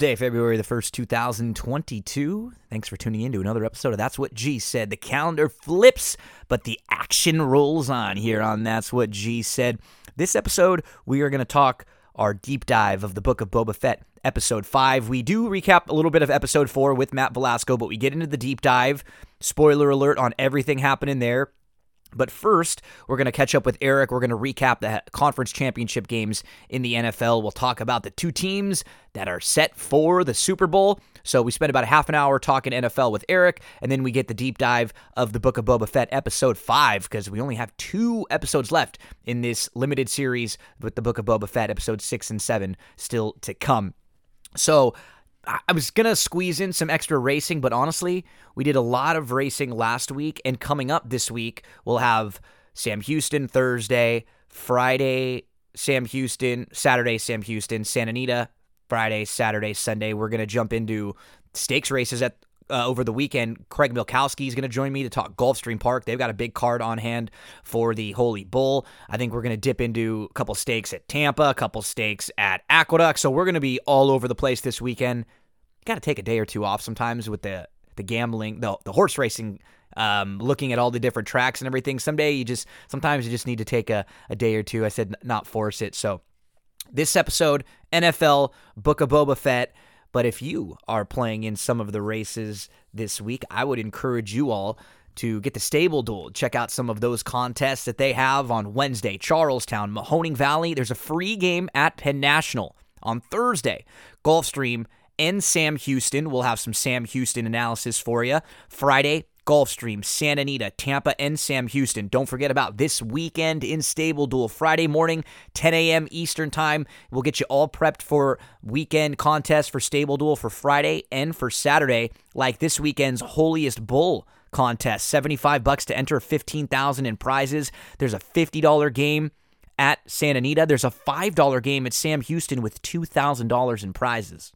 Tuesday, February the 1st, 2022. Thanks for tuning in to another episode of That's What G Said. The calendar flips, but the action rolls on here on That's What G Said. This episode, we are going to talk our deep dive of the book of Boba Fett, episode 5. We do recap a little bit of episode 4 with Matt Velasco, but we get into the deep dive. Spoiler alert on everything happening there. But first, we're going to catch up with Eric. We're going to recap the conference championship games in the NFL. We'll talk about the two teams that are set for the Super Bowl. So we spend about a half an hour talking NFL with Eric, and then we get the deep dive of the Book of Boba Fett episode five because we only have two episodes left in this limited series with the Book of Boba Fett episode six and seven still to come. So I was going to squeeze in some extra racing, but honestly, we did a lot of racing last week. And coming up this week, we'll have Sam Houston Thursday, Friday, Sam Houston, Saturday, Sam Houston, Santa Anita, Friday, Saturday, Sunday. We're going to jump into stakes races at uh, over the weekend. Craig Milkowski is going to join me to talk Gulfstream Park. They've got a big card on hand for the Holy Bull. I think we're going to dip into a couple stakes at Tampa, a couple stakes at Aqueduct. So we're going to be all over the place this weekend. Got to take a day or two off sometimes with the the gambling, the the horse racing. Um, looking at all the different tracks and everything. Someday you just, sometimes you just need to take a, a day or two. I said not force it. So this episode, NFL, Book of Boba Fett. But if you are playing in some of the races this week, I would encourage you all to get the Stable Duel. Check out some of those contests that they have on Wednesday. Charles Town, Mahoning Valley. There's a free game at Penn National on Thursday. Gulfstream and Sam Houston. We'll have some Sam Houston analysis for you. Friday, Gulfstream, Santa Anita, Tampa, and Sam Houston. Don't forget about this weekend in Stable Duel. Friday morning, 10 a.m. Eastern Time. We'll get you all prepped for weekend contest for Stable Duel for Friday and for Saturday, like this weekend's Holiest Bull contest. 75 bucks to enter, 15,000 in prizes. There's a $50 game at Santa Anita. There's a $5 game at Sam Houston with $2,000 in prizes.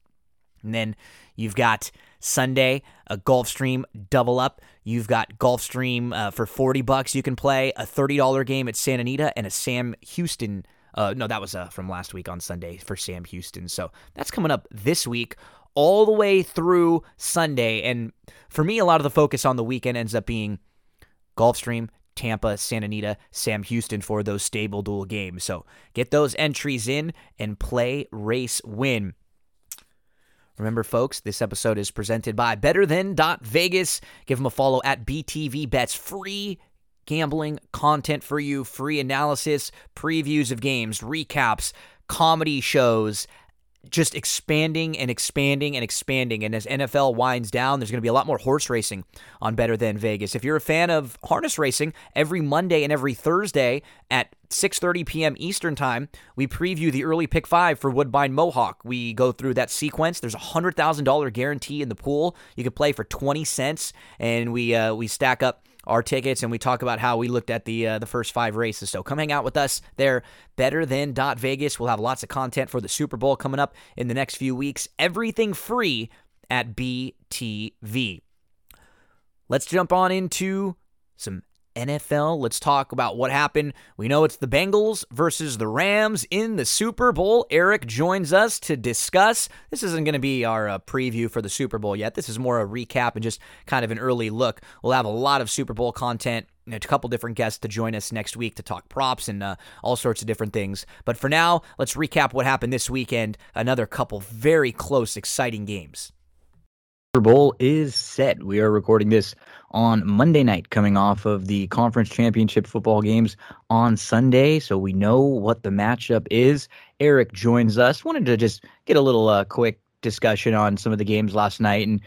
And then you've got Sunday, a Gulfstream double up. You've got Gulfstream uh, for 40 bucks you can play, a $30 game at Santa Anita, and a Sam Houston. Uh, no, that was uh, from last week on Sunday for Sam Houston. So that's coming up this week all the way through Sunday. And for me, a lot of the focus on the weekend ends up being Gulfstream, Tampa, Santa Anita, Sam Houston for those Stable Duel games. So get those entries in and play, race, win. Remember, folks, this episode is presented by Better Than Vegas. Give them a follow at BTV Bets. Free gambling content for you, free analysis, previews of games, recaps, comedy shows, just expanding and expanding and expanding. And as NFL winds down, there's going to be a lot more horse racing on Better Than Vegas. If you're a fan of harness racing, every Monday and every Thursday at 6:30 p.m. Eastern Time, we preview the early pick 5 for Woodbine Mohawk. We go through that sequence. There's a $100,000 guarantee in the pool. You can play for 20 cents and we uh, we stack up our tickets and we talk about how we looked at the uh, the first five races. So come hang out with us there. Better than dot Vegas. We'll have lots of content for the Super Bowl coming up in the next few weeks. Everything free at BTV. Let's jump on into some NFL. Let's talk about what happened. We know it's the Bengals versus the Rams in the Super Bowl. Eric joins us to discuss. This isn't going to be our uh, preview for the Super Bowl yet. This is more a recap and just kind of an early look. We'll have a lot of Super Bowl content. A couple different guests to join us next week to talk props and uh, all sorts of different things. But for now, let's recap what happened this weekend. Another couple very close, exciting games. Super Bowl is set. We are recording this on Monday night, coming off of the conference championship football games on Sunday. So we know what the matchup is. Eric joins us. Wanted to just get a little uh, quick discussion on some of the games last night. And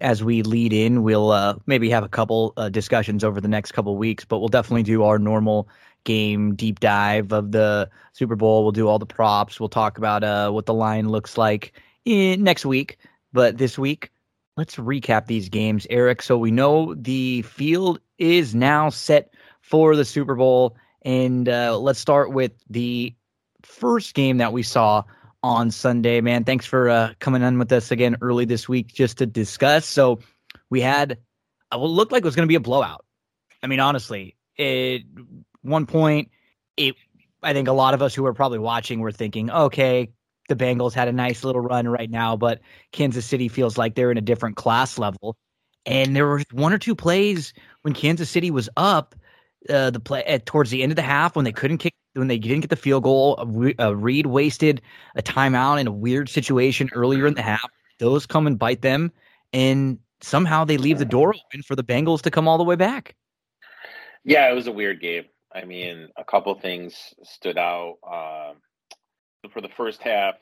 as we lead in, we'll uh, maybe have a couple uh, discussions over the next couple weeks, but we'll definitely do our normal game deep dive of the Super Bowl. We'll do all the props. We'll talk about uh, what the line looks like in, next week. But this week, let's recap these games, Eric. So we know the field is now set for the Super Bowl. And uh, let's start with the first game that we saw on Sunday. Man, thanks for uh, coming on with us again early this week just to discuss. So we had what looked like it was going to be a blowout. I mean, honestly, at one point, it. I think a lot of us who were probably watching were thinking, okay, the Bengals had a nice little run right now, but Kansas City feels like they're in a different class level. And there were one or two plays when Kansas City was up, uh, the play at, towards the end of the half when they couldn't kick, when they didn't get the field goal. Uh, Reid wasted a timeout in a weird situation earlier in the half. Those come and bite them, and somehow they leave the door open for the Bengals to come all the way back. Yeah, it was a weird game. I mean, a couple things stood out. Um, for the first half,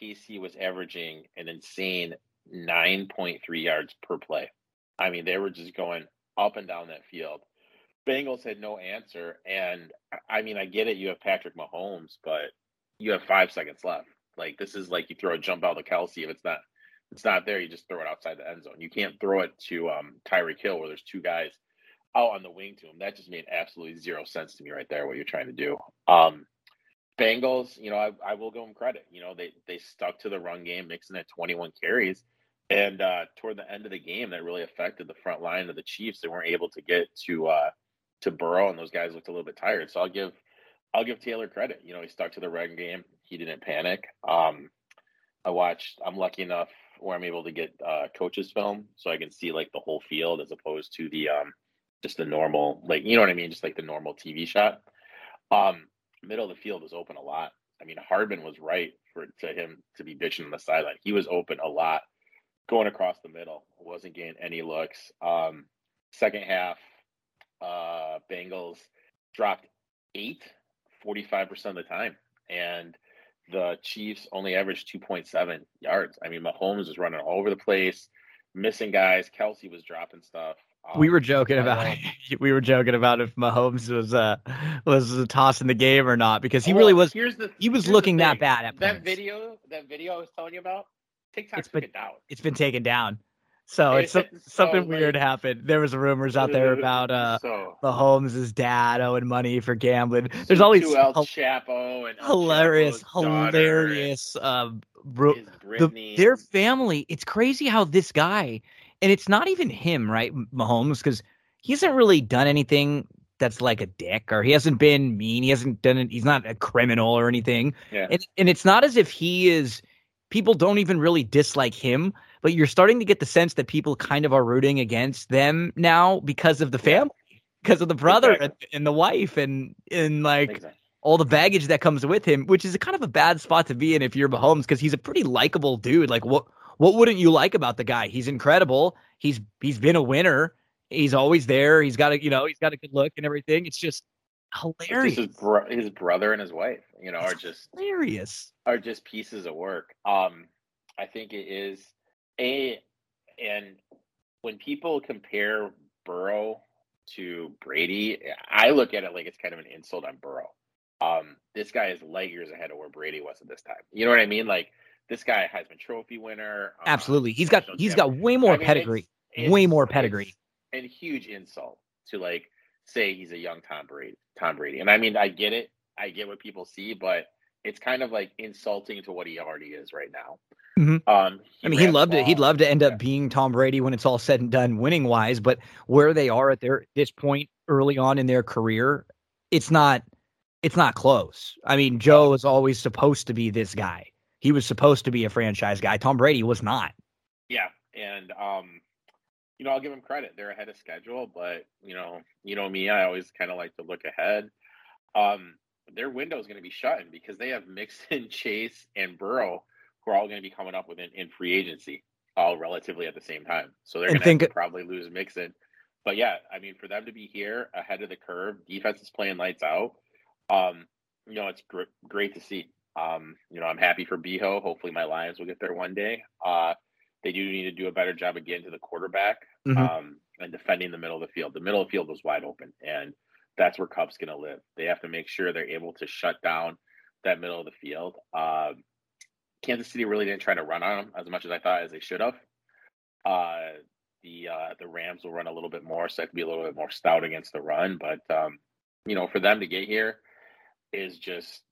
KC was averaging an insane 9.3 yards per play. I mean, they were just going up and down that field. Bengals had no answer. And I mean, I get it. You have Patrick Mahomes, but you have five seconds left. Like this is like you throw a jump out to Kelce. If it's not, it's not there. You just throw it outside the end zone. You can't throw it to um, Tyreek Hill where there's two guys out on the wing to him. That just made absolutely zero sense to me right there. What you're trying to do. Um, Bengals, you know, I, I will give them credit. You know, they they stuck to the run game, mixing at 21 carries, and uh, toward the end of the game, that really affected the front line of the Chiefs. They weren't able to get to uh, to Burrow, and those guys looked a little bit tired. So I'll give I'll give Taylor credit. You know, he stuck to the run game. He didn't panic. Um, I watched. I'm lucky enough where I'm able to get uh, coaches film, so I can see like the whole field as opposed to the um, just the normal, like you know what I mean, just like the normal TV shot. Um, middle of the field was open a lot. I mean, Hardman was right for to him to be bitching on the sideline. He was open a lot, going across the middle. Wasn't getting any looks. Um, second half, uh, Bengals dropped eight 45% of the time. And the Chiefs only averaged 2.7 yards. I mean, Mahomes was running all over the place, missing guys. Kelce was dropping stuff. Um, we were joking about we were joking about if Mahomes was uh was tossing the game or not because he well, really was. Here's the, he was looking that bad at that video. That video I was telling you about. TikTok it's been, it down. It's been taken down. So it's, it's something so, weird like, happened. There was rumors out there about uh so, Mahomes' dad owing money for gambling. There's all these El Chapo and hilarious, hilarious. Um, bro, the, their family. It's crazy how this guy, and it's not even him, right, Mahomes, because he hasn't really done anything that's like a dick, or he hasn't been mean. He hasn't done it. He's not a criminal or anything. Yeah. And, and it's not as if he is. People don't even really dislike him but you're starting to get the sense that people kind of are rooting against them now because of the family, because of the brother exactly. and, and, the wife, and and like exactly. all the baggage that comes with him, which is kind of a bad spot to be in if you're Mahomes because he's a pretty likable dude. Like what what wouldn't you like about the guy? He's incredible. He's he's been a winner. He's always there. He's got a you know he's got a good look and everything. It's just hilarious. It's his, bro- his brother and his wife, you know, it's are just hilarious. Are just pieces of work. Um, I think it is a and when people compare Burrow to Brady, I look at it like it's kind of an insult on Burrow. Um, this guy is light years ahead of where Brady was at this time. You know what I mean? Like this guy has been trophy winner. Um, Absolutely, he's got he's got way more I mean, pedigree, it's, it's, way more pedigree, and huge insult to like say he's a young Tom Brady. Tom Brady, and I mean I get it, I get what people see, but it's kind of like insulting to what he already is right now. Mm-hmm. Um, I mean, he loved it. He'd love to end up being Tom Brady when it's all said and done, winning wise. But where they are at their this point early on in their career, it's not it's not close. I mean, Joe is always supposed to be this guy. He was supposed to be a franchise guy. Tom Brady was not. Yeah, and um, you know, I'll give him credit. They're ahead of schedule, but you know, you know me, I always kind of like to look ahead. Um, their window is going to be shut because they have Mixon, Chase, and Burrow who are all going to be coming up within in free agency all relatively at the same time. So they're going to probably lose Mixon. But yeah, I mean, for them to be here ahead of the curve, defense is playing lights out. Um, you know, it's gr- great to see. Um, you know, I'm happy for Beho. Hopefully, my Lions will get there one day. Uh, they do need to do a better job again to the quarterback mm-hmm. um, and defending the middle of the field. The middle of the field was wide open, and that's where Kupp's going to live. They have to make sure they're able to shut down that middle of the field. Uh, Kansas City really didn't try to run on them as much as I thought as they should have. Uh, the uh, the Rams will run a little bit more, so I could be a little bit more stout against the run. But um, you know, for them to get here is just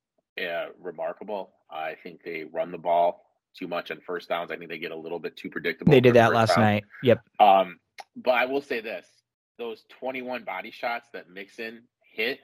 uh, remarkable. I think they run the ball too much on first downs. I think they get a little bit too predictable. They did that last down. night. Yep. Um, but I will say this: those 21 body shots that Mixon hit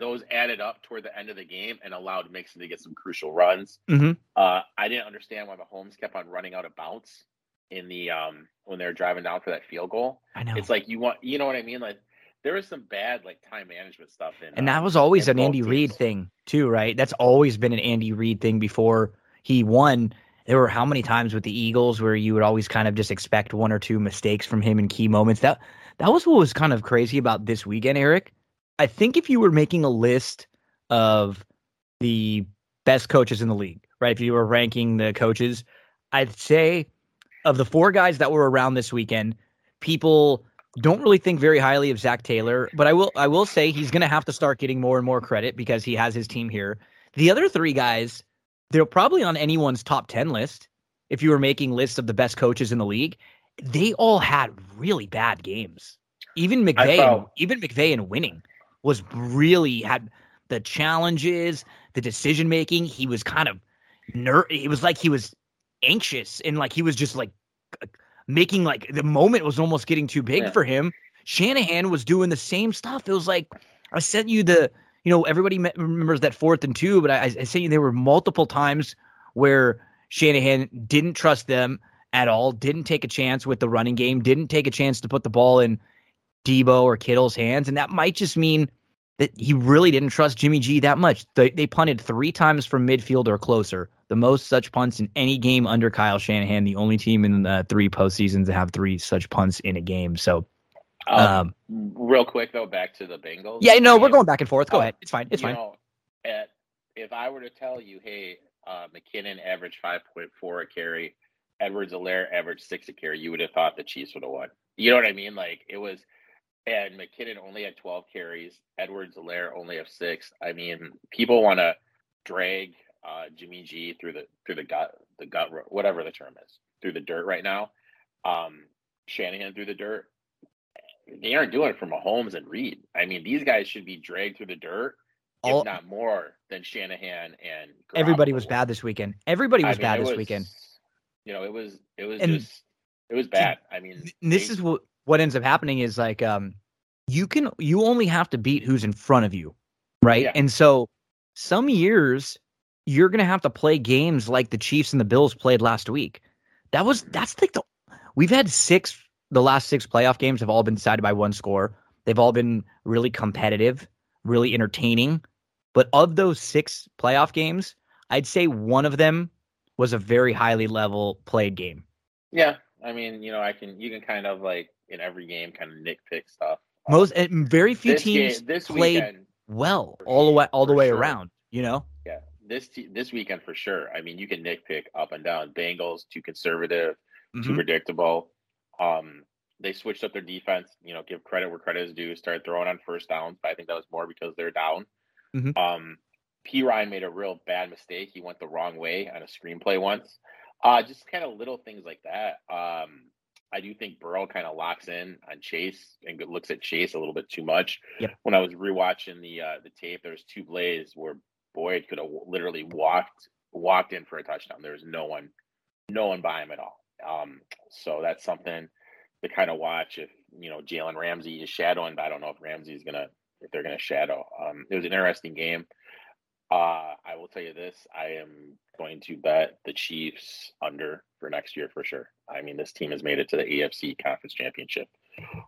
those added up toward the end of the game and allowed Mixon to get some crucial runs. Mm-hmm. Uh, I didn't understand why Mahomes kept on running out of bounds in the um when they were driving down for that field goal. I know. It's like you want, you know what I mean? Like there was some bad like time management stuff in, and that um, was always an Andy Reid thing too, right? That's always been an Andy Reid thing before he won. There were how many times with the Eagles where you would always kind of just expect one or two mistakes from him in key moments. That that was what was kind of crazy about this weekend, Eric. I think if you were making a list of the best coaches in the league, right? If you were ranking the coaches, I'd say of the four guys that were around this weekend, people don't really think very highly of Zac Taylor, but I will I will say he's going to have to start getting more and more credit because he has his team here. The other three guys, they're probably on anyone's top 10 list if you were making lists of the best coaches in the league. They all had really bad games. Even McVay, even McVay in winning was really had the challenges, the decision making. He was kind of ner. It was like he was anxious and like he was just like making like the moment was almost getting too big Yeah. for him. Shanahan was doing the same stuff. It was like I sent you the, you know, everybody me- remembers that fourth and two, but I, I sent you there were multiple times where Shanahan didn't trust them at all, didn't take a chance with the running game, didn't take a chance to put the ball in Deebo or Kittle's hands, and that might just mean that he really didn't trust Jimmy G that much. They, they punted three times from midfield or closer, the most such punts in any game under Kyle Shanahan, the only team in the three postseasons to have three such punts in a game. So, Um, um, real quick though, back to the Bengals. yeah, no, we're going back and forth. Go uh, ahead. It's fine. It's fine. Know, at, if I were to tell you, hey, uh, McKinnon averaged five point four a carry, Edwards-Helaire averaged six a carry, you would have thought the Chiefs would have won. You know what I mean? Like it was, and McKinnon only had twelve carries. Edwards-Helaire only have six. I mean, people want to drag uh, Jimmy G through the through the gut, the gut, whatever the term is, through the dirt right now. Um, Shanahan through the dirt. They aren't doing it for Mahomes and Reid. I mean, these guys should be dragged through the dirt All- if not more than Shanahan and Everybody was bad this weekend. Everybody I was mean, bad this was- weekend. You know, it was it was And- just it was bad. I mean, this they- is what what ends up happening is like um you can you only have to beat who's in front of you right Yeah. and so some years you're gonna have to play games like the chiefs and the bills played last week that was that's like the we've had six the last six playoff games have all been decided by one score they've all been really competitive really entertaining but of those six playoff games i'd say one of them was a very highly level played game yeah. I mean, you know, I can you can kind of like in every game kind of nitpick stuff. Most and very few this teams game, this played weekend, well all the way all the way sure. around. You know, yeah, this te- this weekend for sure. I mean, you can nitpick up and down. Bengals too conservative, too Mhm. predictable. Um, they switched up their defense. You know, give credit where credit is due. Started throwing on first downs, but I think that was more because they're down. Mm-hmm. Um, P Ryan made a real bad mistake. He went the wrong way on a screenplay once. Uh, just kind of little things like that. Um, I do think Burrow kind of locks in on Chase and looks at Chase a little bit too much. Yep. When I was rewatching the uh, the tape, there was two plays where Boyd could have literally walked walked in for a touchdown. There's no one, no one by him at all. Um, so that's something to kind of watch. If you know Jalen Ramsey is shadowing, but I don't know if Ramsey's gonna if they're gonna shadow. Um, it was an interesting game. Uh, I will tell you this: I am going to bet the Chiefs under for next year for sure. I mean, this team has made it to the AFC Conference Championship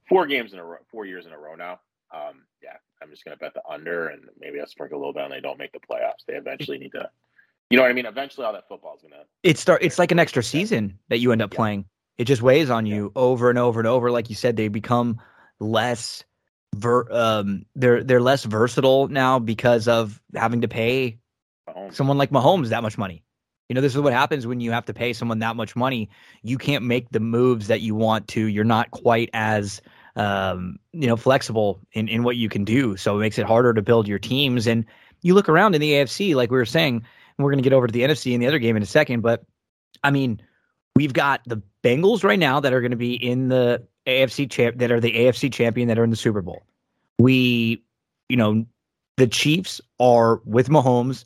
four games in a row, four years in a row now. Um, yeah, I'm just going to bet the under, and maybe I'll sprinkle a little bit, and they don't make the playoffs. They eventually need to, you know what I mean? Eventually, all that football is going to. it's start. It's like an extra season that you end up Yeah. playing. It just weighs on you over and over and over. Like you said, they become less. Ver, um, they're they're less versatile now because of having to pay someone like Mahomes that much money. You know, this is what happens when you have to pay someone that much money. You can't make the moves that you want to. You're not quite as um, you know, flexible in, in what you can do. So it makes it harder to build your teams. And you look around in the AFC, like we were saying, we're gonna get over to the NFC in the other game in a second, but I mean, we've got the Bengals right now that are gonna be in the AFC champ that are the AFC champion that are in the Super Bowl. We, you know, the Chiefs are with Mahomes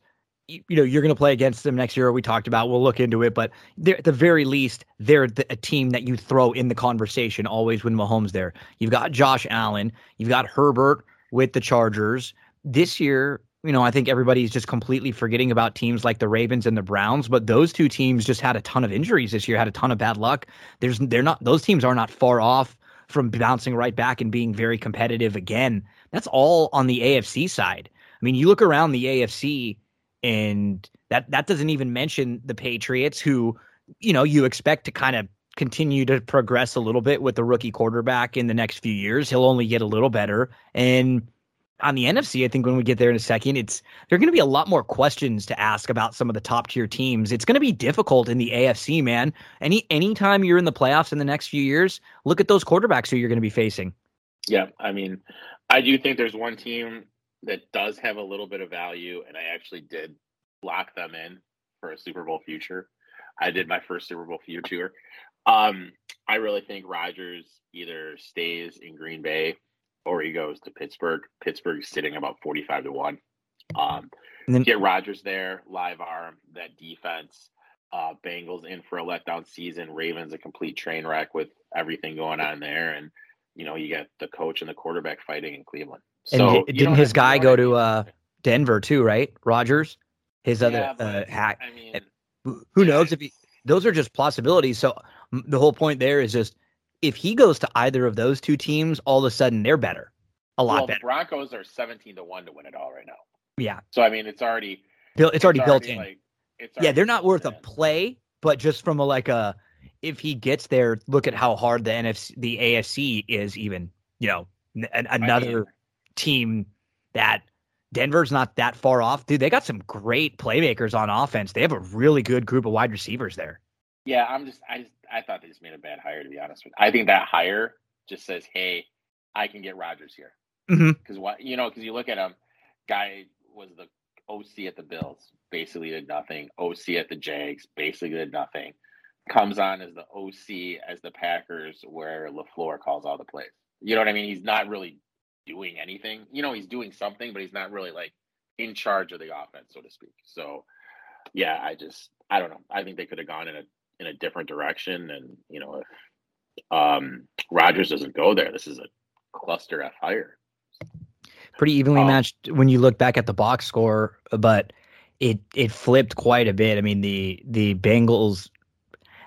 you know you're going to play against them next year. We talked about. We'll look into it, but at the very least they're the, a team that you throw in the conversation always when Mahomes there. You've got Josh Allen. You've got Herbert with the Chargers. this year, you know, I think everybody's just completely forgetting about teams like the Ravens and the Browns, but those two teams just had a ton of injuries this year, had a ton of bad luck. There's they're not those teams are not far off from bouncing right back and being very competitive again. That's all on the AFC side. I mean, you look around the AFC and that that doesn't even mention the Patriots who, you know, you expect to kind of continue to progress a little bit with the rookie quarterback in the next few years. He'll only get a little better and on the NFC, I think when we get there in a second, it's there are going to be a lot more questions to ask about some of the top tier teams. It's going to be difficult in the AFC, man. Any anytime you're in the playoffs in the next few years, look at those quarterbacks who you're going to be facing. Yeah, I mean, I do think there's one team that does have a little bit of value, and I actually did lock them in for a Super Bowl future. I did my first Super Bowl future. Um, I really think Rodgers either stays in Green Bay or he goes to Pittsburgh. Pittsburgh's sitting about 45 to 1. Um, and then, get Rodgers there, live arm, that defense. Uh, Bengals in for a letdown season. Ravens a complete train wreck with everything going on there. And, you know, you get the coach and the quarterback fighting in Cleveland. So, and didn't his guy go to uh, Denver too, right? Rodgers, his yeah, other uh, hack. I mean, who knows if he, those are just possibilities. So the whole point there is just if he goes to either of those two teams, all of a sudden they're better, a lot well, better. The Broncos are seventeen to one to win it all right now. Yeah. So I mean, it's already built. It's, it's already, built in. Like, yeah, they're not worth in. a play, but just from a like a if he gets there, look at how hard the NFC, the AFC is. Even you know, n- another I mean, team that Denver's not that far off, dude. They got some great playmakers on offense. They have a really good group of wide receivers there. Yeah, I'm just I just I thought they just made a bad hire to be honest with. You. I think that hire just says, "Hey, I can get Rodgers here." Because mm-hmm. what you know, because you look at him, guy was the OC at the Bills, basically did nothing. OC at the Jags, basically did nothing. Comes on as the OC as the Packers, where Lafleur calls all the plays. You know what I mean? He's not really doing anything. You know, he's doing something, but he's not really like in charge of the offense, so to speak. So, yeah, I just I don't know. I think they could have gone in a in a different direction. And you know, if um, Rodgers doesn't go there, this is a cluster F hire. Pretty evenly um, matched when you look back at the box score, but it it flipped quite a bit. I mean, the the Bengals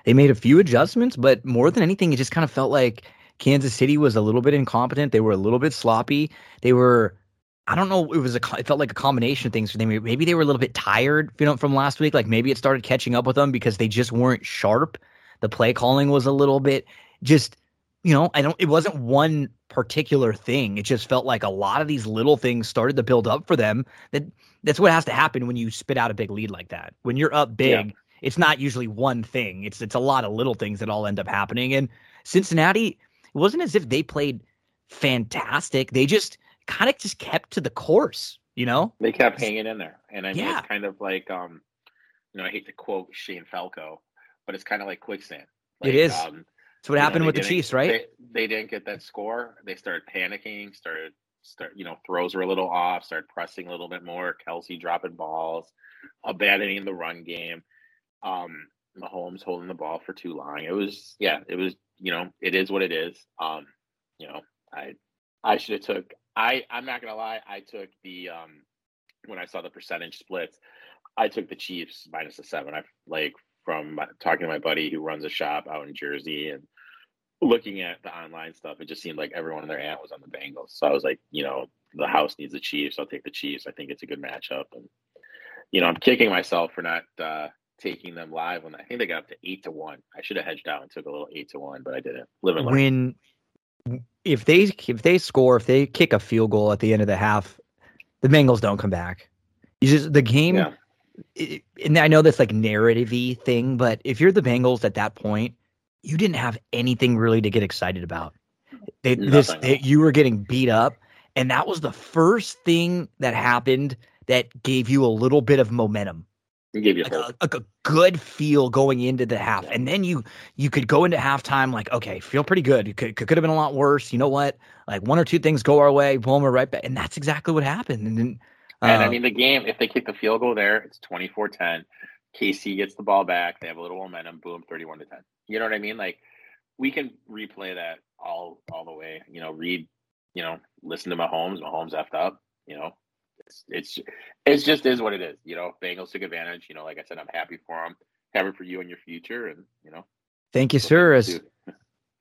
they made a few adjustments, but more than anything, it just kind of felt like Kansas City was a little bit incompetent. They were a little bit sloppy. They were I don't know. It was a. It felt like a combination of things for them. Maybe they were a little bit tired, you know, from last week. Like maybe it started catching up with them because they just weren't sharp. The play calling was a little bit just, you know, I don't. It wasn't one particular thing. It just felt like a lot of these little things started to build up for them. That that's what has to happen when you spit out a big lead like that. When you're up big, yeah. it's not usually one thing. It's it's a lot of little things that all end up happening. And Cincinnati, it wasn't as if they played fantastic. They just kind of just kept to the course, you know? They kept hanging in there. And I mean, yeah. it's kind of like, um, you know, I hate to quote Shane Falco, but it's kind of like quicksand. Like, it is. Um, what happened know, with the Chiefs, right? They, they, didn't get that score. They started panicking, started, start, you know, throws were a little off, started pressing a little bit more. Kelce dropping balls, abandoning the run game. Um, Mahomes holding the ball for too long. It was, yeah, it was, you know, it is what it is. Um, you know, I, I should have took I I'm not gonna lie. I took the um when I saw the percentage splits, I took the Chiefs minus the seven. I like from talking to my buddy who runs a shop out in Jersey and looking at the online stuff, it just seemed like everyone in their aunt was on the Bengals. So I was like, you know, the house needs the Chiefs. I'll take the Chiefs. I think it's a good matchup. And you know, I'm kicking myself for not uh, taking them live when I think they got up to eight to one. I should have hedged out and took a little eight to one, but I didn't. Live and learn. When if they if they score, if they kick a field goal at the end of the half, the Bengals don't come back. You just the game. Yeah. It, and I know that's like narrativey thing, but if you're the Bengals at that point, you didn't have anything really to get excited about. They, this they, you were getting beat up, and that was the first thing that happened that gave you a little bit of momentum. Gave you like a, like a, good feel going into the half, and then you you could go into halftime like, okay, feel pretty good. It could, could have been a lot worse. You know what? Like one or two things go our way, boom, we're right back, and that's exactly what happened. And then, uh, and I uh, mean, the game if they kick the field goal there, it's 24-10. KC gets the ball back. They have a little momentum. Boom, thirty-one to ten. You know what I mean? Like we can replay that all all the way. You know, Reid. You know, listen to Mahomes. Mahomes effed up. You know, it's it's it's just is what it is. You know, Bengals took advantage. You know, like I said, I'm happy for them. Happy for you and your future, and you know. Thank you, sir. As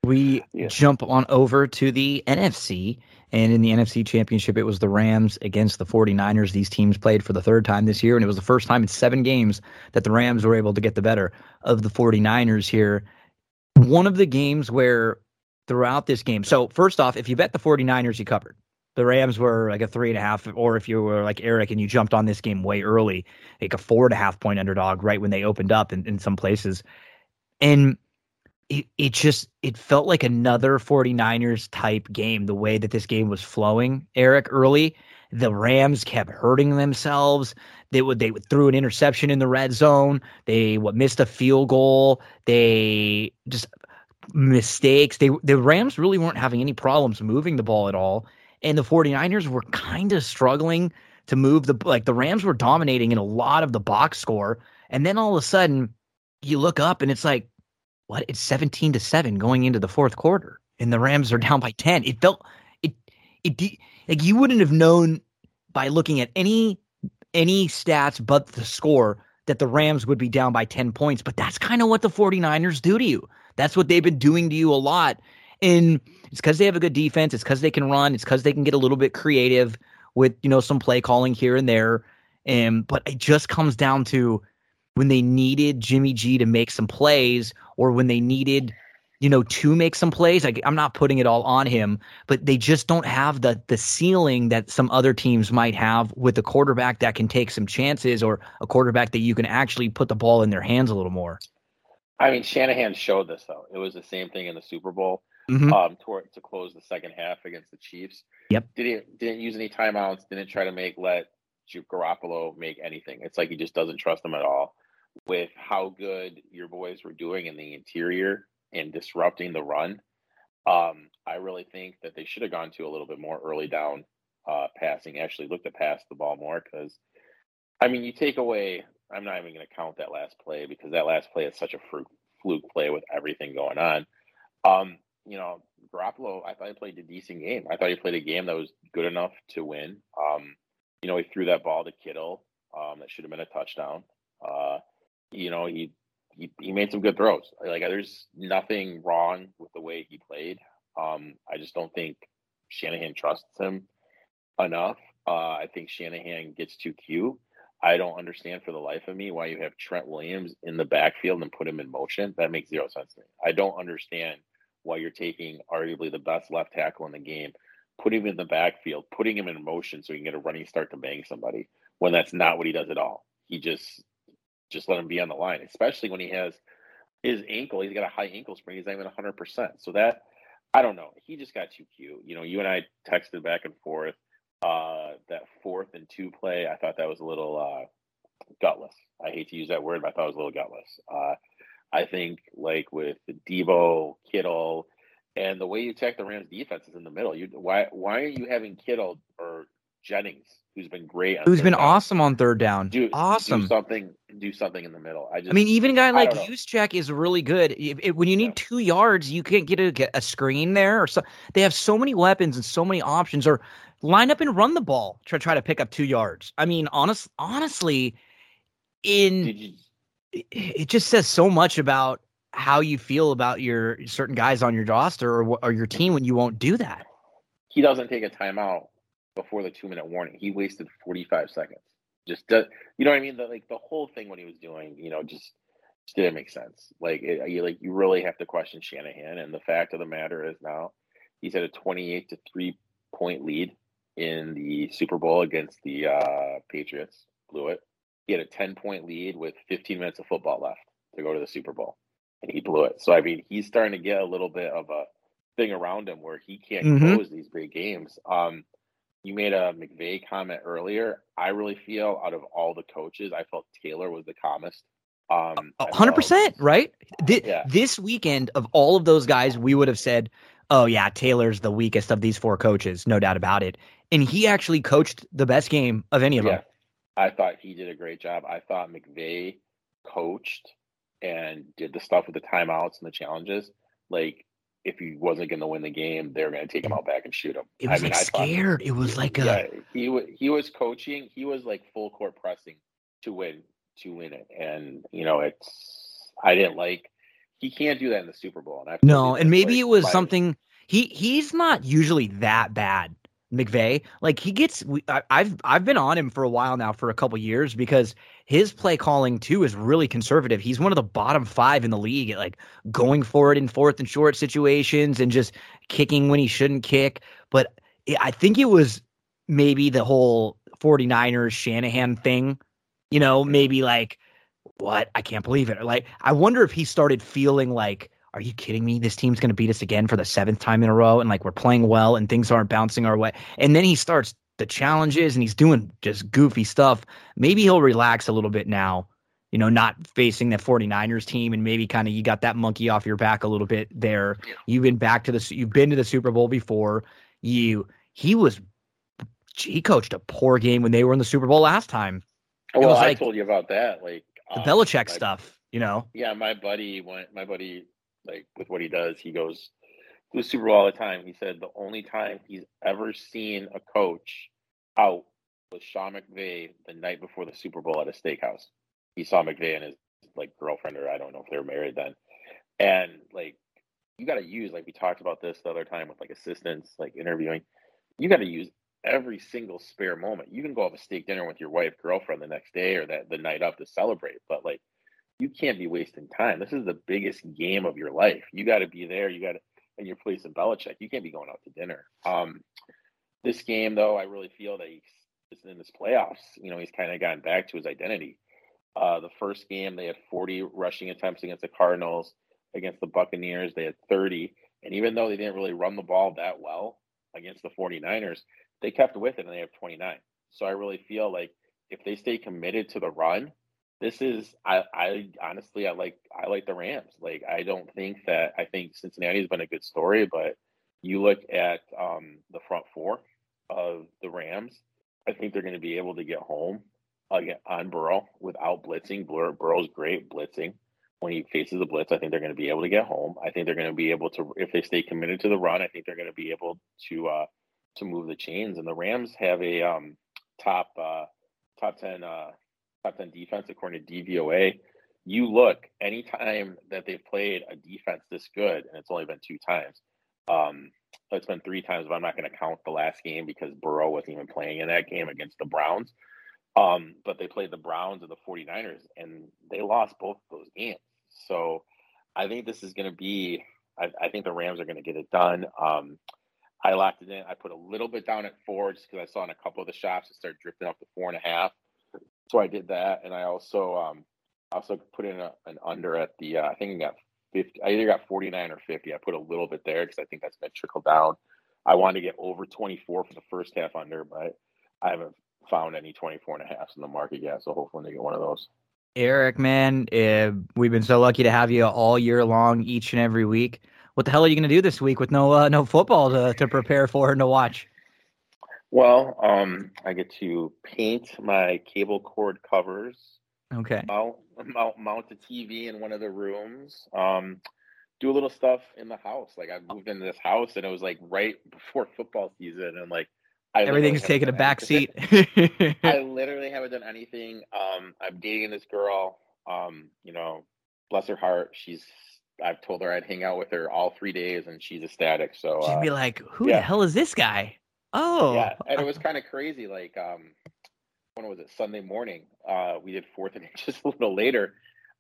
we yeah. jump on over to the NFC, and in the NFC Championship, it was the Rams against the 49ers. These teams played for the third time this year, and it was the first time in seven games that the Rams were able to get the better of the 49ers here. One of the games where throughout this game, so first off, if you bet the 49ers, you covered. The Rams were like a three and a half, or if you were like Eric and you jumped on this game way early, like a four and a half point underdog right when they opened up in, in some places. And it, it just it felt like another 49ers type game the way that this game was flowing eric early. The rams kept hurting themselves. They would they threw an interception in the red zone. They what missed a field goal. They just mistakes. They the rams really weren't having any problems moving the ball at all and the 49ers were kind of struggling to move the like the rams were dominating in a lot of the box score and then all of a sudden you look up and it's like what? It's 17 to 7 going into the fourth quarter and the Rams are down by 10. It felt it it like you wouldn't have known by looking at any any stats but the score that the Rams would be down by 10 points, but that's kind of what the 49ers do to you. That's what they've been doing to you a lot. And it's because they have a good defense, it's because they can run, it's because they can get a little bit creative with, you know, some play calling here and there. And but it just comes down to when they needed Jimmy G to make some plays or when they needed, you know, to make some plays. I, I'm not putting it all on him, but they just don't have the the ceiling that some other teams might have with a quarterback that can take some chances or a quarterback that you can actually put the ball in their hands a little more. I mean, Shanahan showed this though. It was the same thing in the Super Bowl. Mm-hmm. Um, to, to close the second half against the Chiefs. Yep. Didn't didn't use any timeouts. Didn't try to make let Garoppolo make anything. It's like he just doesn't trust them at all with how good your boys were doing in the interior and disrupting the run. Um, I really think that they should have gone to a little bit more early down uh, passing, actually looked to pass the ball more because, I mean, you take away, I'm not even going to count that last play because that last play is such a fluke, fluke play with everything going on. Um, you know, Garoppolo, I thought he played a decent game. I thought he played a game that was good enough to win. Um, you know, he threw that ball to Kittle um, that should have been a touchdown. Uh, you know, he he, he made some good throws. Like there's nothing wrong with the way he played. Um, I just don't think Shanahan trusts him enough. Uh, I think Shanahan gets too cute. I don't understand for the life of me why you have Trent Williams in the backfield and put him in motion. That makes zero sense to me. I don't understand why you're taking arguably the best left tackle in the game, putting him in the backfield, putting him in motion so he can get a running start to bang somebody when that's not what he does at all. He just just let him be on the line, especially when he has his ankle. He's got a high ankle sprain. He's not even 100%. So that, I don't know. He just got too cute. You know, you and I texted back and forth. Uh, that fourth and two play, I thought that was a little uh, gutless. I hate to use that word, but I thought it was a little gutless. Uh, I think, like with Deebo, Kittle, and the way you attack the Rams defense is in the middle. You why why are you having Kittle or Jennings who's been great. who's been down. awesome on third down. Do awesome. Do something. Do something in the middle. I just. I mean, even a guy like Juszczyk is really good. If, if, when you need yeah. two yards, you can't get a, get a screen there, or so. They have so many weapons and so many options. Or line up and run the ball to try to pick up two yards. I mean, honest, honestly, in it, just says so much about how you feel about your certain guys on your roster or, or your team when you won't do that. He doesn't take a timeout before the two minute warning. He wasted 45 seconds. Just does, you know what I mean? The, like the whole thing what he was doing, you know, just, just didn't make sense. Like it, you like you really have to question Shanahan. And the fact of the matter is now he's at a 28 to three point lead in the Super Bowl against the uh, Patriots. Blew it. He had a 10 point lead with 15 minutes of football left to go to the Super Bowl, and he blew it. So I mean, he's starting to get a little bit of a thing around him where he can't mm-hmm. close these big games. Um, you made a McVay comment earlier. I really feel out of all the coaches, I felt Taylor was the calmest. Um, hundred percent, right? Th- yeah. This weekend, of all of those guys, we would have said, "Oh yeah, Taylor's the weakest of these four coaches, no doubt about it." And he actually coached the best game of any of yeah. them. I thought he did a great job. I thought McVay coached and did the stuff with the timeouts and the challenges like if he wasn't going to win the game, they were going to take him out back and shoot him. It was I mean, like I scared. Thought, it was like a yeah, he was he was coaching. He was like full court pressing to win to win it, and you know it's I didn't like. He can't do that in the Super Bowl. And no, and maybe it was something he he's not usually that bad. McVay, like he gets, I, I've I've been on him for a while now, for a couple years, because his play calling too is really conservative. He's one of the bottom five in the league at like going for it in fourth and short situations and just kicking when he shouldn't kick. But I think it was maybe the whole 49ers Shanahan thing, you know, maybe like what I can't believe it. Like I wonder if he started feeling like are you kidding me? This team's going to beat us again for the seventh time in a row. And like we're playing well and things aren't bouncing our way. And then he starts the challenges and he's doing just goofy stuff. Maybe he'll relax a little bit now, you know, not facing the 49ers team. And maybe kind of you got that monkey off your back a little bit there. Yeah. You've been back to the, you've been to the Super Bowl before. You, he was, he coached a poor game when they were in the Super Bowl last time. well, I like, told you about that. Like the um, Belichick my, stuff, you know? Yeah. My buddy went, my buddy like with what he does. He goes to the Super Bowl all the time. He said the only time he's ever seen a coach out was Sean McVay the night before the Super Bowl at a steakhouse. He saw McVay and his like girlfriend, or I don't know if they were married then. And like you got to use like we talked about this the other time with like assistants, like interviewing. You got to use every single spare moment. You can go have a steak dinner with your wife, girlfriend the next day or that the night up to celebrate, but like you can't be wasting time. This is the biggest game of your life. You got to be there. You got to, and your place in Belichick. You can't be going out to dinner. Um, this game, though, I really feel that he's in this playoffs. You know, he's kind of gotten back to his identity. Uh, the first game, they had 40 rushing attempts against the Cardinals. Against the Buccaneers, they had 30. And even though they didn't really run the ball that well against the 49ers, they kept with it and they have 29. So I really feel like if they stay committed to the run, this is I, I honestly I like I like the Rams. Like I don't think that I think Cincinnati's been a good story, but you look at um, the front four of the Rams, I think they're going to be able to get home again on Burrow without blitzing. Bur- Burrow's great blitzing. When he faces the blitz, I think they're going to be able to get home. I think they're going to be able to, if they stay committed to the run, I think they're going to be able to uh, to move the chains. And the Rams have a um, top uh, top ten uh, top 10 defense according to DVOA. You look anytime that they've played a defense this good, and it's only been two times. Um, it's been three times, but I'm not going to count the last game because Burrow wasn't even playing in that game against the Browns. Um, but they played the Browns and the 49ers, and they lost both of those games. So I think this is going to be, I, I, think the Rams are going to get it done. Um, I locked it in. I put a little bit down at four just because I saw in a couple of the shops it started drifting up to four and a half so I did that, and I also um also put in a, an under at the uh, I think I got fifty. I either got forty nine or fifty. I put a little bit there because I think that's going to trickle down. I wanted to get over twenty four for the first half under, but I haven't found any 24 and a half in the market yet. So hopefully they get one of those. Eric, man, uh, we've been so lucky to have you all year long, each and every week. What the hell are you going to do this week with no uh, no football to, to prepare for and to watch? Well, um, I get to paint my cable cord covers. Okay. Mount, mount, mount the TV in one of the rooms. Um, do a little stuff in the house. Like I moved into this house and it was like right before football season, and like I everything's taking a back seat. I literally haven't done anything. Um, I'm dating this girl. Um, you know, bless her heart. She's I've told her I'd hang out with her all three days, and she's ecstatic. So she'd uh, be like, "Who yeah. the hell is this guy?" Oh, yeah, and it was kind of crazy. Like, um, when was it? Sunday morning. Uh, we did fourth and just a little later.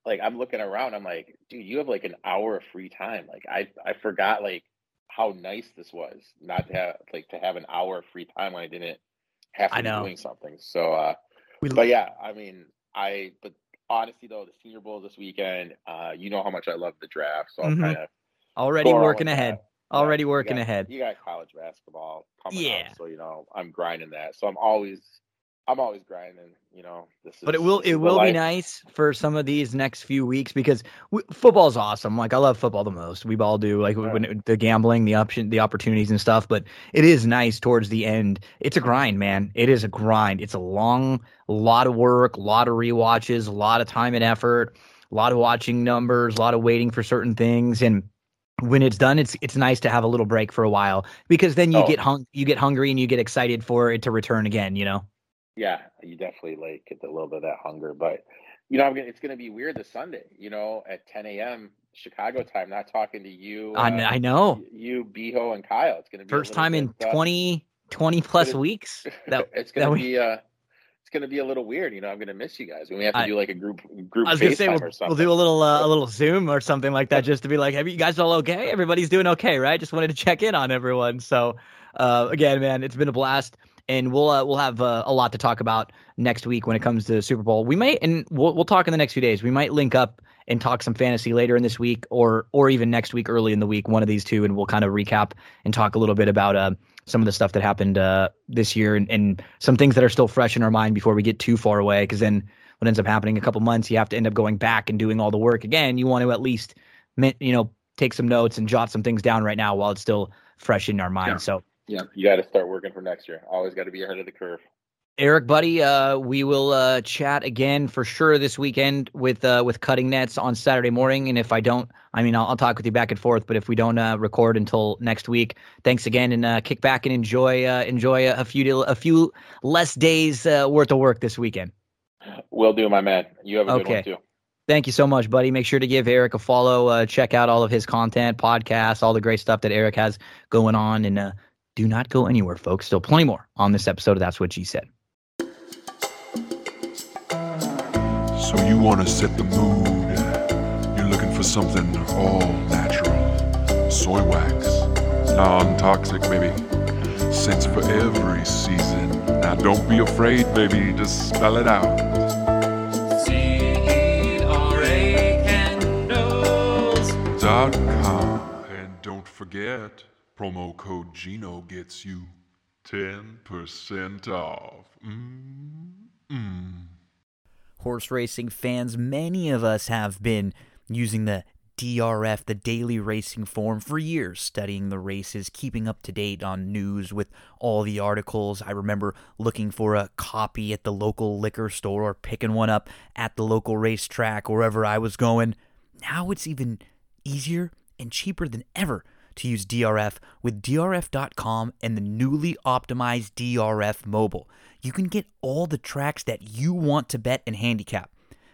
Like, I'm looking around. I'm like, dude, you have like an hour of free time. Like, I I forgot like how nice this was not to have like to have an hour of free time when I didn't have to I be doing something. So, uh, we, but yeah, I mean, I but honestly though, the Senior Bowl this weekend. Uh, you know how much I love the draft, so I'm mm-hmm. kind of already working ahead. That already working got, ahead. You got college basketball coming yeah. up, so you know I'm grinding that. So I'm always I'm always grinding, you know. This but it will it will life. be nice for some of these next few weeks because football is awesome. Like I love football the most. We all do. Like right. when it, the gambling, the option, the opportunities and stuff. But it is nice towards the end. It's a grind, man. It is a grind. It's a long, lot of work, a lot of re-watches, a lot of time and effort, a lot of watching numbers, a lot of waiting for certain things, and when it's done, it's it's nice to have a little break for a while because then you Oh. get hung you get hungry and you get excited for it to return again. You know. Yeah, you definitely like get a little bit of that hunger, but you know, I'm gonna, it's going to be weird this Sunday. You know, at 10 a.m. Chicago time. Not talking to you, I, uh, I know. you, Beho, and Kyle. It's going to be First time in uh, 20, 20 plus weeks. That it's going to we- be uh, going to be a little weird. You know, I'm going to miss you guys. We may have to I- do like a group group I was gonna say we'll, we'll do a little uh, a little Zoom or something like that just to be like, have you guys all okay? Everybody's doing okay, right? Just wanted to check in on everyone. So uh, again, man, it's been a blast, and we'll uh, we'll have uh, a lot to talk about next week when it comes to Super Bowl. We might, and we'll we'll talk in the next few days. We might link up and talk some fantasy later in this week, or or even next week, early in the week, one of these two, and we'll kind of recap and talk a little bit about uh, some of the stuff that happened uh, this year and, and some things that are still fresh in our mind before we get too far away. Because then what ends up happening a couple months, you have to end up going back and doing all the work again. You want to at least, you know, take some notes and jot some things down right now while it's still fresh in our mind. Yeah. So, Yeah, you got to start working for next year. Always got to be ahead of the curve. Eric, buddy, uh, we will uh, chat again for sure this weekend with uh, with Cutting Nets on Saturday morning. And if I don't, I mean, I'll, I'll talk with you back and forth. But if we don't uh, record until next week, thanks again, and uh, kick back and enjoy uh, enjoy a, few a few less days uh, worth of work this weekend. Will do, my man. You have a good one Okay. too. Thank you so much, buddy. Make sure to give Eric a follow. Uh, check out all of his content, podcasts, all the great stuff that Eric has going on. And uh, do not go anywhere, folks. Still plenty more on this episode of That's What She Said. So you want to set the mood. You're looking for something all natural. Soy wax. Non-toxic, baby. Scents for every season. Now don't be afraid, baby. Just spell it out. Com. And don't forget, promo code Gino gets you 10% off. Mm-mm. Horse racing fans, many of us have been using the DRF, the daily racing form, for years, studying the races, keeping up to date on news with all the articles. I remember looking for a copy at the local liquor store or picking one up at the local racetrack, wherever I was going. Now it's even easier and cheaper than ever to use DRF with DRF.com and the newly optimized DRF mobile. You can get all the tracks that you want to bet and handicap.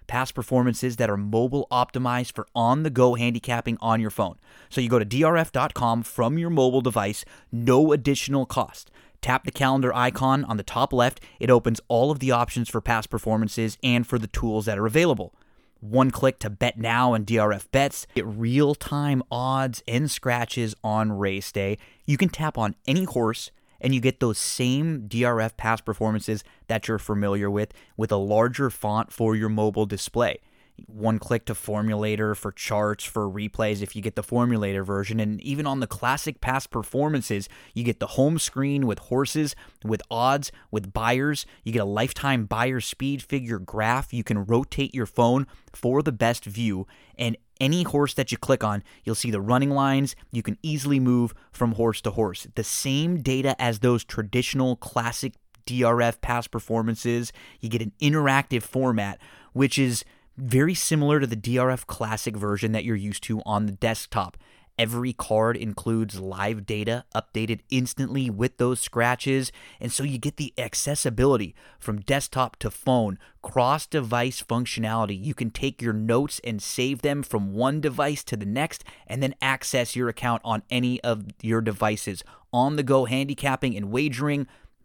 Past performances that are mobile optimized for on the go handicapping on your phone. So you go to DRF.com from your mobile device, no additional cost. Tap the calendar icon on the top left. It opens all of the options for past performances and for the tools that are available. One click to bet now and DRF bets. Get real time odds and scratches on race day. You can tap on any horse and you get those same DRF past performances that you're familiar with with a larger font for your mobile display. One click to formulator for charts, for replays if you get the formulator version. And even on the classic past performances, you get the home screen with horses, with odds, with Beyers. You get a lifetime Beyer speed figure graph. You can rotate your phone for the best view. And any horse that you click on, you'll see the running lines. You can easily move from horse to horse. The same data as those traditional classic DRF past performances. You get an interactive format, which is very similar to the DRF Classic version that you're used to on the desktop. Every card includes live data updated instantly with those scratches, and so you get the accessibility from desktop to phone, cross device functionality. You can take your notes and save them from one device to the next, and then access your account on any of your devices. On the go handicapping and wagering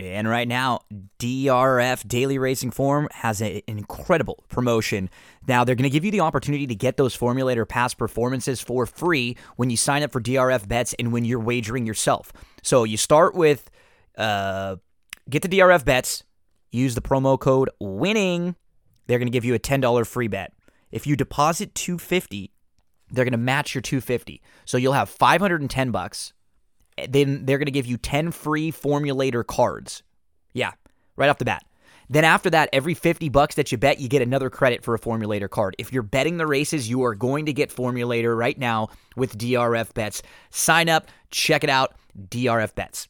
And right now, DRF Daily Racing Form has an incredible promotion. Now, they're going to give you the opportunity to get those formulator past performances for free when you sign up for DRF bets and when you're wagering yourself. So you start with uh, get the DRF bets, use the promo code WINNING. They're going to give you a $10 free bet. If you deposit 250 they're going to match your 250. So you'll have 510 bucks. Then they're going to give you 10 free formulator cards. Yeah, right off the bat. Then after that, every 50 bucks that you bet, you get another credit for a formulator card. If you're betting the races, you are going to get formulator right now with DRF bets. Sign up, check it out, DRF bets.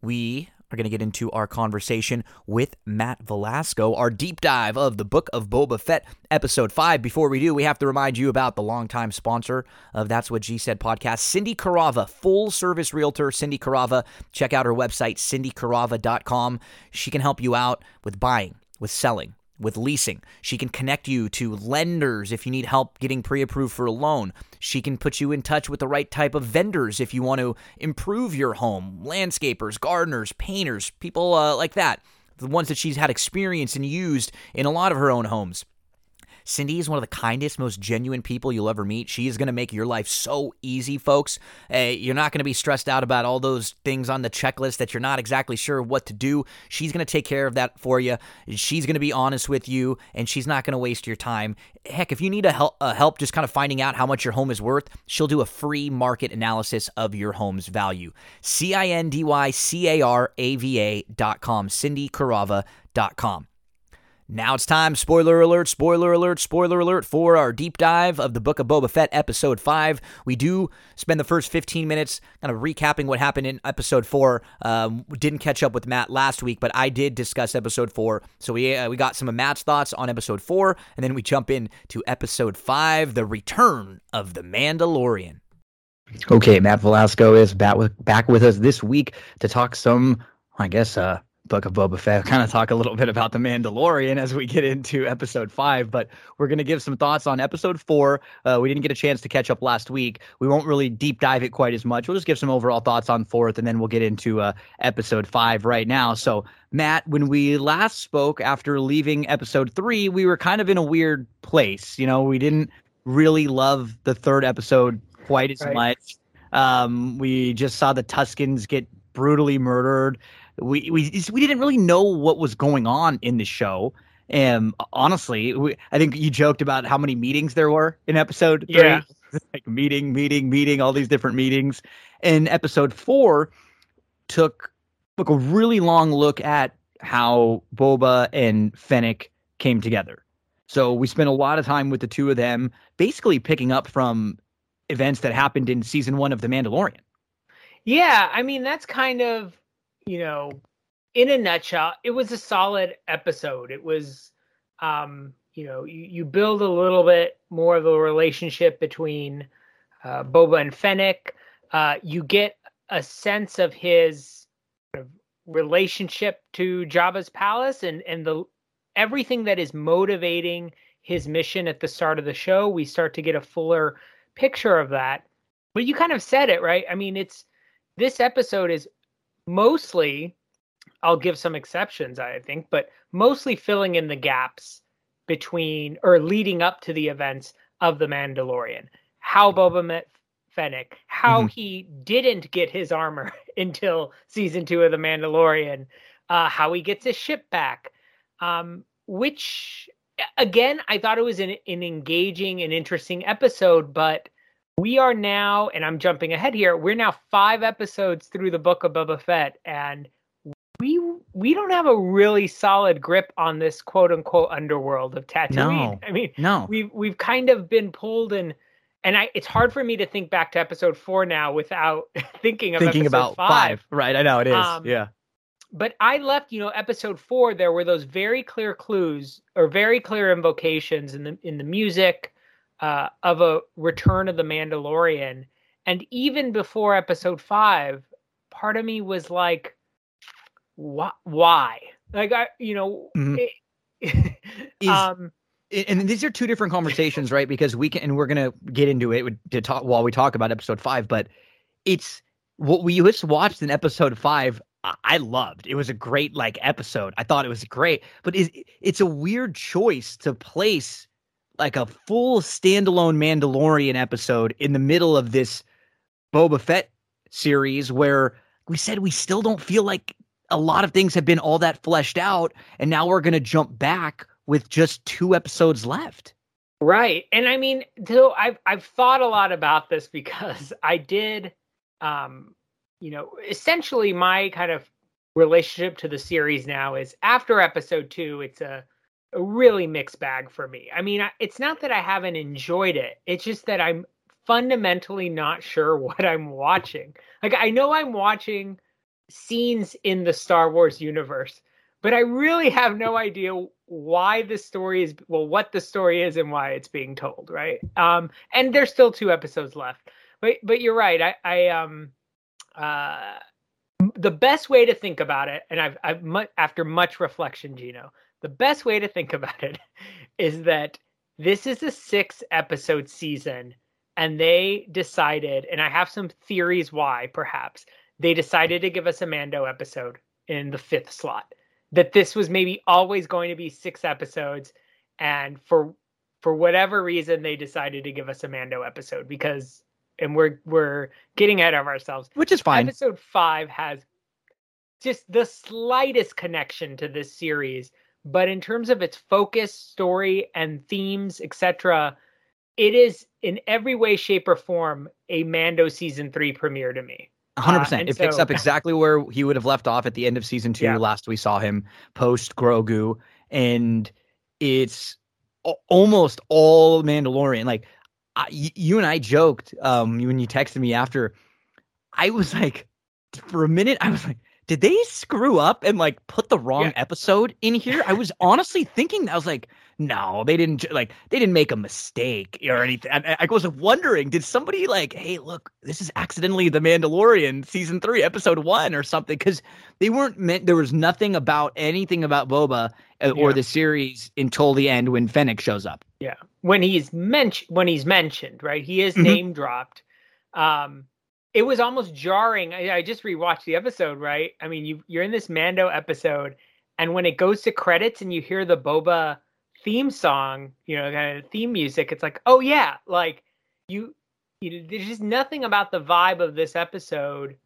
We are going to get into our conversation with Matt Velasco, our deep dive of the Book of Boba Fett, episode five. Before we do, we have to remind you about the longtime sponsor of That's What G Said podcast, Cindy Carava, full service realtor, Cindy Carava. Check out her website, cindycarava.com. She can help you out with buying, with selling with leasing. She can connect you to lenders if you need help getting pre approved for a loan. She can put you in touch with the right type of vendors if you want to improve your home landscapers, gardeners, painters, people uh, like that. The ones that she's had experience and used in a lot of her own homes. Cindy is one of the kindest, most genuine people you'll ever meet. She is going to make your life so easy, folks. Hey, you're not going to be stressed out about all those things on the checklist that you're not exactly sure what to do. She's going to take care of that for you. She's going to be honest with you, and she's not going to waste your time. Heck, if you need a help, a help just kind of finding out how much your home is worth, she'll do a free market analysis of your home's value. C I N D Y C A R A V A dot com, cindycarava.com. Now it's time, spoiler alert, spoiler alert, spoiler alert, for our deep dive of the Book of Boba Fett, episode 5. We do spend the first 15 minutes kind of recapping what happened in episode 4. Um, didn't catch up with Matt last week, but I did discuss episode 4. So we, uh, we got some of Matt's thoughts on episode 4, and then we jump into episode 5, The Return of the Mandalorian. Okay, Matt Velasco is back with, back with us this week to talk some, I guess, uh, Book of Boba Fett. kind of talk a little bit about the Mandalorian as we get into episode five, but we're going to give some thoughts on episode four. Uh, we didn't get a chance to catch up last week. We won't really deep dive it quite as much. We'll just give some overall thoughts on fourth, and then we'll get into uh, episode five right now. So, Matt, when we last spoke after leaving episode three, we were kind of in a weird place. You know, we didn't really love the third episode quite as right. much. Um, we just saw the Tuskens get brutally murdered we we we didn't really know what was going on in the show. And uh, honestly, we, I think you joked about how many meetings there were in episode three. Yeah. like meeting, meeting, meeting, all these different meetings. And episode four took took a really long look at how Boba and Fennec came together. So we spent a lot of time with the two of them, basically picking up from events that happened in season one of The Mandalorian. Yeah, I mean that's kind of you know, in a nutshell, it was a solid episode. It was, um, you know, you, you build a little bit more of a relationship between uh, Boba and Fennec. Uh, you get a sense of his relationship to Jabba's palace and and the everything that is motivating his mission at the start of the show. We start to get a fuller picture of that. But you kind of said it right. I mean, it's this episode is mostly I'll give some exceptions, I think, but mostly filling in the gaps between or leading up to the events of the Mandalorian. How Boba met Fennec, how mm-hmm. he didn't get his armor until season two of the Mandalorian, uh, how he gets his ship back, um, which again I thought it was an, an engaging and interesting episode, but we are now, and I'm jumping ahead here. We're now five episodes through the book of Boba Fett, and we we don't have a really solid grip on this quote unquote underworld of Tatooine. No, I mean, no, we've we've kind of been pulled in, and I it's hard for me to think back to episode four now without thinking of thinking about five. five. Right, I know it is. Um, yeah. But I left, you know, episode four. There were those very clear clues or very clear invocations in the in the music, uh, of a Return of the Mandalorian, and even before Episode Five, part of me was like, "Why? Why? Like, I, you know." Mm-hmm. It, Is, um, and these are two different conversations, right? Because we can, and we're gonna get into it to talk while we talk about episode five. But it's what we just watched in episode five. I loved. It was a great like episode. I thought it was great, but it's it's a weird choice to place like a full standalone Mandalorian episode in the middle of this Boba Fett series where we said we still don't feel like a lot of things have been all that fleshed out and now we're going to jump back with just two episodes left. Right. And I mean, so I've I've thought a lot about this because I did um you know, essentially my kind of relationship to the series now is after episode 2 it's a a really mixed bag for me. I mean, it's not that I haven't enjoyed it. It's just that I'm fundamentally not sure what I'm watching. Like I know I'm watching scenes in the Star Wars universe, but I really have no idea why the story is well what the story is and why it's being told, right? Um and there's still two episodes left. But but you're right. I I um uh the best way to think about it and I've I've mu- after much reflection, Gino, the best way to think about it is that this is a 6 episode season and they decided and I have some theories why perhaps they decided to give us a Mando episode in the fifth slot. That this was maybe always going to be six episodes, and for for whatever reason they decided to give us a Mando episode because and we're we're getting ahead of ourselves. Which is fine. Episode five has just the slightest connection to this series, but in terms of its focus, story, and themes, etc., it is in every way, shape, or form a Mando season three premiere to me. 100%. Uh, it picks up exactly where he would have left off at the end of season two. Yeah. Last we saw him post Grogu. And it's almost all Mandalorian. Like, I, you and I joked um, when you texted me after. I was like, for a minute, I was like, did they screw up and like put the wrong yeah. episode in here? I was honestly thinking I was like, no, they didn't like they didn't make a mistake or anything. I, I was wondering, did somebody like, hey, look, this is accidentally the Mandalorian season three, episode one, or something? Because they weren't meant. There was nothing about anything about Boba uh, or yeah. the series until the end when Fennec shows up. Yeah, when he's mentioned, when he's mentioned, right? He is mm-hmm. name dropped. Um, it was almost jarring. I, I, just rewatched the episode, right? I mean, you you're in this Mando episode, and when it goes to credits and you hear the Boba theme song, you know, kind of theme music, it's like, oh yeah, like you, you there's just nothing about the vibe of this episode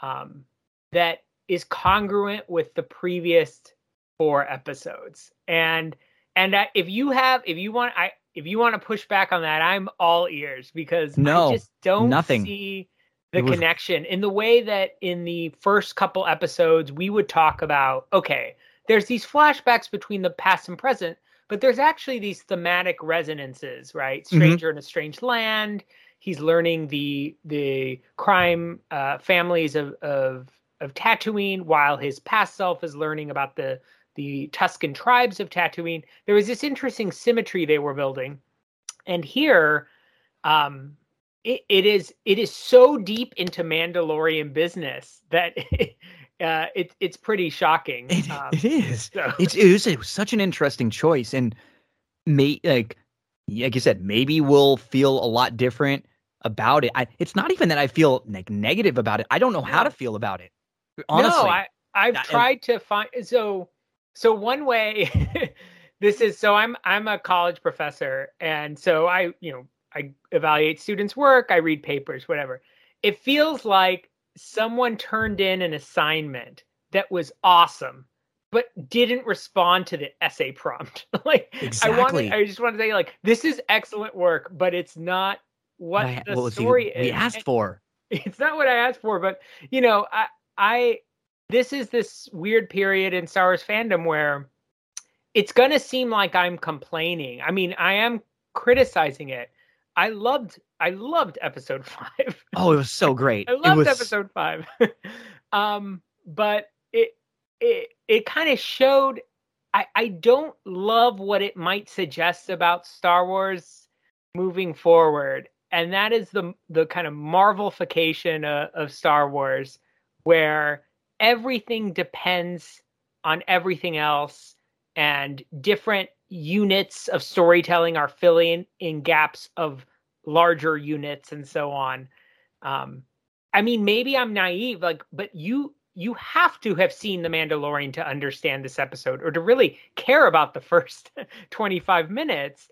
um, that is congruent with the previous four episodes. And and uh, if you have, if you want, I if you want to push back on that, I'm all ears because no, I just don't nothing. see the was... connection in the way that in the first couple episodes we would talk about okay there's these flashbacks between the past and present but there's actually these thematic resonances right mm-hmm. stranger mm-hmm. in a strange land he's learning the the crime uh, families of, of of Tatooine while his past self is learning about the the Tusken tribes of Tatooine there was this interesting symmetry they were building and here um it, it is it is so deep into Mandalorian business that uh, it, it's pretty shocking. It, um, it is. So. It's it was, it was such an interesting choice, and may like like you said, maybe we'll feel a lot different about it. I, it's not even that I feel like negative about it. I don't know how to feel about it. Honestly, no, I I've tried to find so so one way. this is so I'm I'm a college professor, and so I you know I evaluate students' work, I read papers, whatever. It feels like someone turned in an assignment that was awesome, but didn't respond to the essay prompt. like exactly. I want I just want to say like this is excellent work, but it's not what I, the what story is. We asked for. It's not what I asked for, but you know, I I this is this weird period in Star Wars fandom where it's going to seem like I'm complaining. I mean, I am criticizing it, I loved I loved episode five. Oh, it was so great. I loved was... episode five. um, but it it it kind of showed I, I don't love what it might suggest about Star Wars moving forward. And that is the the kind of marvelification of, of Star Wars, where everything depends on everything else and different units of storytelling are filling in gaps of larger units and so on. Um, I mean, maybe I'm naive, like, but you you have to have seen The Mandalorian to understand this episode or to really care about the first 25 minutes.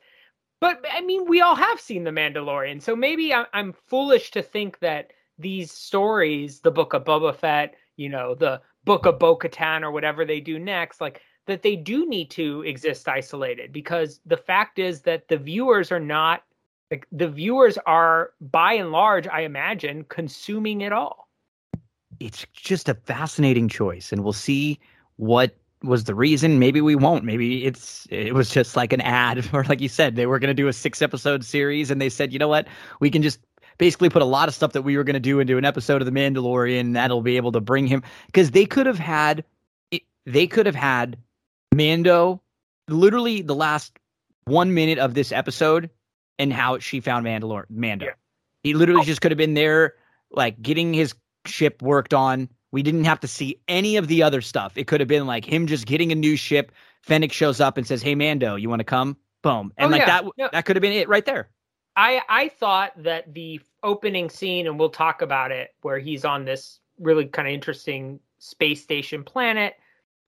But I mean, we all have seen The Mandalorian, so maybe I'm foolish to think that these stories, the Book of Boba Fett, you know, the Book of Bo Katan, or whatever they do next, like that they do need to exist isolated because the fact is that the viewers are not like the viewers are by and large i imagine consuming it all. It's just a fascinating choice and we'll see what was the reason. Maybe we won't. Maybe it's it was just like an ad or like you said they were going to do a six episode series and they said you know what? We can just basically put a lot of stuff that we were going to do into an episode of the mandalorian that'll be able to bring him because they could have had they could have had mando literally the last one minute of this episode and how she found Mandalore mando yeah. he literally oh. just could have been there like getting his ship worked on we didn't have to see any of the other stuff. It could have been like him just getting a new ship. Fennec shows up and says, "Hey, Mando, you want to come?" Boom, and oh, like yeah. that. That could have been it right there. I I thought that the opening scene, and we'll talk about it, where he's on this really kind of interesting space station planet,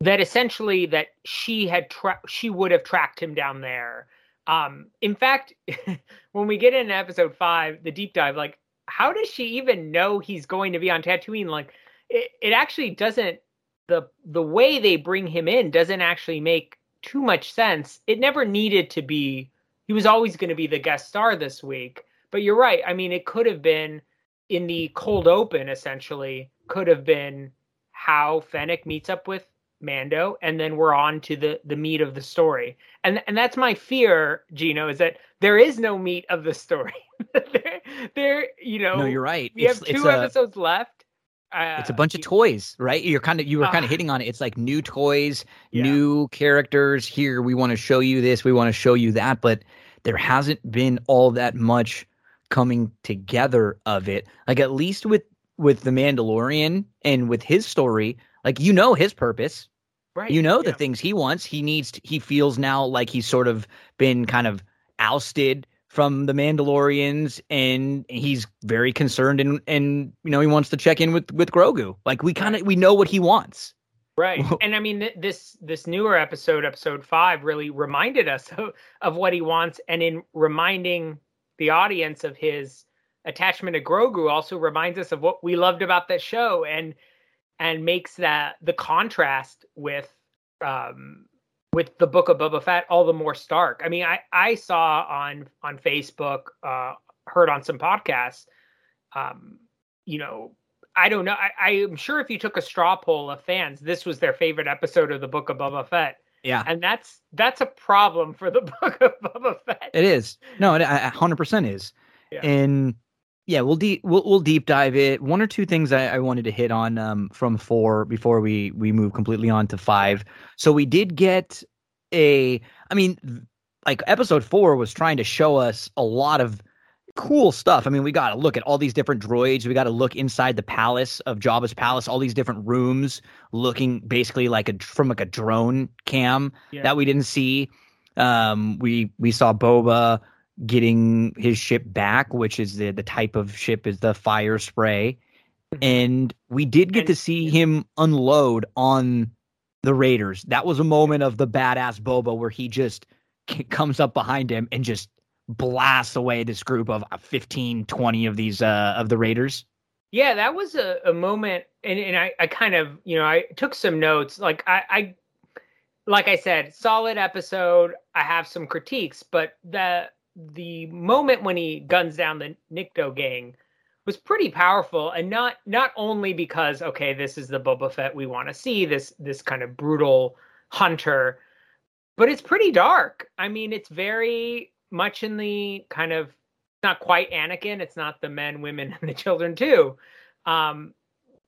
that essentially that she had tra- she would have tracked him down there. Um, in fact, when we get in episode five, the deep dive, like, how does she even know he's going to be on Tatooine? Like, it, it actually doesn't the the way they bring him in doesn't actually make too much sense. It never needed to be. He was always going to be the guest star this week. But you're right. I mean, it could have been in the cold open. Essentially, could have been how Fennec meets up with Mando, and then we're on to the the meat of the story. And and that's my fear, Gino, is that there is no meat of the story. there, there, you know. No, you're right. We it's, have two episodes a... left uh, it's a bunch of toys, right? You're kind of you were kind of uh, hitting on it. It's like new toys, yeah. new characters. Here we want to show you this, we want to show you that, but there hasn't been all that much coming together of it. Like at least with with the Mandalorian and with his story, like you know his purpose. Right. You know the yeah. things he wants. He needs to, he feels now like he's sort of been kind of ousted from the Mandalorians, and he's very concerned and and you know he wants to check in with with Grogu. Like we kind of we know what he wants. Right. and I mean this this newer episode, episode 5 really reminded us of, of what he wants and in reminding the audience of his attachment to Grogu also reminds us of what we loved about that show and and makes that the contrast with um with the book of Boba Fett all the more stark. I mean, I I saw on on Facebook, uh, heard on some podcasts, um, you know, I don't know. I, am sure if you took a straw poll of fans, this was their favorite episode of the book of Boba Fett. Yeah, and that's that's a problem for the book of Boba Fett. It is. No, it hundred percent is. Yeah. And yeah, we'll deep we'll, we'll deep dive it. One or two things I, I wanted to hit on um, from four before we we move completely on to five. So we did get a. I mean, like episode four was trying to show us a lot of cool stuff. I mean, we got to look at all these different droids. We got to look inside the palace of Jabba's palace, all these different rooms, looking basically like a from like a drone cam yeah. that we didn't see. Um, we we saw Boba getting his ship back, which is the the type of ship is the Firespray. Mm-hmm. And we did get to see him unload on the Raiders. That was a moment of the badass Boba where he just comes up behind him and just blasts away this group of uh, 15, 20 of these uh, of the Raiders. Yeah, that was a, a moment, and, and I, I kind of, you know, I took some notes. Like I, I like I said, solid episode. I have some critiques, but the the moment when he guns down the Nikto gang was pretty powerful, and not not only because okay, this is the Boba Fett we want to see, this this kind of brutal hunter, but it's pretty dark. I mean, it's very much in the kind of not quite Anakin. It's not the men, women, and the children too. Um,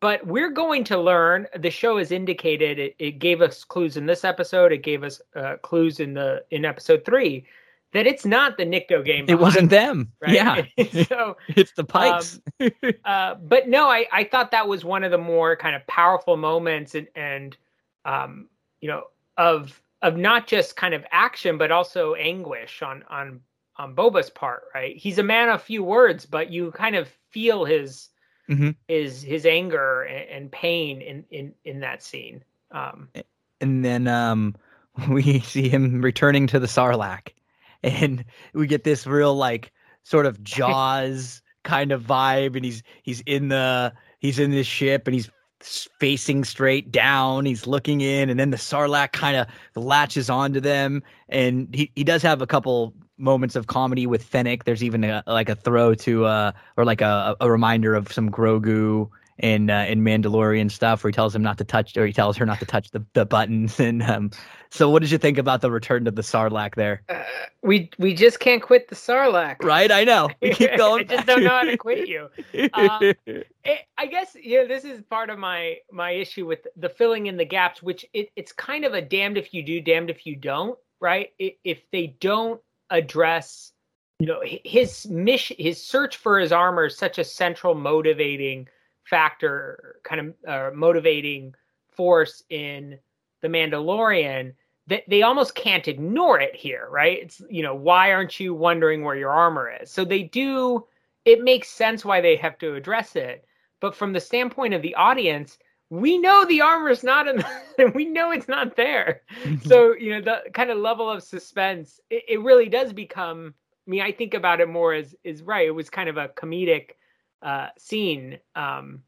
but we're going to learn. The show has indicated it, it gave us clues in this episode. It gave us uh, clues in the in episode three that it's not the Nikto game. It wasn't them. Right? Yeah. so it's the Pikes. um, uh, but no, I, I thought that was one of the more kind of powerful moments and, and um, you know, of of not just kind of action, but also anguish on on on Boba's part, right? He's a man of few words, but you kind of feel his mm-hmm. his his anger and, and, pain in in in that scene. Um, and then um, we see him returning to the Sarlacc and we get this real like sort of Jaws kind of vibe, and he's he's in the he's in this ship and he's facing straight down. He's looking in, and then the Sarlacc kind of latches onto them. And he, he does have a couple moments of comedy with Fennec. There's even a, like a throw to uh or like a, a reminder of some Grogu in uh, in Mandalorian stuff where he tells him not to touch or he tells her not to touch the, the buttons and um so what did you think about the return to the Sarlacc there? Uh, we we just can't quit the Sarlacc. Right, I know. We keep going. I just don't know how to quit you. Uh, it, I guess you know this is part of my my issue with the filling in the gaps, which it, it's kind of a damned if you do, damned if you don't, right? If they don't address, you know, his mission, his search for his armor is such a central motivating factor, kind of uh, motivating force in the Mandalorian that they almost can't ignore it here, right? It's you know, why aren't you wondering where your armor is? So they do it makes sense why they have to address it. But from the standpoint of the audience, we know the armor is not in the, we know it's not there. so, you know, the kind of level of suspense, it, it, really does become I mean, I think about it more as is right. It was kind of a comedic uh scene. Um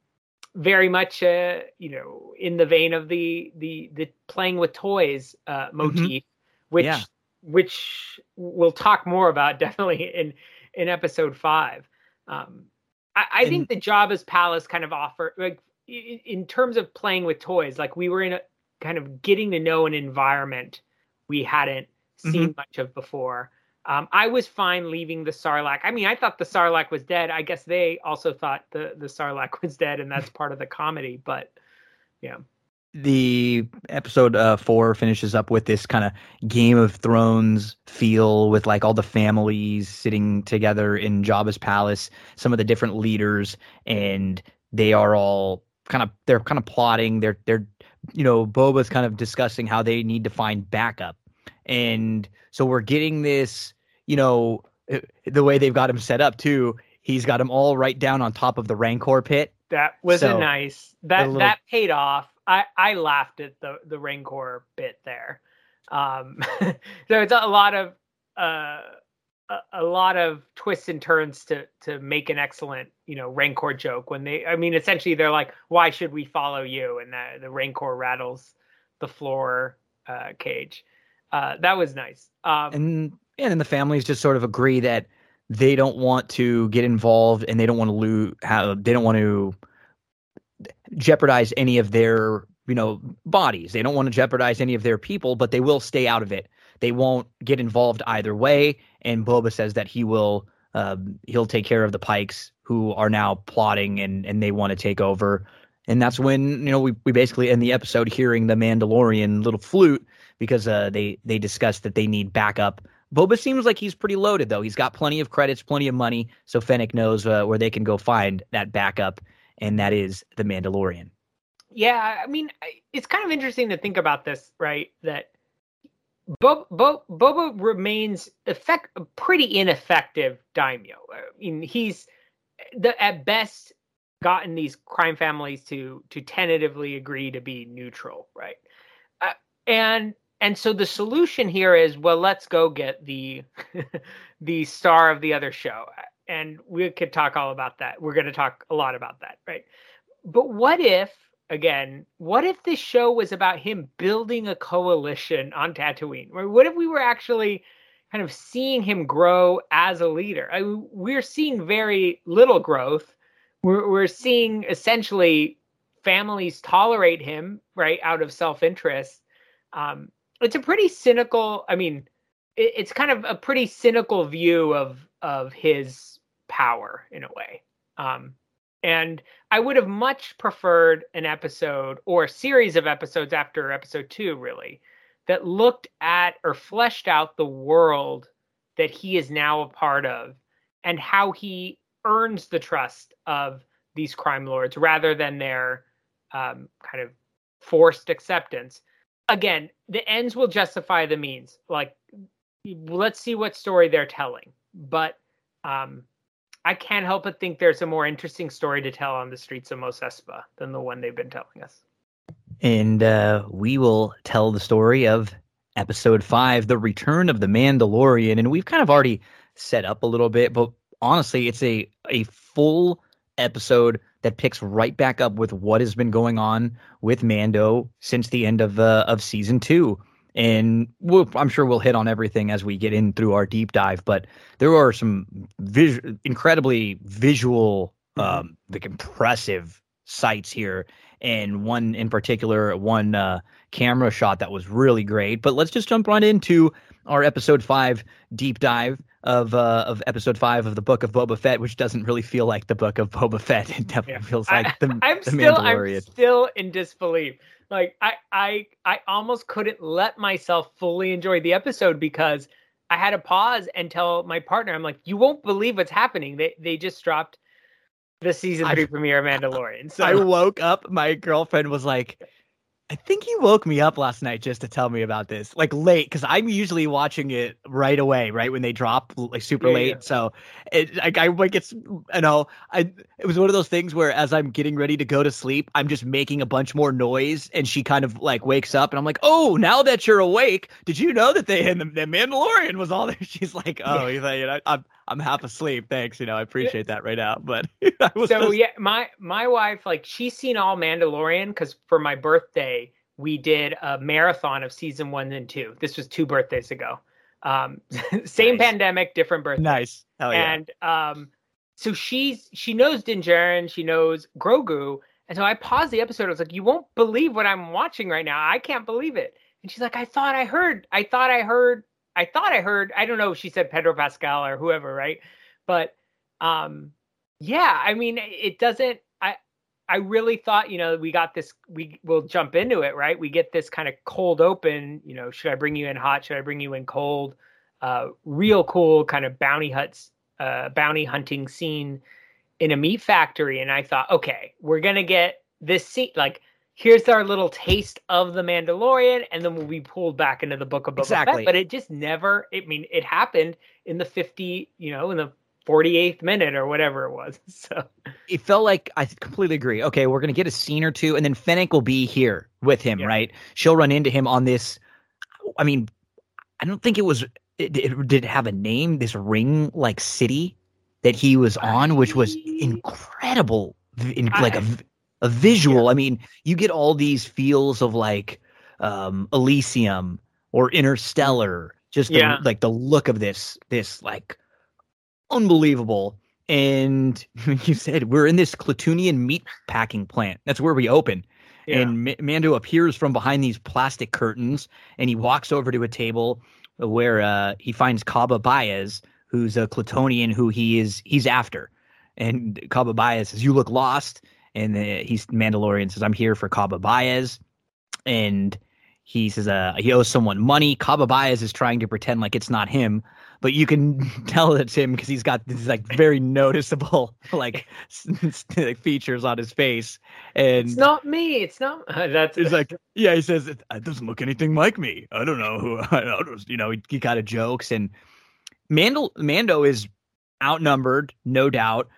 very much uh, you know in the vein of the the the playing with toys uh, mm-hmm. motif, mm-hmm. which yeah. which we'll talk more about definitely in in episode five. Um, I, I and, think the Jabba's palace kind of offer like in terms of playing with toys, like we were in a kind of getting to know an environment we hadn't seen mm-hmm. much of before. Um, I was fine leaving the Sarlacc. I mean, I thought the Sarlacc was dead. I guess they also thought the the Sarlacc was dead, and that's part of the comedy. But yeah, the episode uh, four finishes up with this kind of Game of Thrones feel, with like all the families sitting together in Jabba's palace, some of the different leaders, and they are all kind of they're kind of plotting. They're they're you know Boba's kind of discussing how they need to find backup and so we're getting this, you know, eh, the way they've got him set up too. He's got him all right down on top of the Rancor pit. That was so, a nice that little... that paid off. I I laughed at the the Rancor bit there. Um, so it's a lot of uh, a, a, lot of twists and turns to to make an excellent you know Rancor joke when they I mean essentially they're like why should we follow you and the the Rancor rattles the floor uh, cage uh, that was nice. Um, and and then the families just sort of agree that they don't want to get involved and they don't want to lose. How they don't want to jeopardize any of their you know bodies. They don't want to jeopardize any of their people, but they will stay out of it. They won't get involved either way. And Boba says that he will uh, he'll take care of the Pikes who are now plotting and and they want to take over. And that's when you know we we basically end the episode hearing the Mandalorian little flute because uh, they they discussed that they need backup. Boba seems like he's pretty loaded though. He's got plenty of credits, plenty of money, so Fennec knows uh, where they can go find that backup, and that is the Mandalorian. Yeah, I mean, it's kind of interesting to think about this, right? That Boba, Boba, Boba remains effect pretty ineffective daimyo. I mean, he's the at best gotten these crime families to to tentatively agree to be neutral, right? Uh, and and so the solution here is well let's go get the the star of the other show. And we could talk all about that. We're going to talk a lot about that right? But what if again what if this show was about him building a coalition on Tatooine? Or what if we were actually kind of seeing him grow as a leader? I, we're seeing very little growth. We're, we're seeing essentially families tolerate him right out of self-interest. Um, it's a pretty cynical. I mean, it, it's kind of a pretty cynical view of of his power in a way. Um, and I would have much preferred an episode or a series of episodes after episode two, really, that looked at or fleshed out the world that he is now a part of and how he earns the trust of these crime lords rather than their um, kind of forced acceptance again, the ends will justify the means. Like, let's see what story they're telling. But um, I can't help but think there's a more interesting story to tell on the streets of Mos Espa than the one they've been telling us. And uh, we will tell the story of episode five, The Return of the Mandalorian. And we've kind of already set up a little bit, but honestly, it's a, a full episode that picks right back up with what has been going on with Mando since the end of uh, of season two. And we'll, I'm sure we'll hit on everything as we get in through our deep dive. But there are some vis- incredibly visual, Mm-hmm. um, like impressive sights here, and one in particular, one uh, camera shot that was really great. But let's just jump right into our episode five deep dive of uh, of episode five of the Book of Boba Fett, which doesn't really feel like the Book of Boba Fett. It definitely Yeah. feels like the, I, am the still Mandalorian. I'm still in disbelief. Like I I I almost couldn't let myself fully enjoy the episode because I had to pause and tell my partner, I'm like, you won't believe what's happening. They they just dropped the season I- three premiere of Mandalorian. So I woke up. My girlfriend was like, I think he woke me up last night just to tell me about this, like late, because I'm usually watching it right away, right when they drop, like super Yeah, late. yeah. So it, like, I like it's, you know, I it was one of those things where as I'm getting ready to go to sleep, I'm just making a bunch more noise, and she kind of like wakes up, and I'm like, oh, now that you're awake, did you know that they and the, the Mandalorian was all there? She's like, oh, you know, you know, I'm I'm half asleep. Thanks, you know, I appreciate that right now, but I was so just- yeah, my my wife like she's seen all Mandalorian because for my birthday we did a marathon of season one and two. This was two birthdays ago. Um, same Nice. pandemic, different birthday. nice. Hell yeah. And um, so she's she knows Din Djarin, she knows Grogu, and so I paused the episode. I was like, "You won't believe what I'm watching right now. I can't believe it." And she's like, "I thought I heard. I thought I heard. I thought I heard. I don't know if she said Pedro Pascal or whoever, right? But um, yeah. I mean, it doesn't. I I really thought, you know, we got this. We will jump into it, right? We get this kind of cold open. You know, should I bring you in hot? Should I bring you in cold? Uh, real cool kind of bounty huts, uh, bounty hunting scene in a meat factory, and I thought, okay, we're gonna get this scene. Like, here's our little taste of the Mandalorian, and then we'll be pulled back into the book of Boba Exactly. Fett. But it just never. I mean, it happened in the fifty, you know, in the forty eighth minute or whatever it was. So it felt like I completely agree. Okay, we're gonna get a scene or two, and then Fennec will be here with him, Yeah. right? She'll run into him on this. I mean, I don't think it was. It, it did it have a name. This ring like city that he was on, which was incredible. In, like a, a visual. I mean, you get all these feels of like um Elysium or Interstellar. Just the, like the look of this, this like unbelievable. And you said we're in this Klatooinian meat packing plant. That's where we open. yeah. And Ma- Mando appears from behind these plastic curtains, and he walks over to a table where uh, he finds Kaba Baiz, who's a Klatooinian who he is he's after. And Kaba Baiz says, "You look lost." And uh, he's Mandalorian says, "I'm here for Kaba Baiz." And he says, uh, he owes someone money. Kaba Baiz is trying to pretend like it's not him, but you can tell it's him because he's got these like very noticeable like features on his face. And it's not me. It's not. that's it's like, yeah, he says it, it doesn't look anything like me. I don't know who. I don't, you know, he, he kind of jokes, and Mando Mando is outnumbered, no doubt.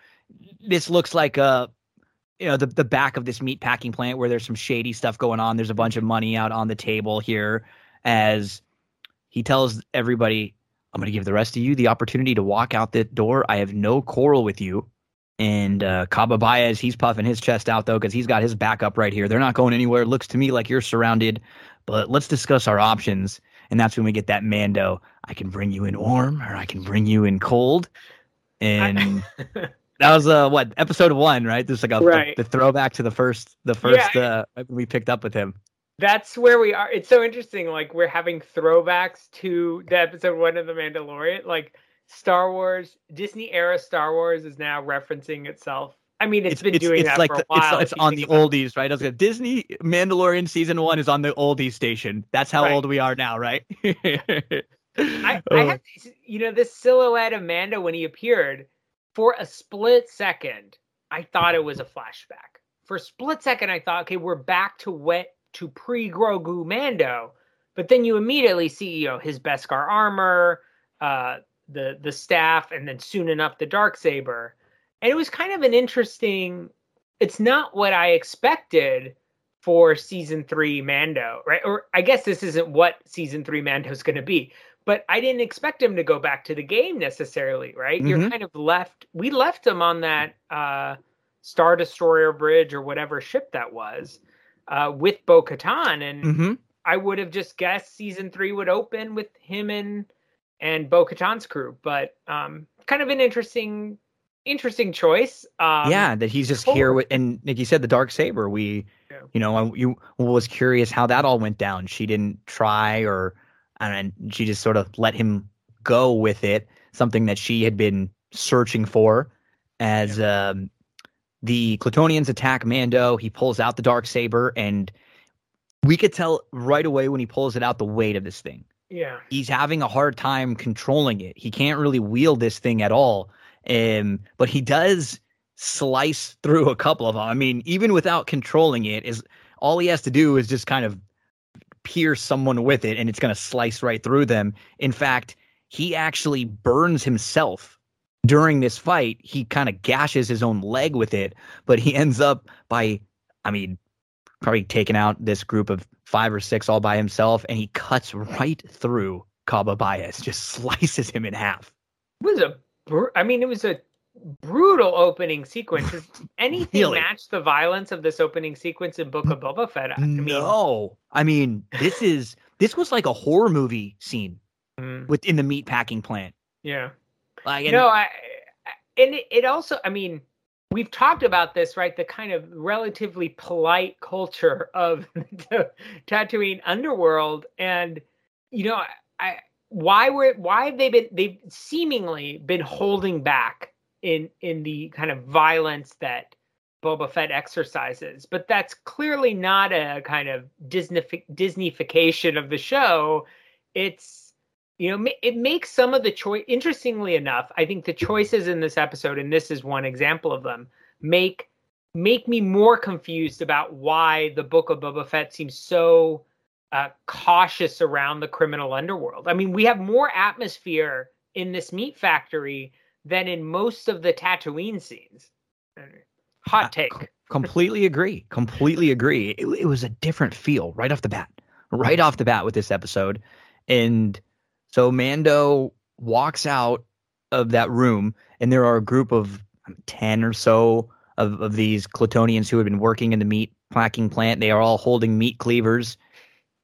This looks like a, you know, the the back of this meat packing plant where there's some shady stuff going on. There's a bunch of money out on the table here, as he tells everybody, "I'm going to give the rest of you the opportunity to walk out the door. I have no quarrel with you." And uh, Kaba Baiz, he's puffing his chest out though because he's got his backup right here. They're not going anywhere. It Looks to me like you're surrounded, but let's discuss our options. And that's when we get that Mando. I can bring you in warm, or I can bring you in cold. And that was uh what episode one, right? There's like a Right. the, the throwback to the first the first Yeah. uh we picked up with him. that's where we are. It's so interesting. Like we're having throwbacks to the episode one of the Mandalorian. Like Star Wars, Disney era Star Wars is now referencing itself. I mean, it's been doing that like for a while. It's, it's on the oldies, right? I was Disney Mandalorian season one is on the oldies station. That's how Right. old we are now, right? I, I Oh. have, this- you know, this silhouette of Mando when he appeared for a split second, I thought it was a flashback. For a split second, I thought, okay, we're back to wet to pre Grogu Mando, but then you immediately see, you know, his Beskar armor, uh, the the staff, and then soon enough the dark saber, and it was kind of an interesting. It's not what I expected for season three Mando, right? Or I guess this isn't what season three Mando is going to be, but I didn't expect him to go back to the game necessarily, right? You're Mhm. kind of left. We left him on that uh Star Destroyer bridge or whatever ship that was uh, with Bo Katan. And Mm-hmm. I would have just guessed season three would open with him and and Bo Katan's crew, but um, kind of an interesting interesting choice. Um, yeah, that he's just here with, and like you said, the dark saber. We, Yeah. you know, I, you was curious how that all went down. She didn't try, or and she just sort of let him go with it. Something that she had been searching for. As um, the Klatooinians attack Mando, he pulls out the dark saber, and we could tell right away when he pulls it out the weight of this thing yeah, he's having a hard time controlling it. He can't really wield this thing at all. Um, but he does slice through a couple of them. I mean, even without controlling it, is all he has to do is just kind of pierce someone with it, and it's going to slice right through them. In fact, he actually burns himself during this fight. He kind of gashes his own leg with it, but he ends up by, I mean, probably taking out this group of five or six all by himself, and he cuts right through Kaba Baiz, just slices him in half. it was a, I mean, it was a brutal opening sequence. Does anything Really? match the violence of this opening sequence in Book of Boba Fett? I mean, no, I mean this is this was like a horror movie scene mm, within the meat packing plant. yeah. Like, and no, I, I- and it, it also, I mean, we've talked about this, right? The kind of relatively polite culture of the Tatooine underworld, and you know, I, I why were why have they been they've seemingly been holding back in in the kind of violence that Boba Fett exercises, but that's clearly not a kind of Disney Disneyfication of the show. It's you know it makes some of the choice interestingly enough i think the choices in this episode and this is one example of them make make me more confused about why the book of boba fett seems so uh, cautious around the criminal underworld i mean we have more atmosphere in this meat factory than in most of the tatooine scenes hot take completely agree. Completely agree. It, it was a different feel right off the bat. Right off the bat with this episode. And so Mando walks out of that room, and there are a group of um, 10 or so of, of these Klatooinians who had been working in the meat packing plant. They are all holding meat cleavers.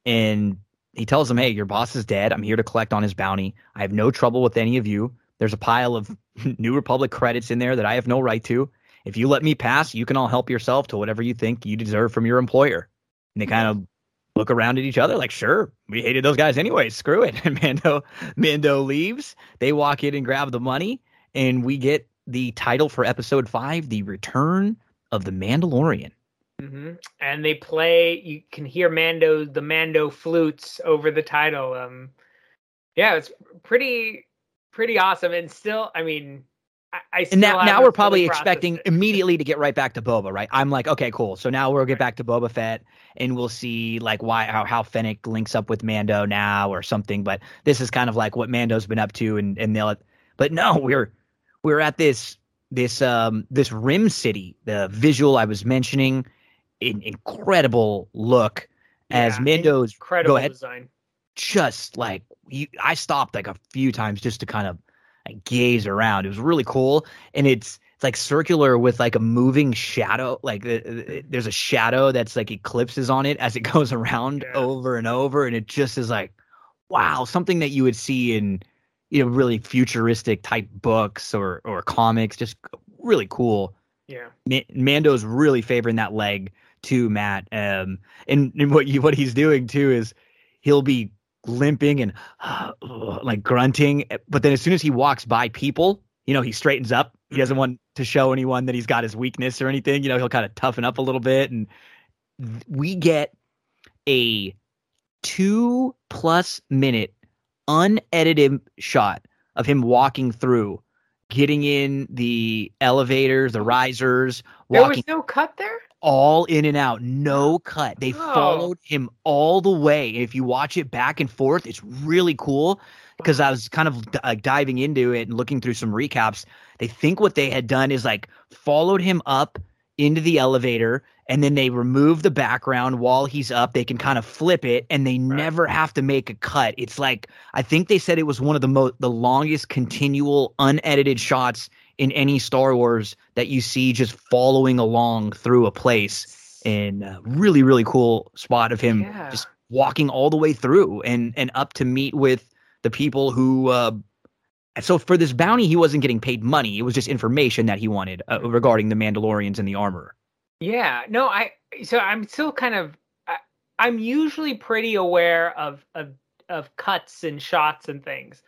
And he tells them, Hey, your boss is dead. I'm here to collect on his bounty. I have no trouble with any of you. There's a pile of New Republic credits in there that I have no right to if you let me pass, you can all help yourself to whatever you think you deserve from your employer. And they kind of look around at each other like, sure, we hated those guys anyway. Screw it. And Mando, Mando leaves. They walk in and grab the money, and we get the title for episode five, The Return of the Mandalorian. hmm And they play. You can hear Mando, the Mando flutes over the title. Um, yeah, it's pretty, pretty awesome. And still, I mean, I, I still And now, now we're probably expecting it. immediately to get right back to Boba, right? I'm like, okay, cool. So now we'll get back to Boba Fett, and we'll see like why how how Fennec links up with Mando now or something. But this is kind of like what Mando's been up to, and and they'll. But no, we're we're at this this um this Rim City, the visual I was mentioning, an incredible look as Mando's incredible go ahead design. Just like you, I stopped like a few times just to kind of like gaze around. It was really cool, and it's it's like circular with like a moving shadow. Like there's a shadow that's like eclipses on it as it goes around Yeah. over and over, and it just is like wow, something that you would see in you know really futuristic type books or or comics. Just really cool. Yeah. Ma- Mando's really favoring that leg too, Matt. Um, and, and what you what he's doing too is he'll be limping and like grunting, but then as soon as he walks by people, you know, he straightens up. He doesn't mm-hmm. want to show anyone that he's got his weakness or anything. You know, he'll kind of toughen up a little bit, and we get a two plus minute unedited shot of him walking through, getting in the elevators, the risers, Walking, There was no cut there. all in and out, no cut. They Oh. followed him all the way. If you watch it back and forth, it's really cool because I was kind of d- like diving into it and looking through some recaps. They think what they had done is like followed him up into the elevator and then they remove the background while he's up. They can kind of flip it and they never have to make a cut. It's like I think they said it was one of the most the longest continual unedited shots in any Star Wars that you see just following along through a place. And uh, really, really cool spot of him Yeah. just walking all the way through and and up to meet with the people who. Uh, so for this bounty, he wasn't getting paid money. It was just information that he wanted uh, regarding the Mandalorians and the armor. Yeah, no, I so I'm still kind of I, I'm usually pretty aware of of of cuts and shots and things.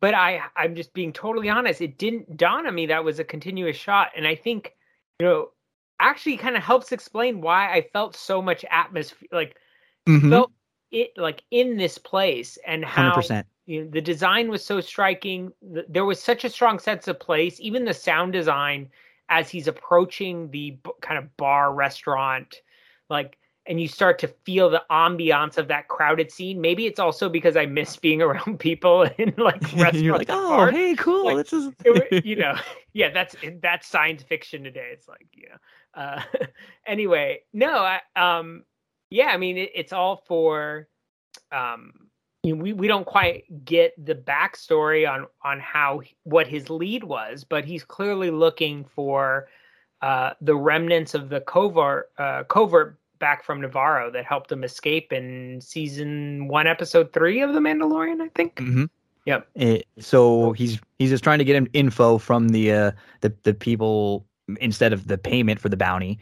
But I I'm just being totally honest, it didn't dawn on me that was a continuous shot and I think you know actually kind of helps explain why I felt so much atmosphere like Mhm. felt it like in this place and how 100%. you know, the design was so striking. There was such a strong sense of place. Even the sound design as he's approaching the b- kind of bar restaurant, like, and you start to feel the ambiance of that crowded scene. Maybe it's also because I miss being around people in like restaurants. You're like, oh, bars." hey, cool. Like, this is It you know, yeah, that's that's science fiction today. It's like, you know, uh, anyway, no, I, um, yeah, I mean, it, it's all for, um, you know, we we don't quite get the backstory on on how what his lead was, but he's clearly looking for uh, the remnants of the covert uh, covert back from Nevarro that helped him escape in season one, episode three of The Mandalorian, I think. Mhm. Yep. Eh, so he's he's just trying to get him info from the uh, the the people instead of the payment for the bounty.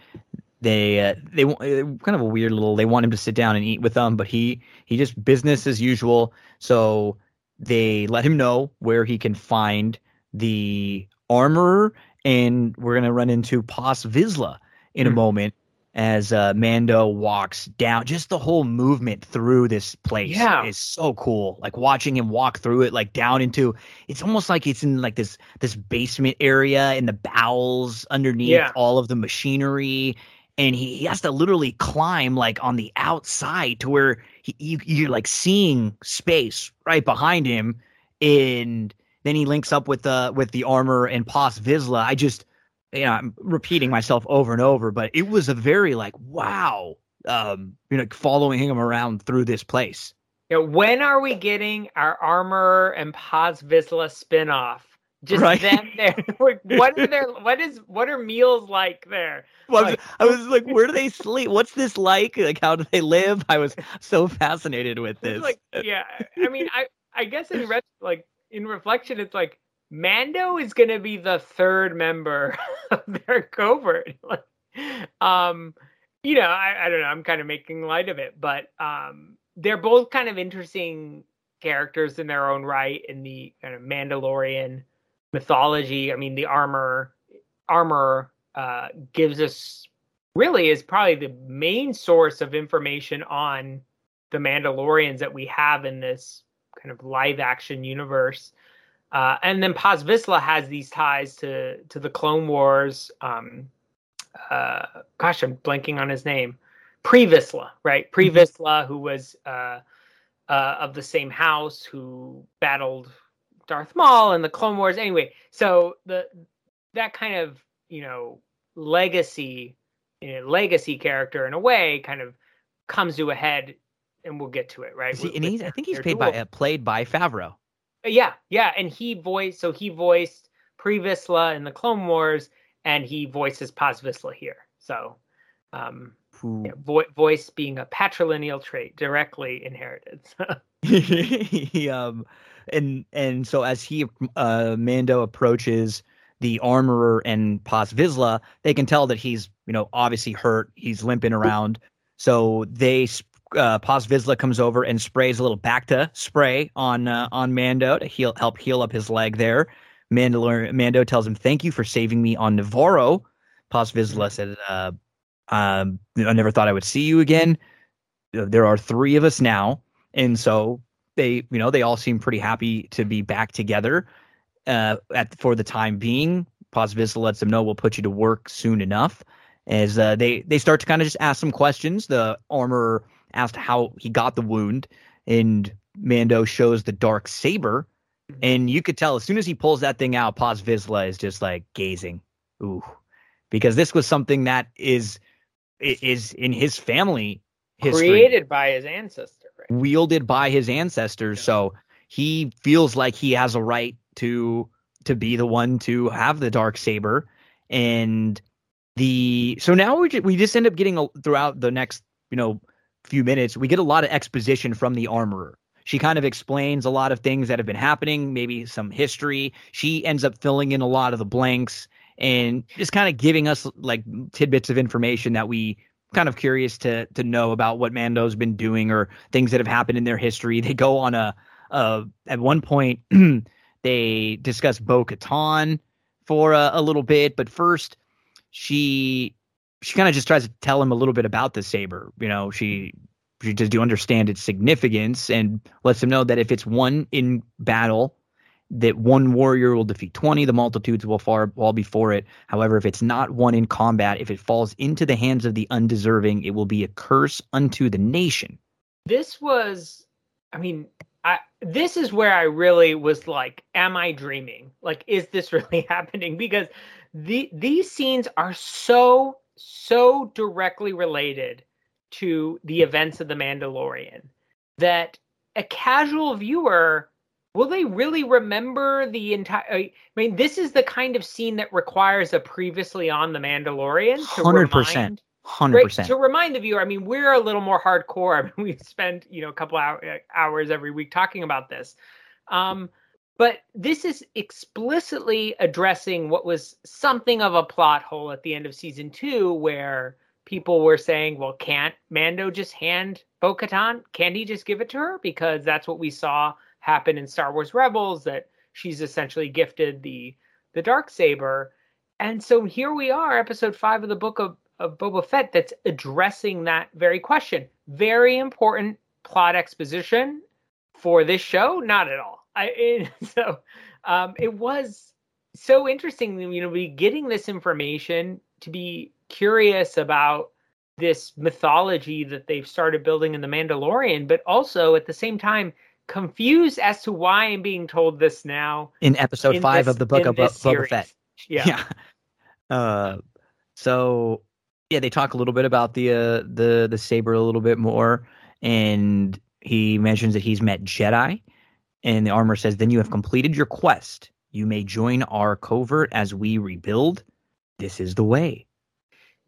They uh, they eh, kind of a weird little. They want him to sit down and eat with them, but he he just business as usual. So they let him know where he can find the armorer, and we're gonna run into Paz Vizsla in a Hmm. moment as uh, Mando walks down. Just the whole movement through this place Yeah. is so cool. Like watching him walk through it, like down into. It's almost like it's in like this this basement area in the bowels underneath Yeah. all of the machinery. And he, he has to literally climb like on the outside to where he, you, you're like seeing space right behind him. And then he links up with the with the armor and Paz Vizsla. I just you know, I'm repeating myself over and over, but it was a very like wow, um, you know, following him around through this place. Yeah, when are we getting our armor and Paz Vizsla spin-off? Just Right. them there. Like, what are their what is what are meals like there? Well, I was, Like- I was like, where do they sleep? What's this like? Like, how do they live? I was so fascinated with this. like yeah, I mean I I guess in ret- like in reflection it's like Mando is going to be the third member of their covert. Like, um you know, I, I don't know, I'm kind of making light of it, but um they're both kind of interesting characters in their own right in the kind of Mandalorian mythology. I mean, the armor armor uh, gives us really is probably the main source of information on the Mandalorians that we have in this kind of live action universe. Uh, and then Paz Vizsla has these ties to to the Clone Wars. Um, uh, gosh, I'm blanking on his name. Pre Vizsla, right? Pre Vizsla, who was uh, uh, of the same house, who battled Darth Maul and the Clone Wars. Anyway, so the that kind of you know legacy, you know, legacy character in a way, kind of comes to a head, and we'll get to it, right? He- with- and he's, I think he's paid by duel. uh, played by Favreau. Yeah, yeah, and he voiced so he voiced Pre Vizsla in the Clone Wars, and he voices Paz Vizsla here. So, um, yeah, vo- voice being a patrilineal trait directly inherited. he um and and so as he uh Mando approaches the armorer and Paz Vizsla, they can tell that he's you know obviously hurt. He's limping around. So they uh, Paz Vizsla comes over and sprays a little Bacta spray on uh, on Mando to heal help heal up his leg there. Mandalor- Mando tells him, "Thank you for saving me on Nevarro." Paz Vizsla said, uh, um, "I never thought I would see you again. There are three of us now." and so they you know they all seem pretty happy to be back together uh at for the time being. Paz Vizsla lets them know we'll put you to work soon enough. As uh, they they start to kind of just ask some questions. The armor asked how he got the wound and Mando shows the dark saber and you could tell as soon as he pulls that thing out Paz Vizsla is just like gazing. Ooh. Because this was something that is is in his family history. Created by his ancestor, right? Wielded by his ancestors. Yeah. So he feels like he has a right to to be the one to have the dark saber, and the so now we just, we just end up getting a, throughout the next you know few minutes we get a lot of exposition from the armorer. She kind of explains a lot of things that have been happening, maybe some history. She ends up filling in a lot of the blanks and just kind of giving us like tidbits of information that we kind of curious to to know about what Mando's been doing or things that have happened in their history. They go on a uh, at one point they discuss Bo Katan for a, a little bit, but first she she kind of just tries to tell him a little bit about the saber. You know, she she does do understand its significance and lets him know that if it's won in battle, that one warrior will defeat 20, the multitudes will fall, fall before it. However, if it's not won in combat, if it falls into the hands of the undeserving, it will be a curse unto the nation. This was, I mean, I, this is where I really was like, am I dreaming? Like, is this really happening? Because the these scenes are so so directly related to the events of the Mandalorian that a casual viewer will they really remember the entire I mean this is the kind of scene that requires a previously on the Mandalorian to 100%. remind Hundred percent. to remind the viewer, I mean, we're a little more hardcore. I mean, we spend you know a couple hour, hours every week talking about this, um, but this is explicitly addressing what was something of a plot hole at the end of season two, where people were saying, "Well, can't Mando just hand Bo-Katan? Can't he just give it to her? Because that's what we saw happen in Star Wars Rebels. That she's essentially gifted the the dark saber." And so here we are, episode five of the book of of Boba Fett that's addressing that very question. Very important plot exposition for this show, not at all. I it, so um, it was so interesting, you know, be getting this information to be curious about this mythology that they've started building in the Mandalorian, but also at the same time confused as to why I'm being told this now in episode in five this- of the book of Bo- Boba. Fett. Yeah. Uh, so yeah, they talk a little bit about the uh, the the saber a little bit more, and he mentions that he's met Jedi, and the armor says, "Then you have completed your quest. You may join our covert as we rebuild. This is the way."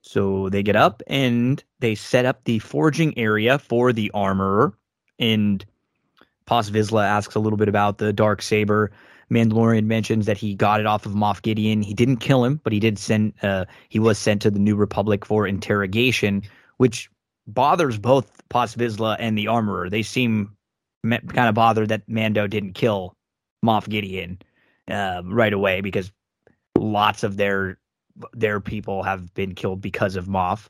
So they get up and they set up the forging area for the armorer, and Paz Vizsla asks a little bit about the dark saber. Mandalorian mentions that he got it off of Moff Gideon. He didn't kill him, but he did send. Uh, he was sent to the New Republic for interrogation, which bothers both Paz Vizsla and the Armorer. They seem me- kind of bothered that Mando didn't kill Moff Gideon uh, right away because lots of their their people have been killed because of Moff.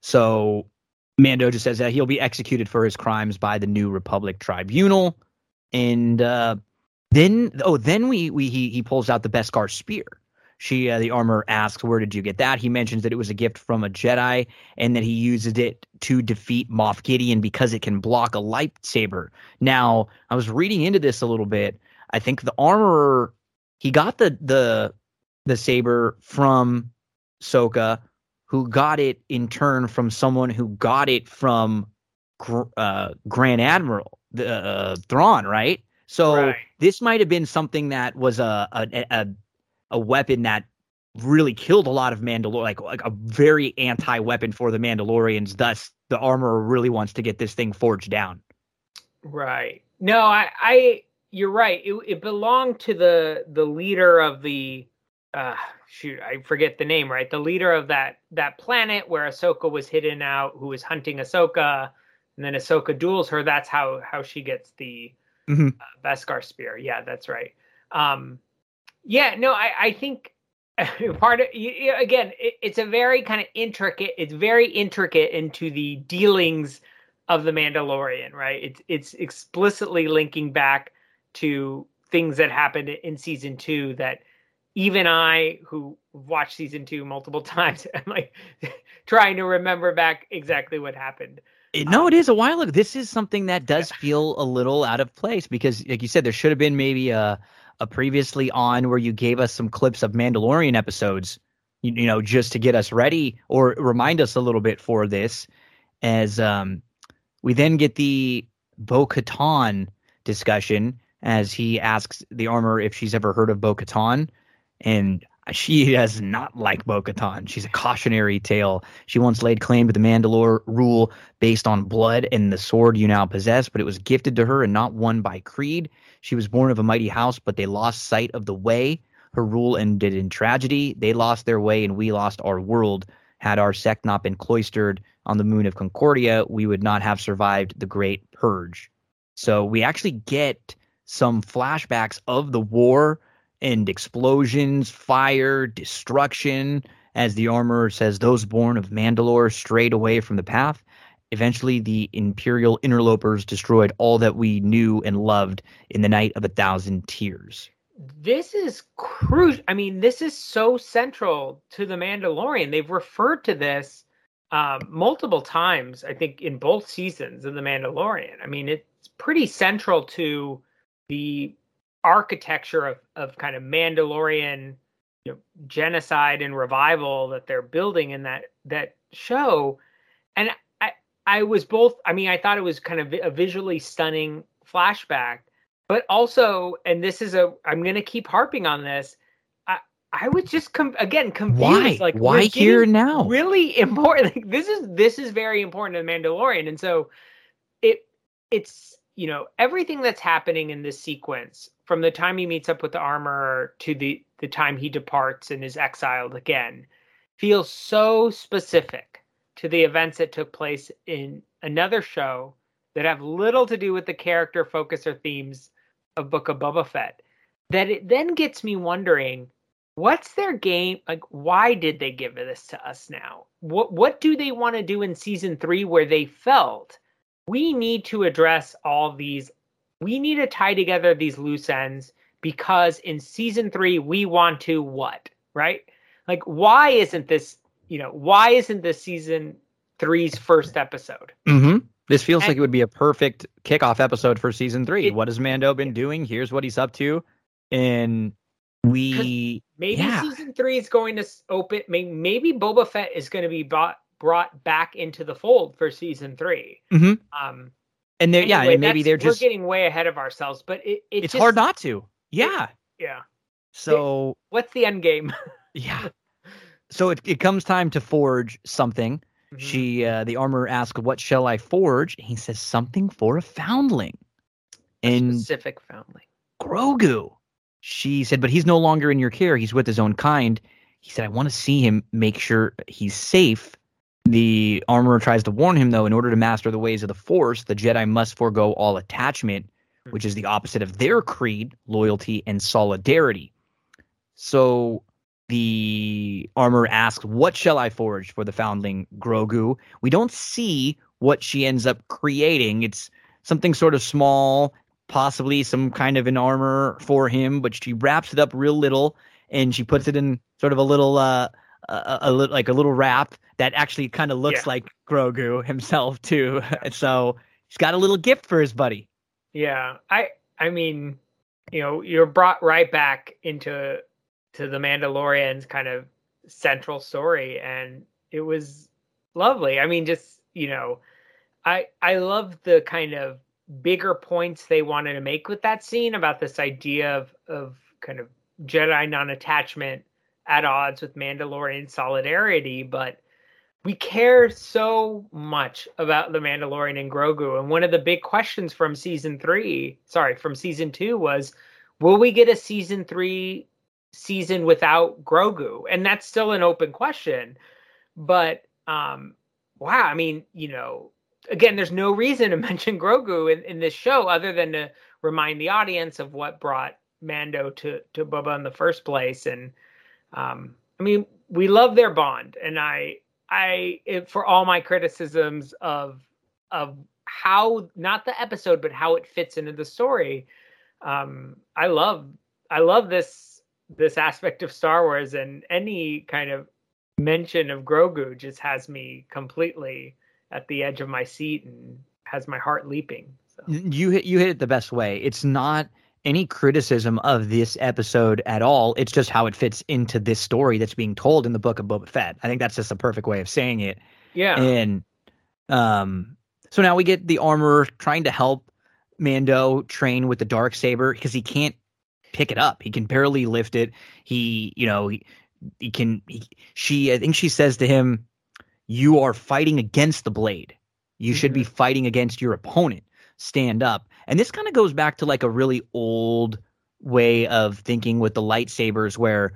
So Mando just says that he'll be executed for his crimes by the New Republic Tribunal, and uh, then oh, then we we he he pulls out the Beskar spear. She uh, the armor asks, "Where did you get that?" He mentions that it was a gift from a Jedi, and that he uses it to defeat Moff Gideon because it can block a lightsaber. Now, I was reading into this a little bit. I think the armor he got the the the saber from Soka, who got it in turn from someone who got it from uh, Grand Admiral the uh, Thrawn, right? So Right. this might have been something that was a a, a a weapon that really killed a lot of Mandalor like like a very anti weapon for the Mandalorians. Thus, the armorer really wants to get this thing forged down. Right. No, I, I, you're right. It, it belonged to the the leader of the, uh, shoot, I forget the name. Right, the leader of that that planet where Ahsoka was hidden out, who was hunting Ahsoka, and then Ahsoka duels her. That's how how she gets the Mhm. uh, Beskar spear. Yeah, that's right. Um, yeah, no, I I think part of you- again, it, it's a very kind of intricate. It's very intricate into the dealings of the Mandalorian, right? It's it's explicitly linking back to things that happened in season two that even I, who watched season two multiple times, am like trying to remember back exactly what happened. It, no, it is a while ago. This is something that does feel a little out of place because, like you said, there should have been maybe a a previously on where you gave us some clips of Mandalorian episodes, you, you know, just to get us ready or remind us a little bit for this. As um, we then get the Bo Katan discussion, as he asks the armor if she's ever heard of Bo Katan. And she does not like Bo. She's a cautionary tale. She once laid claim to the Mandalore rule based on blood and the sword you now possess, but it was gifted to her and not won by creed. She was born of a mighty house, but they lost sight of the way. Her rule ended in tragedy. They lost their way, and we lost our world. Had our sect not been cloistered on the moon of Concordia, we would not have survived the Great Purge. So we actually get some flashbacks of the war and explosions, fire, destruction. As the armorer says, those born of Mandalore strayed away from the path. Eventually, the Imperial interlopers destroyed all that we knew and loved in the night of a thousand tears. This is crucial. I mean, this is so central to the Mandalorian. They've referred to this um, multiple times, I think, in both seasons of the Mandalorian. I mean, it's pretty central to the architecture of, of kind of Mandalorian you know, genocide and revival that they're building in that that show. And I I was both I mean I thought it was kind of a visually stunning flashback, but also and this is a I'm going to keep harping on this. I I was just com- again confused why? like why here now? Really important. Like, this is this is very important to the Mandalorian and so it it's you know everything that's happening in this sequence from the time he meets up with the armor to the the time he departs and is exiled again feels so specific to the events that took place in another show that have little to do with the character focus or themes of Book of Boba Fett that it then gets me wondering what's their game like why did they give this to us now? What what do they want to do in season 3 where they felt we need to address all these. We need to tie together these loose ends because in season three, we want to what? Right? Like, why isn't this, you know, why isn't this season three's first episode? Mm-hmm. This feels and, like it would be a perfect kickoff episode for season three. It, what has Mando been doing? Here's what he's up to. And we maybe yeah. season three is going to open. Maybe, maybe Boba Fett is going to be bought brought back into the fold for season 3 mm-hmm. Um, and they're anyway, yeah, and maybe they're just we're getting way ahead of ourselves, but it, it it's just, hard not to. Yeah, it, yeah. So it, what's the end game? yeah. So it, it comes time to forge something. Mm-hmm. She uh, the armor asks, "What shall I forge?" He says, "Something for a foundling." A and specific foundling. Grogu. She said, "But he's no longer in your care. He's with his own kind." He said, "I want to see him make sure he's safe." The armorer tries to warn him, though, in order to master the ways of the Force, the Jedi must forego all attachment, which is the opposite of their creed, loyalty, and solidarity. So the armor asks, What shall I forge for the foundling Grogu? We don't see what she ends up creating. It's something sort of small, possibly some kind of an armor for him, but she wraps it up real little and she puts it in sort of a little uh, a, a, like a little wrap that actually kind of looks yeah. like Grogu himself too. and so he's got a little gift for his buddy. Yeah, I I mean, you know, you're brought right back into to the Mandalorian's kind of central story, and it was lovely. I mean, just you know, I I love the kind of bigger points they wanted to make with that scene about this idea of of kind of Jedi non-attachment at odds with Mandalorian solidarity, but we care so much about the Mandalorian and Grogu. And one of the big questions from season three, sorry, from season two was, will we get a season three season without Grogu? And that's still an open question. But um, wow, I mean, you know, again, there's no reason to mention Grogu in, in this show other than to remind the audience of what brought Mando to to Boba in the first place. And um, I mean, we love their bond, and I, I, it, for all my criticisms of of how not the episode, but how it fits into the story, um, I love, I love this this aspect of Star Wars, and any kind of mention of Grogu just has me completely at the edge of my seat and has my heart leaping. So. You hit you hit it the best way. It's not any criticism of this episode at all. It's just how it fits into this story that's being told in the book of Boba Fett. I think that's just a perfect way of saying it. Yeah. And um so now we get the armorer trying to help Mando train with the dark saber because he can't pick it up. He can barely lift it. He, you know, he, he can. He, she, I think she says to him, "You are fighting against the blade. You mm-hmm. should be fighting against your opponent. Stand up." And this kind of goes back to like a really old way of thinking with the lightsabers, where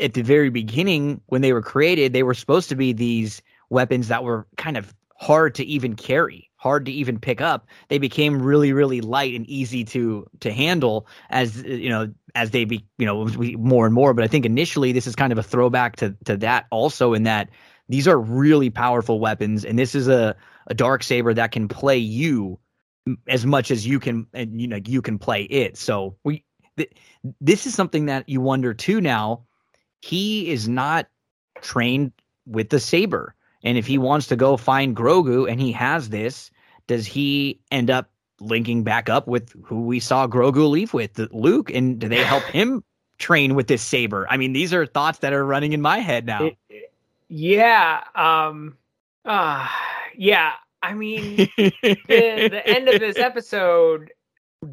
at the very beginning when they were created, they were supposed to be these weapons that were kind of hard to even carry hard to even pick up. They became really really light and easy to to handle as uh, you know as they be you know more and more. But i think initially this is kind of a throwback to to that also in that these are really powerful weapons and this is a a dark saber that can play you as much as you can and you know you can play it so we th- this is something that you wonder too now he is not trained with the saber and if he wants to go find Grogu and he has this, does he end up linking back up with who we saw Grogu leave with, Luke? And do they help him train with this saber? I mean, these are thoughts that are running in my head now. Yeah. Um, uh, yeah. I mean, the, the end of this episode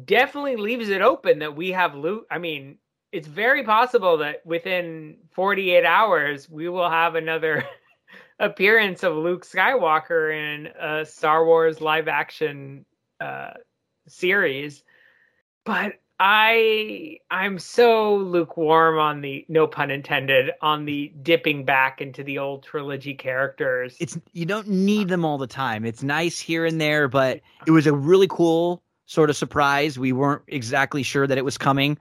definitely leaves it open that we have Luke. I mean, it's very possible that within 48 hours we will have another appearance of Luke Skywalker in a Star Wars live action uh, series. But I I'm so lukewarm on the no pun intended on the dipping back into the old trilogy characters. It's you don't need them all the time. It's nice here and there, but it was a really cool sort of surprise. We weren't exactly sure that it was coming,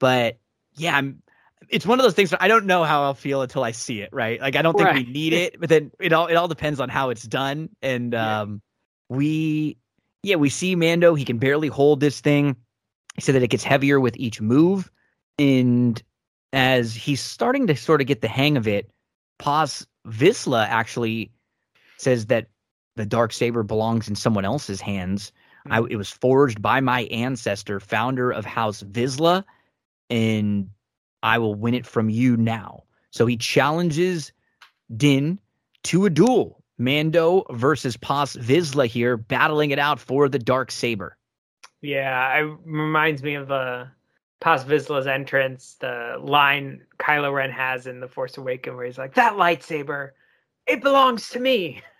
but yeah, I'm it's one of those things I don't know how I'll feel until I see it, right? Like I don't think right. we need it, but then it all it all depends on how it's done. And yeah. um we yeah, we see Mando, he can barely hold this thing. He said that it gets heavier with each move. And as he's starting to sort of get the hang of it, Paz Vizsla actually says that the dark saber belongs in someone else's hands. Mm-hmm. I, it was forged by my ancestor, founder of House Vizsla, and I will win it from you now. So he challenges Din to a duel. Mando versus Paz Vizsla here, battling it out for the dark saber. Yeah, it reminds me of uh, Paz Vizsla's entrance, the line Kylo Ren has in The Force Awakens, where he's like, "That lightsaber, it belongs to me."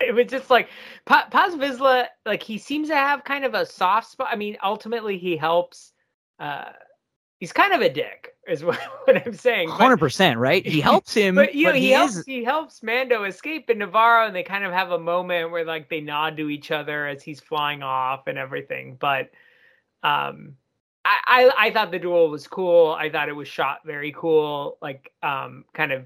It was just like pa- Paz Vizsla, like he seems to have kind of a soft spot. I mean, ultimately he helps uh, he's kind of a dick, is what, what I'm saying. Hundred percent, right? He helps him, but you know, but he, he helps is... he helps Mando escape in Nevarro, and they kind of have a moment where like they nod to each other as he's flying off and everything. But um, I, I I thought the duel was cool. I thought it was shot very cool. Like um, kind of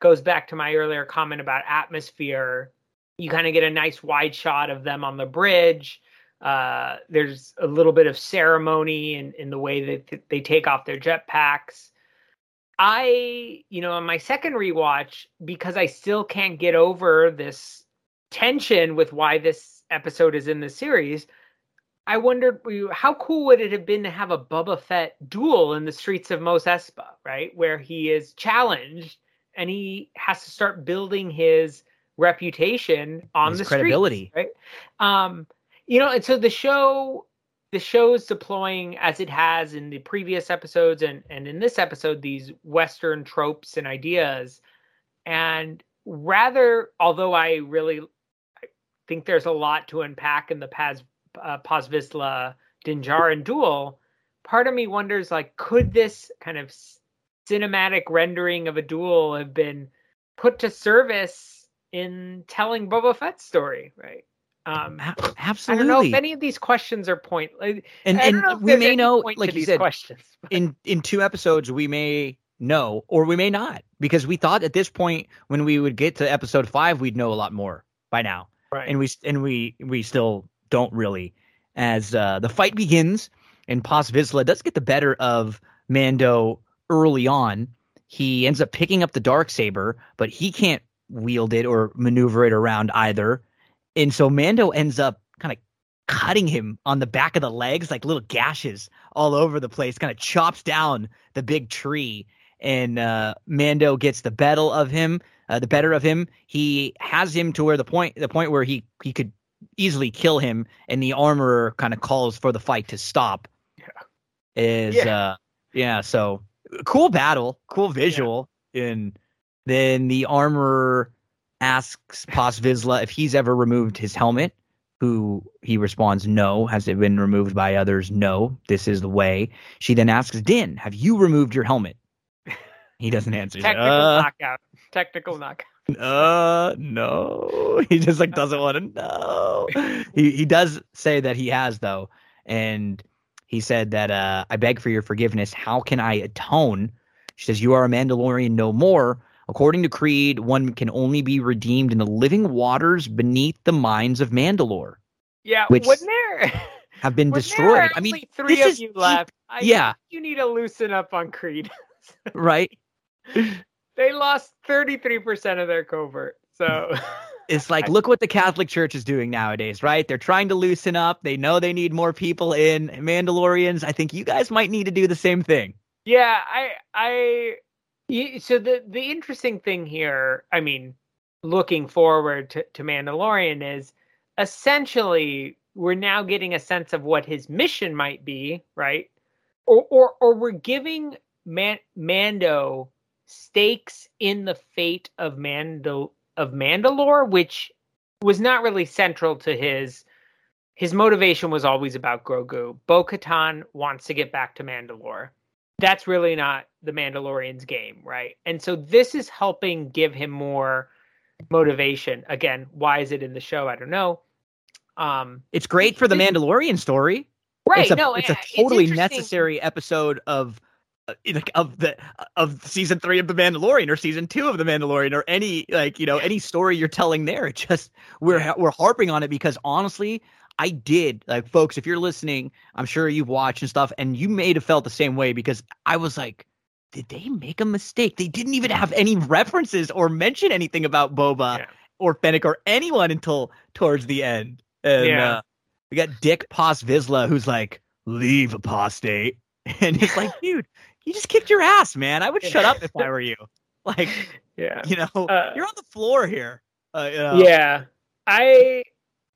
goes back to my earlier comment about atmosphere. You kind of get a nice wide shot of them on the bridge uh, there's a little bit of ceremony in, in the way that th- they take off their jetpacks. I, you know, on my second rewatch, because I still can't get over this tension with why this episode is in the series, I wondered how cool would it have been to have a Boba Fett duel in the streets of Mos Espa, right? Where he is challenged and he has to start building his reputation on his the credibility, streets, right? Um, you know, and so the show the show is deploying as it has in the previous episodes and and in this episode these western tropes and ideas. And rather although i really think there's a lot to unpack in the Paz uh, Paz Vizsla Din Djarin duel part of me wonders like could this kind of cinematic rendering of a duel have been put to service in telling Boba Fett's story right um, Absolutely. I don't know if any of these questions are point. and and we may know, like you said, questions. in in two episodes we may know, or we may not, because we thought at this point when we would get to episode five, we'd know a lot more by now. Right. And we and we we still don't really. As uh, the fight begins, and Paz Vizsla does get the better of Mando early on. He ends up picking up the dark saber, but he can't wield it or maneuver it around either. And so Mando ends up kind of cutting him on the back of the legs, like little gashes all over the place, kind of chops down the big tree. And uh, Mando gets the better of him, uh, the better of him. He has him to where the point, the point where he he could easily kill him, and the armorer kind of calls for the fight to stop. Yeah. Is Yeah. uh yeah, so cool battle, cool visual, and then the armorer asks Paz Vizsla if he's ever removed his helmet. Who he responds, no. Has it been removed by others? No. This is the way. She then asks Din, have you removed your helmet? He doesn't answer. Technical uh, knockout. Technical knockout. uh no he just like doesn't want to know he he does say that he has though and he said that uh i beg for your forgiveness how can i atone she says you are a mandalorian no more according to creed one can only be redeemed in the living waters beneath the mines of mandalore Yeah, Which wasn't there? have been destroyed i mean three of you left. I yeah. think you need to loosen up on Creed. right they lost thirty three percent of their covert. So It's like, look what the Catholic Church is doing nowadays, right? They're trying to loosen up. They know they need more people in Mandalorians. I think you guys might need to do the same thing. yeah, I I so the the interesting thing here, I mean, looking forward to, to Mandalorian is essentially we're now getting a sense of what his mission might be, right? Or or or we're giving Man- Mando stakes in the fate of Mandal of Mandalore, which was not really central to his his motivation was always about Grogu. Bo Katan wants to get back to Mandalore. That's really not the Mandalorian's game, right? And so this is helping give him more motivation. Again, why is it in the show? I don't know. Um, It's great for the Mandalorian story. right? it's a, no, it's a totally interesting. necessary episode of uh, like of the of season three of the Mandalorian or season two of the Mandalorian or any like you know any story you're telling there. It just we're we're harping on it because honestly, I did like folks. If you're listening, I'm sure you've watched and stuff, and you may have felt the same way because I was like. Did they make a mistake? They didn't even have any references or mention anything about Boba Yeah. or Fennec or anyone until towards the end. And Yeah. uh, we got Dick Paz Vizsla who's like, leave apostate. And it's like, dude, you just kicked your ass, man. I would shut up if I were you. Like, Yeah. you know, Uh, you're on the floor here. Uh, you know? yeah i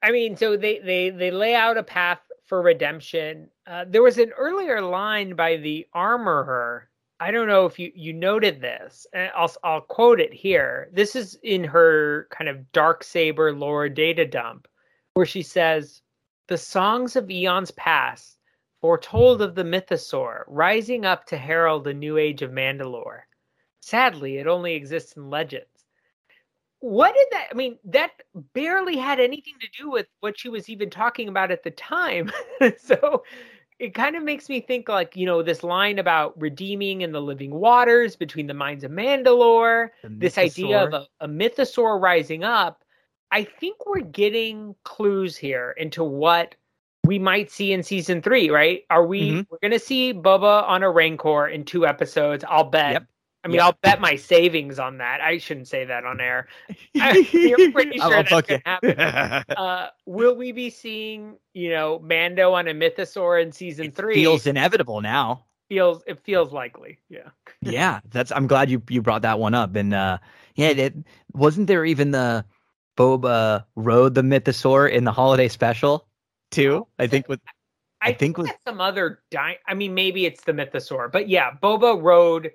i mean so they they they lay out a path for redemption uh, there was an earlier line by the armorer i don't know if you you noted this and i'll i'll quote it here. This is in her kind of dark saber lore data dump where she says the songs of eons past foretold of the mythosaur rising up to herald a new age of mandalore. Sadly it only exists in legends. What did that i mean that barely had anything to do with what she was even talking about at the time. So it kind of makes me think like you know this line about redeeming in the living waters between the mines of mandalore this idea of a, a mythosaur rising up i think we're getting clues here into what we might see in season three right are we Mhm. we're gonna see Boba on a rancor in two episodes i'll bet Yep. I mean, Yep. I'll bet my savings on that. I shouldn't say that on air. I'm pretty sure I'll that's gonna you. Uh, will we be seeing, you know, Mando on a mythosaur in season it three? feels inevitable now. feels it feels likely. Yeah. yeah, that's. I'm glad you you brought that one up. And uh, yeah, it wasn't there even the Boba rode the mythosaur in the holiday special too. I think with I I, think think, with- some other di- I mean, maybe it's the mythosaur, but yeah, Boba rode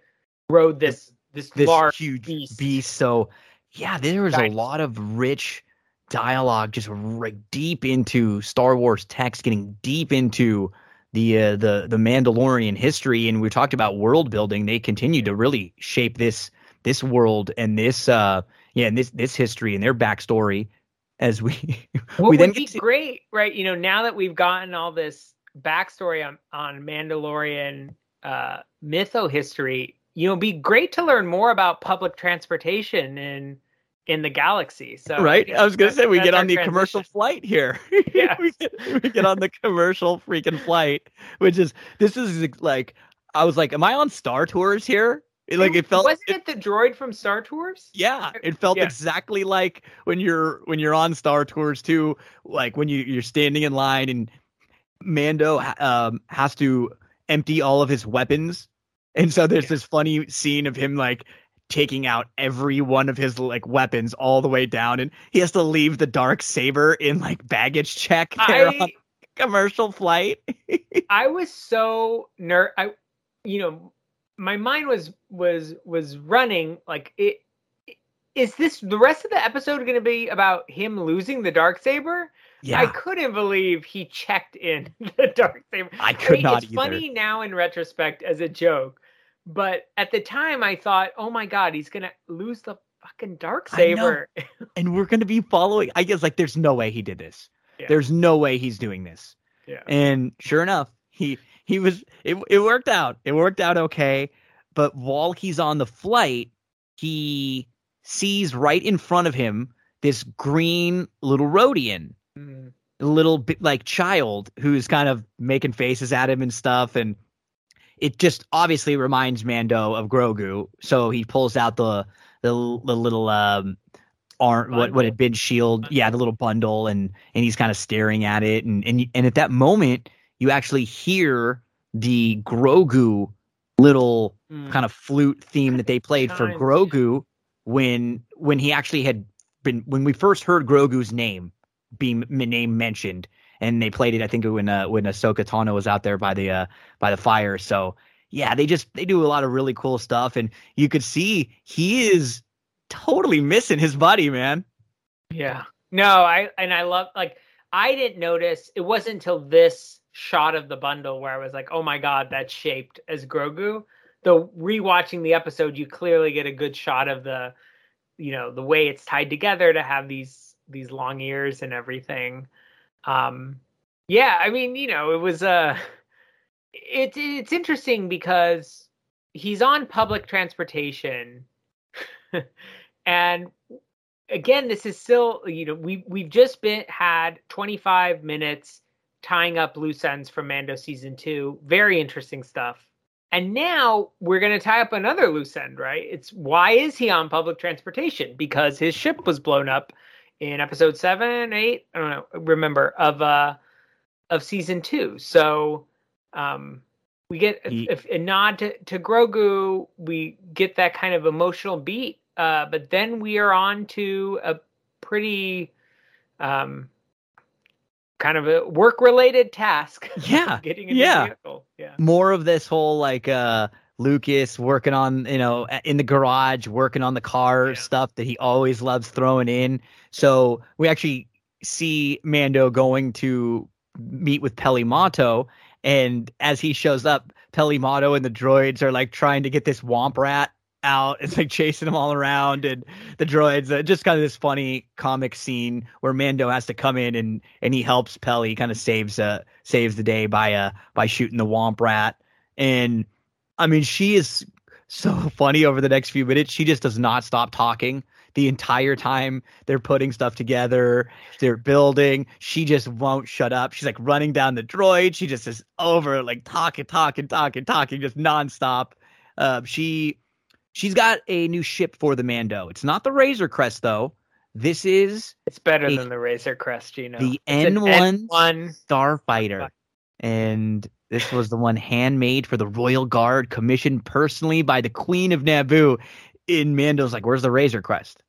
rode this this, this large huge beast. beast. So yeah, there was a lot of rich dialogue, just right deep into Star Wars text, getting deep into the uh, the the Mandalorian history, and we talked about world building. They continue to really shape this this world and this uh yeah and this this history and their backstory as we What we then would be to- great, right? You know, now that we've gotten all this backstory on on Mandalorian uh, mytho history, you know, it'd be great to learn more about public transportation in in the galaxy. So right? I was gonna say we get on the commercial flight here. Yes. we, get, we get on the commercial freaking flight, which is this is like I was like, am I on Star Tours here? It- Like it felt. wasn't it- it, the droid from Star Tours? yeah, it felt Yeah. exactly like when you're when you're on Star Tours too. Like when you you're standing in line and Mando um, has to empty all of his weapons, and so there's Yeah. this funny scene of him like taking out every one of his like weapons all the way down, and he has to leave the dark saber in like baggage check there I- on commercial flight. I was so ner I you know, my mind was was was running like it is this the rest of the episode going to be about him losing the dark saber? yeah, I couldn't believe he checked in the dark saber. I could mean, not it's either. funny now in retrospect as a joke, but at the time I thought, "Oh my god, he's going to lose the fucking dark saber." and we're gonna be following. I guess like there's no way he did this. Yeah. There's no way he's doing this. Yeah. And sure enough, he he was it, it worked out. It worked out okay. But while he's on the flight, he sees right in front of him this green little Rodian, Mm. little bit like child who's kind of making faces at him and stuff and it just obviously reminds Mando of Grogu. So he pulls out the the, the little um arm what what had been shield yeah the little bundle and and he's kind of staring at it and and and at that moment you actually hear the Grogu little Mm. kind of flute theme that they played for Grogu when when he actually had been when we first heard Grogu's name being name mentioned and they played it I think when uh, when Ahsoka Tano was out there by the uh by the fire so yeah they just they do a lot of really cool stuff and you could see he is totally missing his buddy man Yeah. No, I and I love like I didn't notice it wasn't until this shot of the bundle where I was like, "Oh my god, that's shaped as Grogu." Though rewatching the episode, you clearly get a good shot of the you know, the way it's tied together to have these these long ears and everything. Um yeah, I mean, you know, it was uh it's it's interesting because he's on public transportation. And again this is still you know we we've just been had 25 minutes tying up loose ends from Mando season 2 very interesting stuff. And now we're going to tie up another loose end right? It's why is he on public transportation? Because his ship was blown up in episode 7 8 I don't know remember of uh of season 2 so um we get a, He- a, a nod to, to Grogu. We get that kind of emotional beat, uh, but then we are on to a pretty um, kind of a work-related task. Yeah, getting a yeah. vehicle. Yeah, more of this whole like uh Lucas working on you know in the garage working on the car Yeah. stuff that he always loves throwing in. So we actually see Mando going to meet with Peli Motto and as he shows up Peli Motto and the droids are like trying to get this womp rat out. It's like chasing them all around and the droids uh, just kind of this funny comic scene where Mando has to come in and and he helps Peli kind of saves uh saves the day by uh by shooting the womp rat. And I mean she is so funny over the next few minutes. She just does not stop talking the entire time they're putting stuff together they're building she just won't shut up she's like running down the droid she just is over like talking talking talking talking just nonstop uh, she she's got a new ship for the mando it's not the razor crest though this is it's better A- than the Razor Crest. You know, the N1 N1. Starfighter. And this was the one handmade for the Royal Guard, commissioned personally by the Queen of Naboo. In Mando's like, where's the Razor Crest?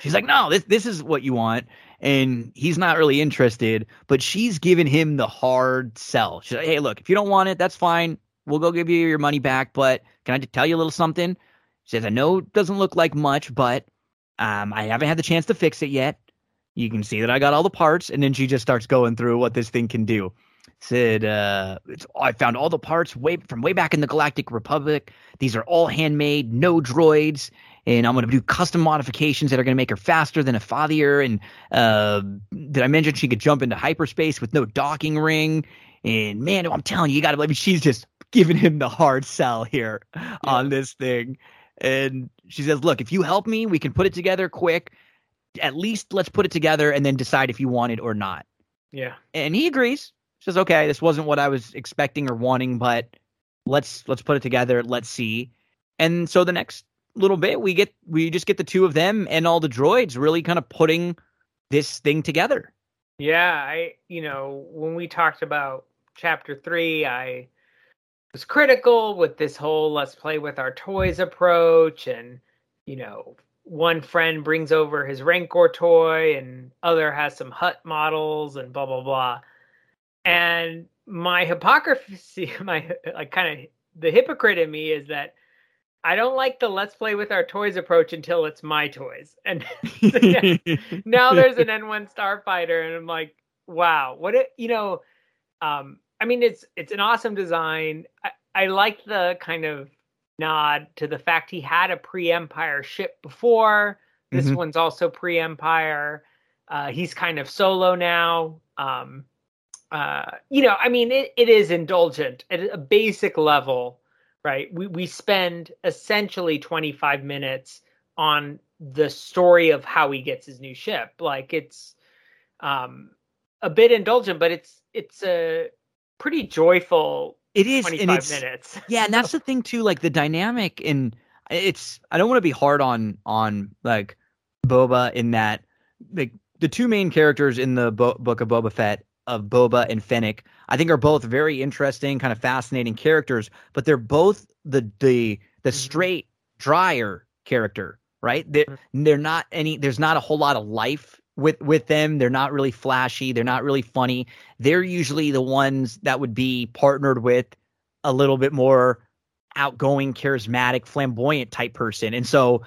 She's like, no, this this is what you want. And he's not really interested, but she's giving him the hard sell. She's like, hey, look, if you don't want it, that's fine. We'll go give you your money back. But can I just tell you a little something? She says, I know it doesn't look like much, but um, I haven't had the chance to fix it yet. You can see that I got all the parts, and then she just starts going through what this thing can do. Said, uh, I found all the parts way from way back in the Galactic Republic. These are all handmade, no droids, and I'm going to do custom modifications that are going to make her faster than a Fathier. And uh, did I mention she could jump into hyperspace with no docking ring? And man, I'm telling you, you got to. I mean, she's just giving him the hard sell here on this thing. And she says, "Look, if you help me, we can put it together quick. At least let's put it together and then decide if you want it or not." Yeah, And he agrees. Says, "Okay, this wasn't what I was expecting or wanting, but let's let's put it together. Let's see." And so the next little bit, we get we just get the two of them and all the droids really kind of putting this thing together. Yeah, I you know, when we talked about chapter 3, I was critical with this whole let's play with our toys approach and you know, one friend brings over his Rancor toy and other has some Hutt models and blah blah blah. And my hypocrisy, my like kind of the hypocrite in me is that I don't like the let's play with our toys approach until it's my toys. And now there's an N1 starfighter and I'm like, wow, what it you know, um I mean it's it's an awesome design. I, I like the kind of nod to the fact he had a pre-Empire ship before. This mm-hmm. one's also pre-Empire. Uh, he's kind of solo now. Um, uh, you know, I mean, it, it is indulgent at a basic level, right? We we spend essentially 25 minutes on the story of how he gets his new ship. Like it's um, a bit indulgent, but it's it's a pretty joyful it is, and it's minutes. yeah, and that's the thing too. Like the dynamic, and it's. I don't want to be hard on on like Boba in that like the two main characters in the Bo- book of Boba Fett of Boba and Fennec, I think are both very interesting, kind of fascinating characters, but they're both the the the mm-hmm. straight drier character, right? They're, mm-hmm. they're not any. There's not a whole lot of life with with them. They're not really flashy. They're not really funny. They're usually the ones that would be partnered with a little bit more outgoing, charismatic, flamboyant type person. And so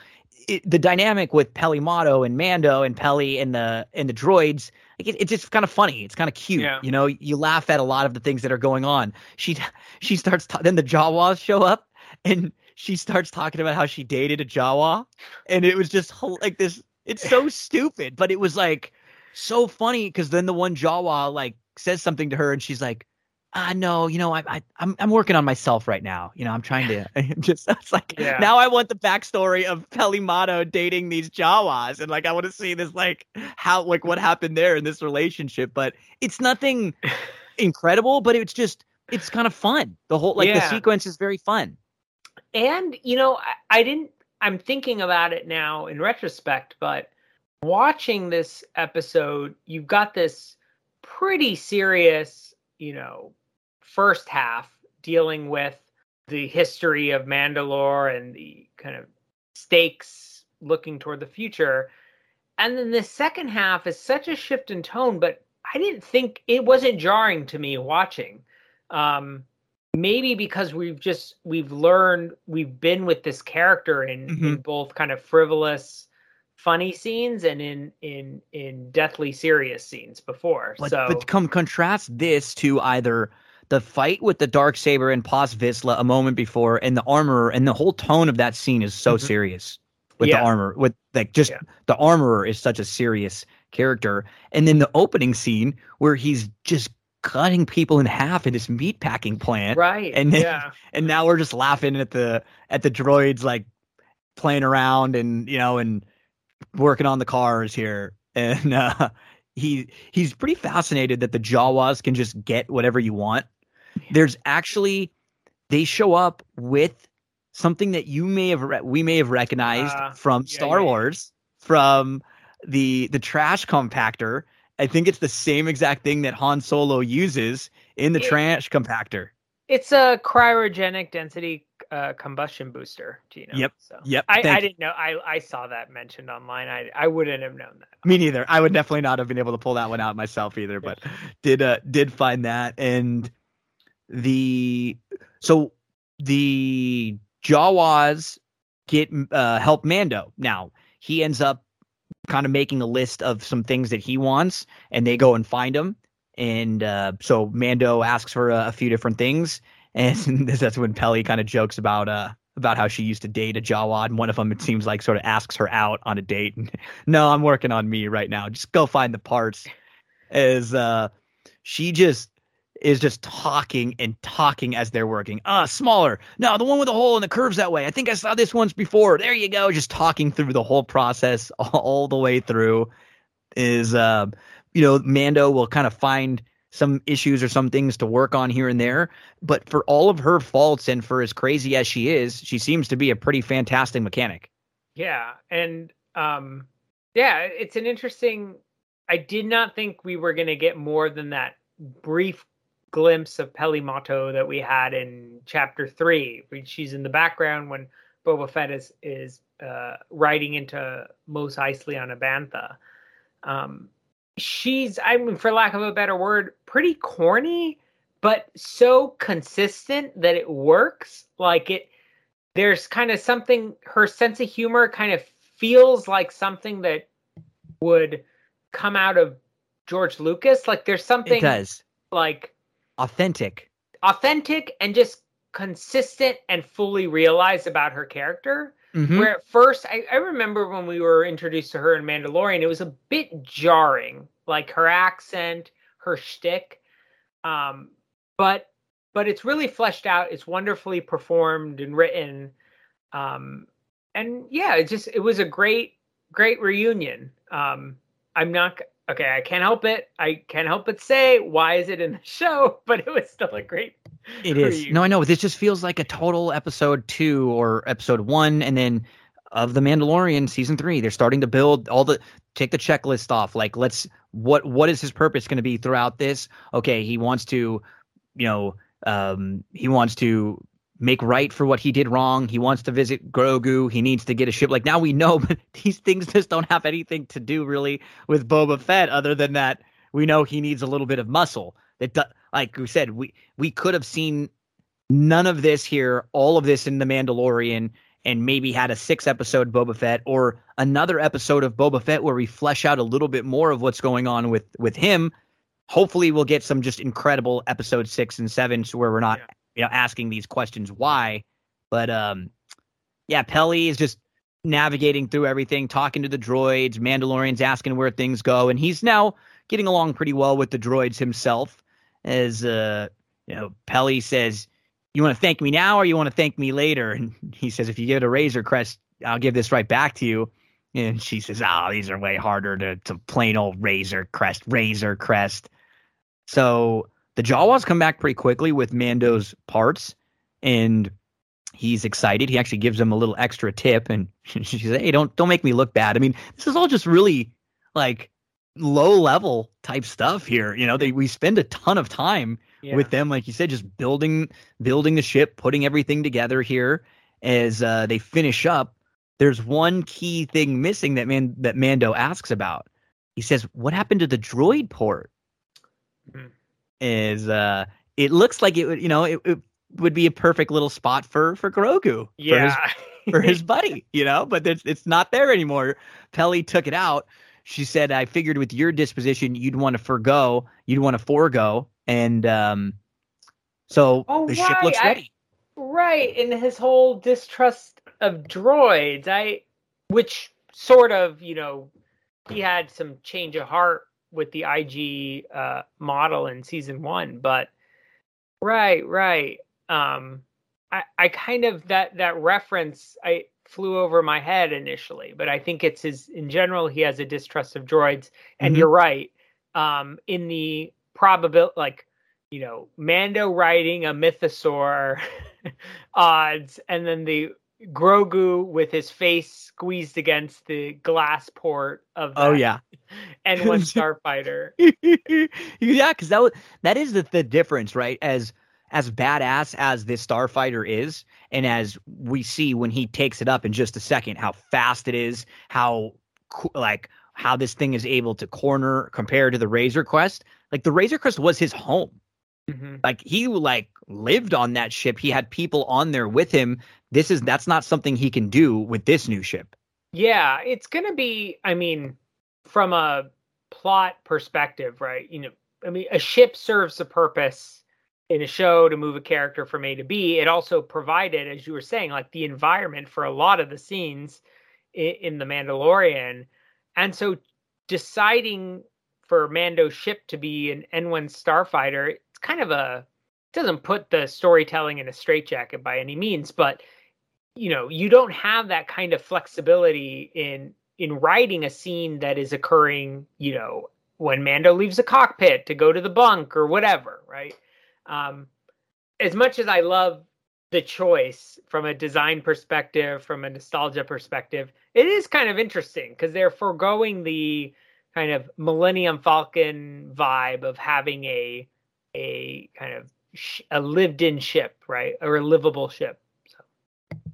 it, the dynamic with Peli Motto and Mando and Peli and the and the droids, like it, it's just kind of funny. It's kind of cute. Yeah. You know, you laugh at a lot of the things that are going on. She she starts ta- then the Jawas show up and she starts talking about how she dated a Jawa, and it was just like this it's so stupid, but it was like so funny because then the one Jawa like says something to her and she's like, ah, no, you know, I, I, I'm, I'm working on myself right now. You know, I'm trying to I'm just, it's like, yeah. now I want the backstory of Peli Motto dating these Jawas. And like, I want to see this, like, how, like, what happened there in this relationship. But it's nothing incredible, but it's just, it's kind of fun. The whole, like, yeah. the sequence is very fun. And, you know, I, I didn't I'm thinking about it now in retrospect, but watching this episode, you've got this pretty serious, you know, first half dealing with the history of Mandalore and the kind of stakes looking toward the future. And then the second half is such a shift in tone, but I didn't think it wasn't jarring to me watching. Um, maybe because we've just we've learned we've been with this character in, mm-hmm. in both kind of frivolous funny scenes and in in in deathly serious scenes before but, so but come contrast this to either the fight with the dark saber and Paz Vizsla a moment before and the armor and the whole tone of that scene is so mm-hmm. serious with yeah. the armor with like just yeah. the armorer is such a serious character and then the opening scene where he's just cutting people in half in this meat packing plant. Right. And then, yeah. and now we're just laughing at the at the droids like playing around and you know and working on the cars here. And uh he he's pretty fascinated that the Jawas can just get whatever you want. There's actually they show up with something that you may have re- we may have recognized uh, from yeah, Star yeah. Wars from the the trash compactor I think it's the same exact thing that Han Solo uses in the it, trash compactor. It's a cryogenic density uh, combustion booster. Do you know? Yep. So yep. I, I didn't know. I, I saw that mentioned online. I I wouldn't have known that. Me neither. I would definitely not have been able to pull that one out myself either. But did uh did find that and the so the Jawas get uh help Mando now. He ends up kind of making a list of some things that he wants, and they go and find him. And uh, so Mando asks for a, a, few different things, and that's when Peli kind of jokes about uh about how she used to date a Jawa, and one of them it seems like sort of asks her out on a date. And no, I'm working on me right now. Just go find the parts. As uh, she just is just talking and talking as they're working. Uh, smaller. No, the one with the hole and the curves that way. I think I saw this once before. There you go. Just talking through the whole process all the way through is, uh, you know, Mando will kind of find some issues or some things to work on here and there. But for all of her faults and for as crazy as she is, she seems to be a pretty fantastic mechanic. Yeah. And, um, yeah, it's an interesting. I did not think we were going to get more than that brief glimpse of Peli Motto that we had in chapter three. She's in the background when Boba Fett is is uh, riding into Mos Eisley on a bantha. Um, she's, I mean, for lack of a better word, pretty corny, but so consistent that it works. Like it, there's kind of something. Her sense of humor kind of feels like something that would come out of George Lucas. Like there's something It does. like Authentic. authentic and just consistent and fully realized about her character. Mhm. Where at first, I, I remember when we were introduced to her in Mandalorian, it was a bit jarring, like her accent, her shtick. Um, but but it's really fleshed out. It's wonderfully performed and written. Um, and yeah, it just it was a great great reunion. Um, I'm not okay. I can't help it. I can't help but say why is it in the show? But it was still a great. It is. reunion. No, I know. This just feels like a total episode two or episode one, and then of the Mandalorian season three. They're starting to build all the take the checklist off. Like, let's what what is his purpose going to be throughout this? Okay, he wants to, you know, um, he wants to make right for what he did wrong. He wants to visit Grogu. He needs to get a ship. Like now we know, but these things just don't have anything to do really with Boba Fett, other than that we know he needs a little bit of muscle. That like we said, we we could have seen none of this here, all of this in the Mandalorian, and maybe had a six episode Boba Fett or another episode of Boba Fett where we flesh out a little bit more of what's going on with with him. Hopefully, we'll get some just incredible episode six and seven, so where we're not Yeah. You know asking these questions why. But um, yeah, Peli is just navigating through everything, talking to the droids. Mandalorian's asking where things go, and he's now getting along pretty well with the droids himself. As uh, you know, Peli says, "You want to thank me now, or you want to thank me later?" And he says, "If you give it a Razor Crest, I'll give this right back to you." And she says, "Oh, these are way harder to to plain old Razor Crest, Razor Crest." So the Jawas come back pretty quickly with Mando's parts, and he's excited. He actually gives him a little extra tip, and she says, "Hey, don't don't make me look bad." I mean, this is all just really like low level type stuff here. You know, they we spend a ton of time Yeah. with them, like you said, just building building the ship, putting everything together here as uh, they finish up. There's one key thing missing that man that Mando asks about. He says, "What happened to the droid port?" Mhm. Is uh, it looks like it would, you know, it, it would be a perfect little spot for for Grogu, for his yeah. for his buddy, you know, but it's it's not there anymore. Peli took it out. She said, "I figured with your disposition, you'd want to forego, you'd want to forego, and um, so Oh, the ship looks right. I- ready." Right, and his whole distrust of droids, I which sort of, you know, he had some change of heart with the IG uh model in season 1, but right, right. Um I I kind of that that reference I flew over my head initially, but I think it's his in general he has a distrust of droids and Mhm. you're right. Um in the probability like you know, Mando riding a mythosaur odds, and then the Grogu with his face squeezed against the glass port of Oh yeah, N1 starfighter. yeah, because that was, that is the, the difference, right? As as badass as this starfighter is, and as we see when he takes it up in just a second, how fast it is, how like how this thing is able to corner compared to the Razor Crest. Like the Razor Crest was his home. Mhm. Like he like lived on that ship. He had people on there with him. This is that's not something he can do with this new ship. Yeah, it's gonna be. I mean, from a plot perspective, right? You know, I mean, a ship serves a purpose in a show to move a character from A to B. It also provided, as you were saying, like the environment for a lot of the scenes in, in the Mandalorian, and so deciding for Mando's ship to be an N1 starfighter, it's kind of a doesn't put the storytelling in a straitjacket by any means, but you know you don't have that kind of flexibility in in writing a scene that is occurring you know when mando leaves the cockpit to go to the bunk or whatever right? Um as much as i love the choice from a design perspective from a nostalgia perspective it is kind of interesting because they're foregoing the kind of millennium falcon vibe of having a a kind of sh- a lived in ship right? Or a livable ship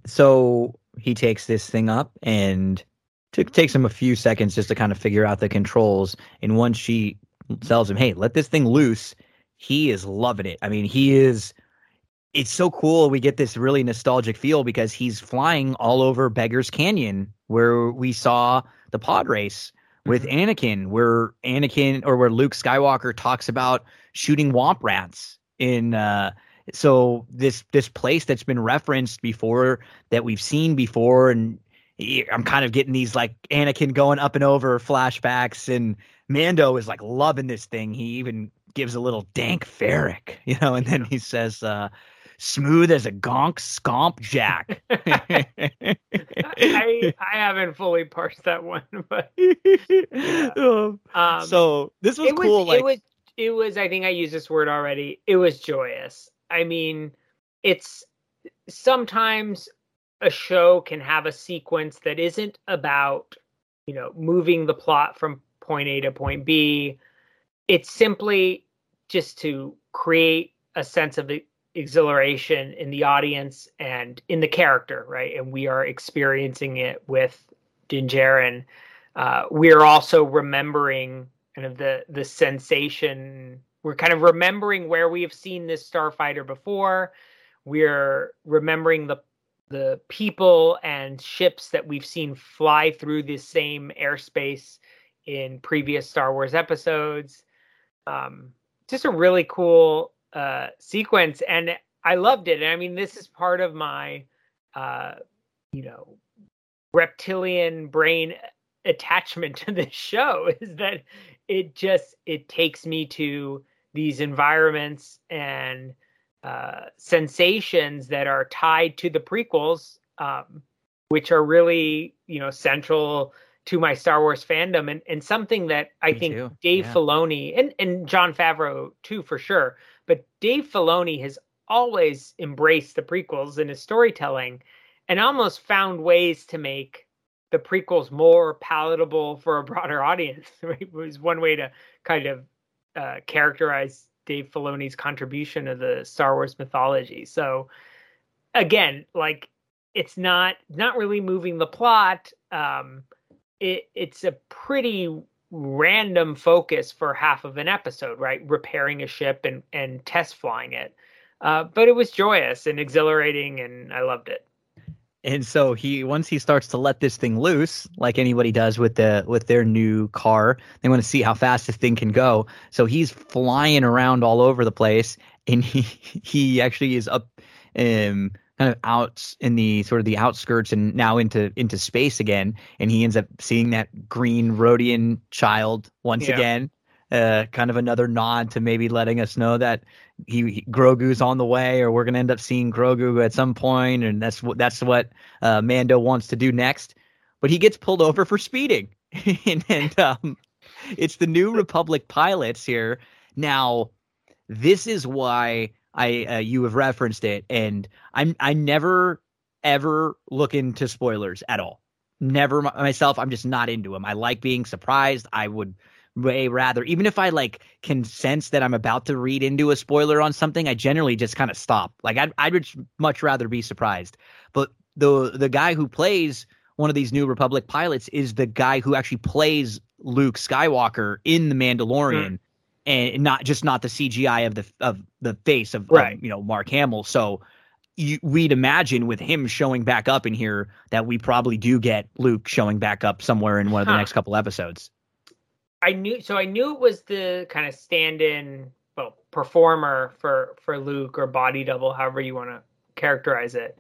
So he takes this thing up and t- takes him a few seconds just to kind of figure out the controls. And once she tells him, "Hey, let this thing loose," he is loving it. I mean, he is. It's so cool. We get this really nostalgic feel because he's flying all over Beggar's Canyon, where we saw the pod race with Mm-hmm. Anakin, where Anakin or where Luke Skywalker talks about shooting womp rats in. Uh, so this this place that's been referenced before that we've seen before, and I'm kind of getting these like Anakin going up and over flashbacks, and Mando is like loving this thing. He even gives a little dank farrik, you know, and then he says, uh, "Smooth as a gonk scomp jack." I I haven't fully parsed that one, but Um, um, so this was it was cool. like, it was it was. I think I used this word already. It was joyous. I mean, it's sometimes a show can have a sequence that isn't about you know moving the plot from point A to point B. It's simply just to create a sense of exhilaration in the audience and in the character, right? And we are experiencing it with Din. Uh, we're also remembering kind of the the sensation. We're kind of remembering where we have seen this starfighter before. We're remembering the the people and ships that we've seen fly through this same airspace in previous Star Wars episodes. Um, just a really cool uh, sequence, and I loved it. And I mean, this is part of my, uh, you know, reptilian brain attachment to this show is that it just it takes me to these environments and uh, sensations that are tied to the prequels, um, which are really you know central to my Star Wars fandom and, and something that I Me think too, Dave yeah. Filoni and, and Jon Favreau too for sure, but Dave Filoni has always embraced the prequels in his storytelling and almost found ways to make the prequels more palatable for a broader audience. Right? It was one way to kind of uh, characterize Dave Filoni's contribution to the Star Wars mythology. So again, like it's not not really moving the plot. Um, it it's a pretty random focus for half of an episode, right? Repairing a ship and and test flying it. Uh, but it was joyous and exhilarating, and I loved it. And so he once he starts to let this thing loose, like anybody does with the with their new car, they want to see how fast this thing can go. So he's flying around all over the place, and he he actually is up, um, kind of out in the sort of the outskirts and now into into space again, and he ends up seeing that green Rodian child once Yeah. again. Uh, kind of another nod to maybe letting us know that he, he Grogu's on the way, or we're gonna end up seeing Grogu at some point, and that's what that's what uh, Mando wants to do next. But he gets pulled over for speeding, and, and um, it's the New Republic pilots here. Now, this is why I uh, you have referenced it, and I'm I never ever look into spoilers at all. Never myself. I'm just not into them. I like being surprised. I would way rather. Even if i like can sense that i'm about to read into a spoiler on something i generally just kind of stop. Like i'd, I'd much- rather be surprised. But the the guy who plays one of these new republic pilots is the guy who actually plays luke skywalker in the mandalorian mm. and not just not the cgi of the of the face of, of, you know mark hamill. So you, we'd imagine with him showing back up in here that we probably do get luke showing back up somewhere in one of the Huh. next couple episodes I knew so I knew it was the kind of stand-in well performer for for Luke or body double, however you want to characterize it.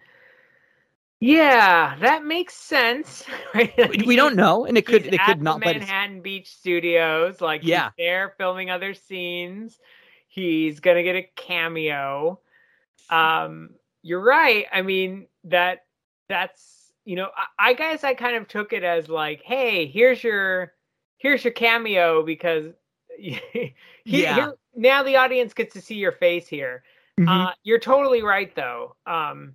Yeah, that makes sense. Right? we, we don't know, and it could it could not. Manhattan Beach Studios, like Yeah. he's there filming other scenes. He's gonna get a cameo. Um, you're right. I mean that that's you know I, I guess I kind of took it as like, hey, here's your here's your cameo because he- Yeah. here- now the audience gets to see your face here. Mhm. Uh, you're totally right though. Um,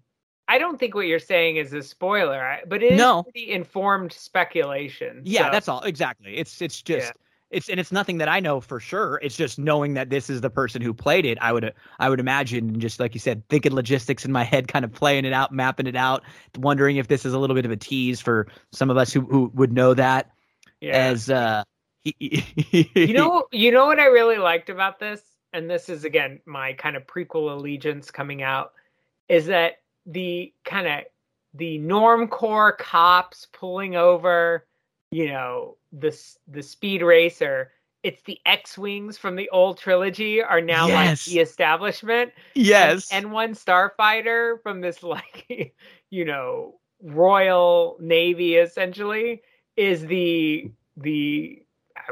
I don't think what you're saying is a spoiler, but it is No. pretty informed speculation. yeah, so- that's all. Exactly. It's it's just it's and it's nothing that I know for sure. It's just knowing that this is the person who played it. I would I would imagine just like you said, thinking logistics in my head, kind of playing it out, mapping it out, wondering if this is a little bit of a tease for some of us who who would know that Yeah. as uh you know you know what I really liked about this, and this is again my kind of prequel allegiance coming out, is that the kind of the normcore cops pulling over, you know, the the speed racer. It's the X-wings from the old trilogy are now Yes. like the establishment. yes and, and one starfighter from this like you know royal navy essentially is the the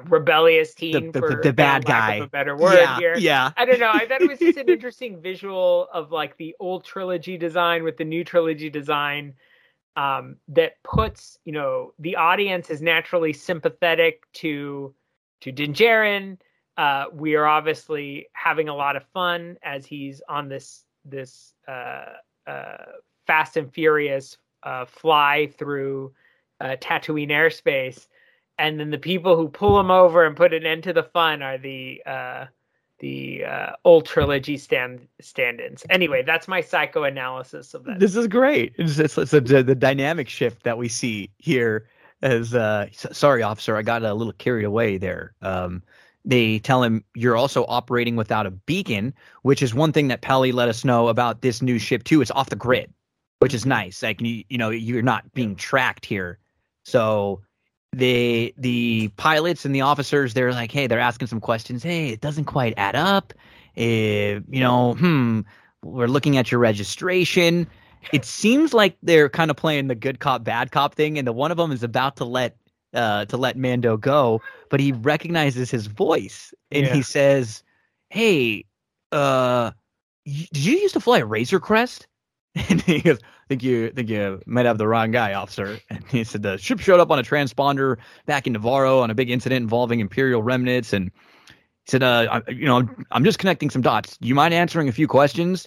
rebellious the, team the, for the, the bad guy. a better word yeah, here. yeah. I don't know. I thought it was just an interesting visual of like the old trilogy design with the new trilogy design um, that puts you know the audience is naturally sympathetic to to Din Uh, we are obviously having a lot of fun as he's on this this uh, uh, fast and furious uh, fly through uh, Tatooine airspace, and then the people who pull him over and put an end to the fun are the uh, the uh, old trilogy stand stand-ins. Anyway, that's my psychoanalysis of that. this is great. It's, it's, it's a, the dynamic shift that we see here as uh sorry officer i got a little carried away there. Um they tell him you're also operating without a beacon which is one thing that Peli let us know about this new ship too. It's off the grid which is nice. Like you, you know you're not being tracked here so the the pilots and the officers they're like hey they're asking some questions. Hey it doesn't quite add up. Eh, you know hmm we're looking at your registration. It seems like they're kind of playing the good cop bad cop thing and the one of them is about to let uh to let mando go but he recognizes his voice and Yeah. he says hey uh y- did you used to fly a razor crest? And he goes think you think you might have the wrong guy officer and he said the ship showed up on a transponder back in Nevarro on a big incident involving imperial remnants and he said uh I, you know i'm just connecting some dots do you mind answering a few questions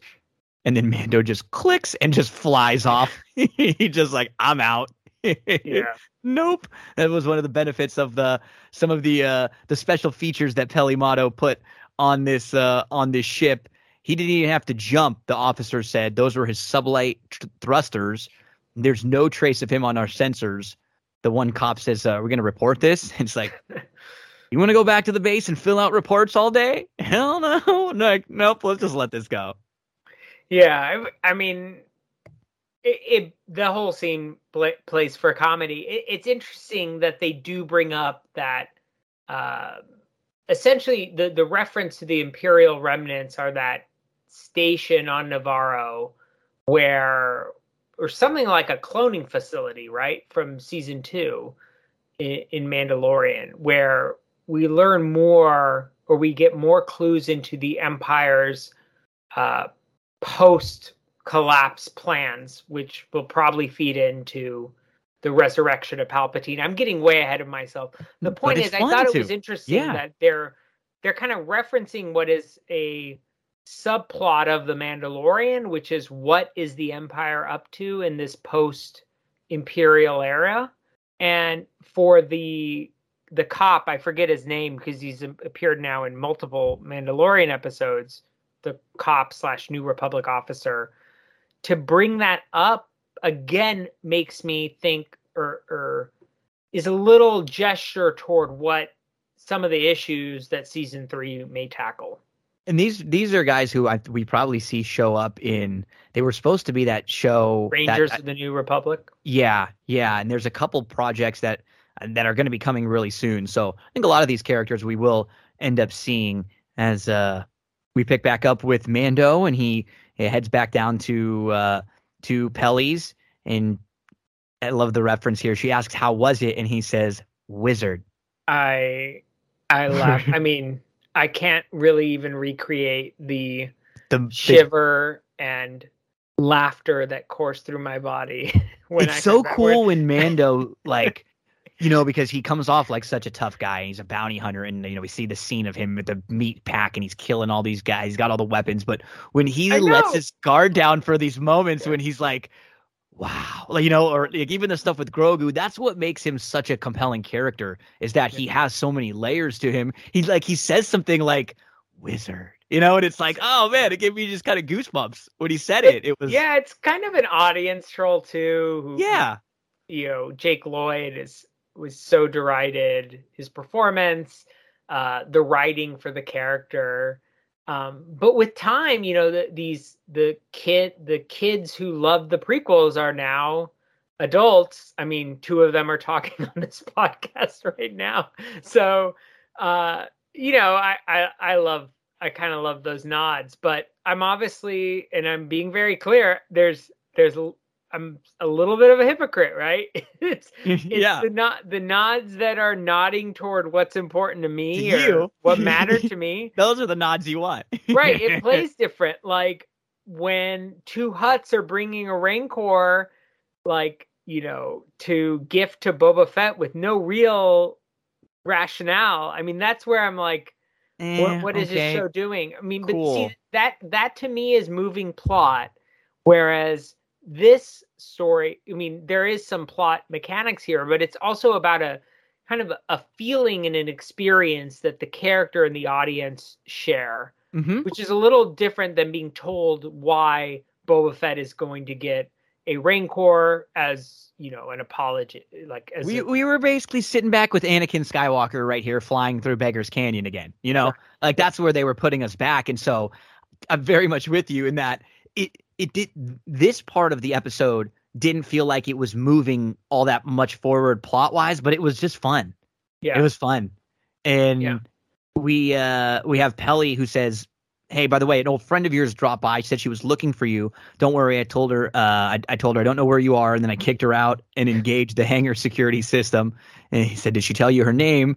and then Mando just clicks and just flies off. he just like, I'm out. yeah. Nope. That was one of the benefits of the some of the uh the special features that Peli Motto put on this uh on this ship. He didn't even have to jump, the officer said. Those were his sublight tr- thrusters. There's no trace of him on our sensors. The one cop says, uh, "We're going to report this." It's like, you want to go back to the base and fill out reports all day? Hell no. no nope. Let's just let this go. Yeah, I, I mean, it, it the whole scene pla plays for comedy. It, it's interesting that they do bring up that uh, essentially the the reference to the Imperial remnants are that station on Nevarro where or something like a cloning facility, right, from season two in, in Mandalorian, where we learn more or we get more clues into the Empire's uh, post collapse plans, which will probably feed into the resurrection of Palpatine. I'm getting way ahead of myself. The point is, I thought it was interesting Yeah. that they're they're kind of referencing what is a subplot of the Mandalorian, which is what is the Empire up to in this post Imperial era, and for the the cop, I forget his name because he's appeared now in multiple Mandalorian episodes. The cop slash New Republic officer to bring that up again makes me think or or is a little gesture toward what some of the issues that season three may tackle. And these these are guys who I, we probably see show up in. They were supposed to be that show. that- Rangers of the New Republic. yeah, yeah. And there's a couple projects that that are going to be coming really soon. So I think a lot of these characters we will end up seeing as uh, we pick back up with Mando, and he, he heads back down to uh, to Peli's. And I love the reference here. She asks, "How was it?" And he says, "Wizard." I I laugh. I mean, I can't really even recreate the The, the shiver and laughter that coursed through my body. when I it's so cool word. when Mando like you know because he comes off like such a tough guy he's a bounty hunter and you know we see the scene of him with the meat pack and he's killing all these guys he's got all the weapons but when he lets his guard down for these moments when he's like wow. Like you know or like even the stuff with grogu that's what makes him such a compelling character is that he has so many layers to him. He's like he says something like wizard you know and it's like oh man it gave me just kind of goosebumps when he said it. It was yeah it's kind of an audience troll too who, yeah. you know jake lloyd is was so derided his performance uh the writing for the character um, but with time, you know, the, these the kid the kids who love the prequels are now adults. I mean, two of them are talking on this podcast right now. So, uh, you know, I I, I love I kind of love those nods, but I'm obviously and I'm being very clear. There's there's I'm a little bit of a hypocrite, right? it's, it's yeah. the not the nods that are nodding toward what's important to me To or you. what mattered to me. those are the nods you want right, it plays different. Like when two Hutts are bringing a rancor, like you know, to gift to Boba Fett with no real rationale. I mean, that's where I'm like, Eh, what, what is okay. this show doing? I mean, but see that that to me is moving plot, whereas this story, I mean, there is some plot mechanics here, but it's also about a kind of a feeling and an experience that the character and the audience share, Mhm. which is a little different than being told why Boba Fett is going to get a Rancor as you know an apology, like as we a- we were basically sitting back with Anakin Skywalker right here flying through Beggar's Canyon again. You know, like that's where they were putting us back. And so I'm very much with you in that it it did this part of the episode didn't feel like it was moving all that much forward plot wise, but it was just fun. yeah, It was fun. And Yeah. we uh we have Peli who says, Hey, by the way, an old friend of yours dropped by. She said she was looking for you. Don't worry. I told her, uh, I, I told her I don't know where you are. And then I kicked her out and engaged the hangar security system. And he said, Did she tell you her name?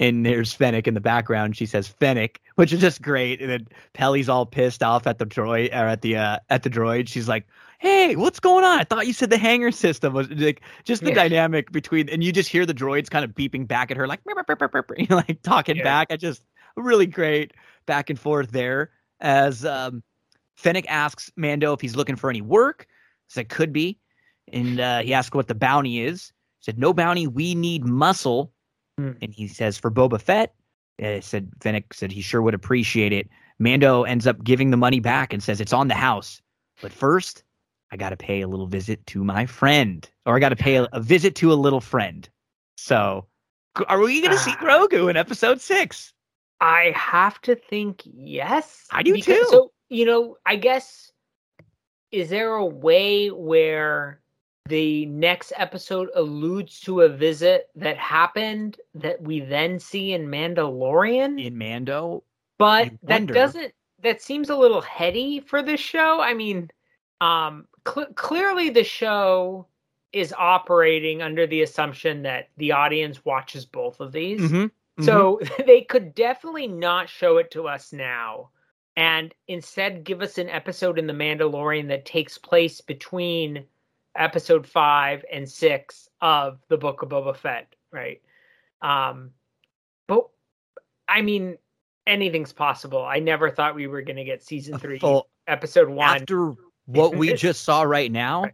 And there's Fennec in the background. She says Fennec, which is just great. And then Peli's all pissed off at the droid or at the uh, at the droid. She's like, "Hey, what's going on? I thought you said the hangar system was like just the Yeah. dynamic between." And you just hear the droids kind of beeping back at her, like, "Burp, burp, burp, burp," you know, like talking Yeah. back. I just really great back and forth there. As um, Fennec asks Mando if he's looking for any work. Said could be, and uh, he asked what the bounty is. He said no bounty. We need muscle. Hmm. And he says for Boba Fett. Uh, said Fennec said he sure would appreciate it. Mando ends up giving the money back and says it's on the house. But first, I got to pay a little visit to my friend, or I got to pay a, a visit to a little friend. So, are we going to see Ah. Grogu in Episode Six? I have to think yes. I do because- too. So, you know, I guess is there a way where the next episode alludes to a visit that happened that we then see in Mandalorian? In Mando, but that doesn't that seems a little heady for this show. I mean, um cl- clearly the show is operating under the assumption that the audience watches both of these. Mhm, So they could definitely not show it to us now and instead give us an episode in The Mandalorian that takes place between episode five and six of the Book of Boba Fett, right? Um, but I mean, anything's possible. I never thought we were going to get season three, episode one. after what we just saw right now,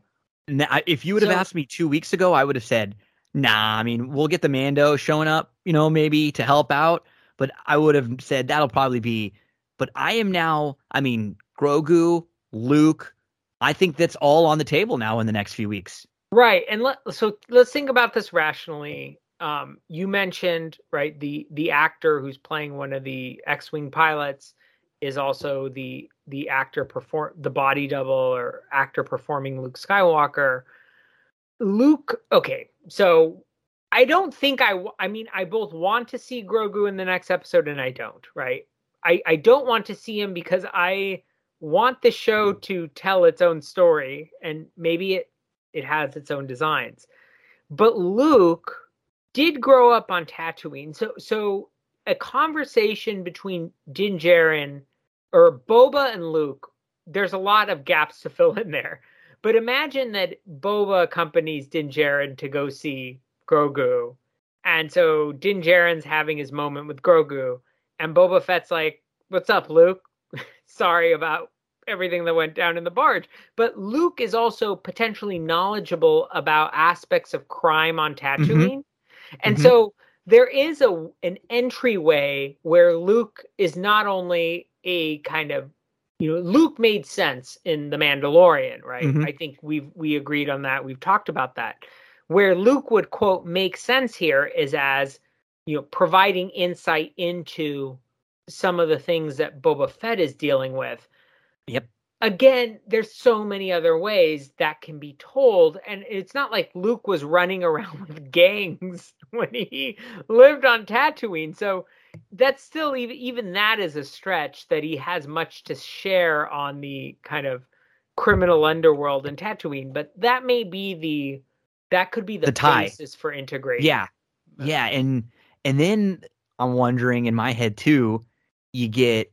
Right. if you would have So- asked me two weeks ago, I would have said, "Nah." I mean, we'll get the Mando showing up, you know, maybe to help out. But I would have said that'll probably be. But I am now. I mean, Grogu, Luke. I think that's all on the table now in the next few weeks. Right. And let so let's think about this rationally. Um, you mentioned right the the actor who's playing one of the X-wing pilots is also the the actor perform the body double or actor performing Luke Skywalker. Luke, okay, so I don't think I I mean, I both want to see Grogu in the next episode and I don't. Right. I I don't want to see him because I want the show hmm. to tell its own story and maybe it it has its own designs. But Luke did grow up on Tatooine. So so a conversation between Din Djarin or Boba and Luke, there's a lot of gaps to fill in there. But imagine that Boba accompanies Din Djarin to go see Grogu. And so Din Djarin's having his moment with Grogu. And Boba Fett's like, What's up, Luke? Sorry about everything that went down in the barge. But Luke is also potentially knowledgeable about aspects of crime on Tatooine. And Mhm. so there is a an entryway where Luke is not only a kind of you know Luke made sense in the Mandalorian, right? Mhm. I think we've we agreed on that. We've talked about that. Where Luke would quote make sense here is as you know providing insight into some of the things that Boba Fett is dealing with. Yep. Again, there's so many other ways that can be told, and it's not like Luke was running around with gangs when he lived on Tatooine. So that's still even even that is a stretch that he has much to share on the kind of criminal underworld in Tatooine. But that may be the that could be the, The tie. basis for integration. Yeah. Yeah, and and then I'm wondering in my head too, you get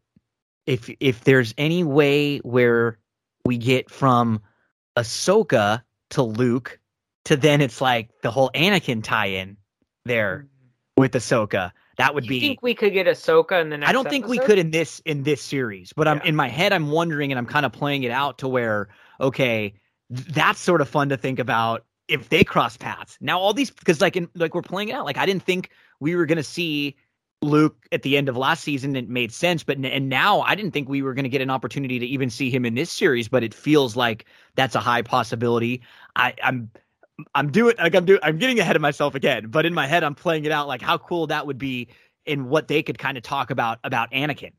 if if there's any way where we get from Ahsoka to Luke to then it's like the whole Anakin tie-in there mm-hmm. with Ahsoka. That would You be think we could get Ahsoka in the next? I don't think we could in this in this series, but I'm Yeah. in my head I'm wondering and I'm kind of playing it out to where okay, th- that's sort of fun to think about if they cross paths. Now all these because like in like we're playing it out like I didn't think we were going to see Luke at the end of last season it made sense but and now I didn't think we were going to get an opportunity to even see him in this series but it feels like that's a high possibility. I I'm I'm doing like I'm doing I'm getting ahead of myself again, but in my head I'm playing it out like how cool that would be and what they could kind of talk about about Anakin.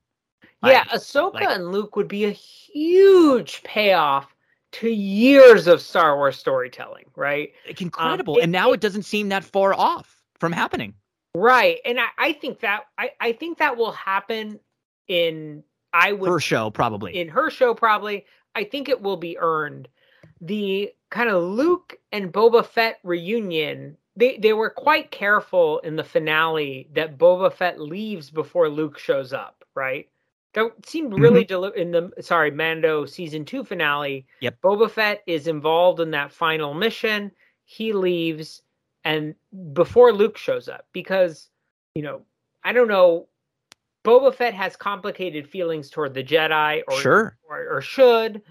Yeah, Like, Ahsoka like- and Luke would be a huge payoff to years of Star Wars storytelling, right? like, um, incredible. it- and now it- it doesn't seem that far off from happening. Right. And I, I think that I, I think that will happen in I would Her show probably. in her show probably. I think it will be earned. The kind of Luke and Boba Fett reunion, they they were quite careful in the finale that Boba Fett leaves before Luke shows up, right? That seemed really mm-hmm. deli- in the sorry Mando season two finale. Yep. Boba Fett is involved in that final mission. He leaves, and before Luke shows up, because you know I don't know. Boba Fett has complicated feelings toward the Jedi, or sure. or, or should.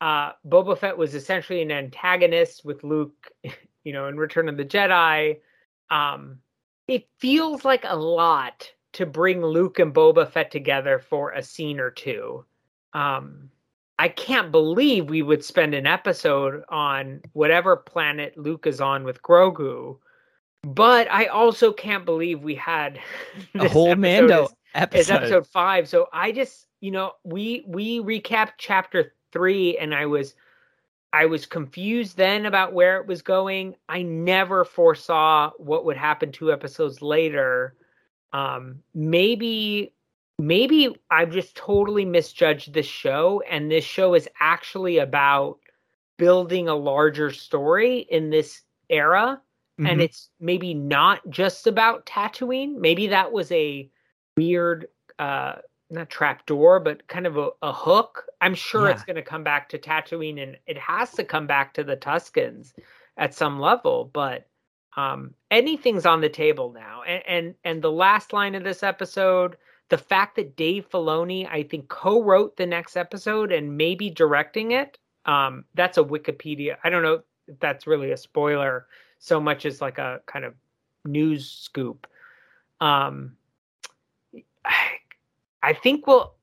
Uh, Boba Fett was essentially an antagonist with Luke, you know, in Return of the Jedi. Um, it feels like a lot to bring Luke and Boba Fett together for a scene or two. Um, I can't believe we would spend an episode on whatever planet Luke is on with Grogu. But I also can't believe we had A whole episode Mando is- episode. it's episode five. So I just, you know, we we recapped chapter three, and I was, I was confused then about where it was going. I never foresaw what would happen two episodes later. Um, maybe, maybe I've just totally misjudged this show, and this show is actually about building a larger story in this era and Mhm. it's maybe not just about Tatooine. Maybe that was a weird, uh, not trap door, but kind of a, a hook. I'm sure it's going to come back to Tatooine, and it has to come back to the Tuskens at some level. But um, anything's on the table now, and, and and the last line of this episode. The fact that Dave Filoni, I think, co-wrote the next episode and maybe directing it, um, that's a Wikipedia. I don't know if that's really a spoiler so much as like a kind of news scoop. Um, I, I think we'll,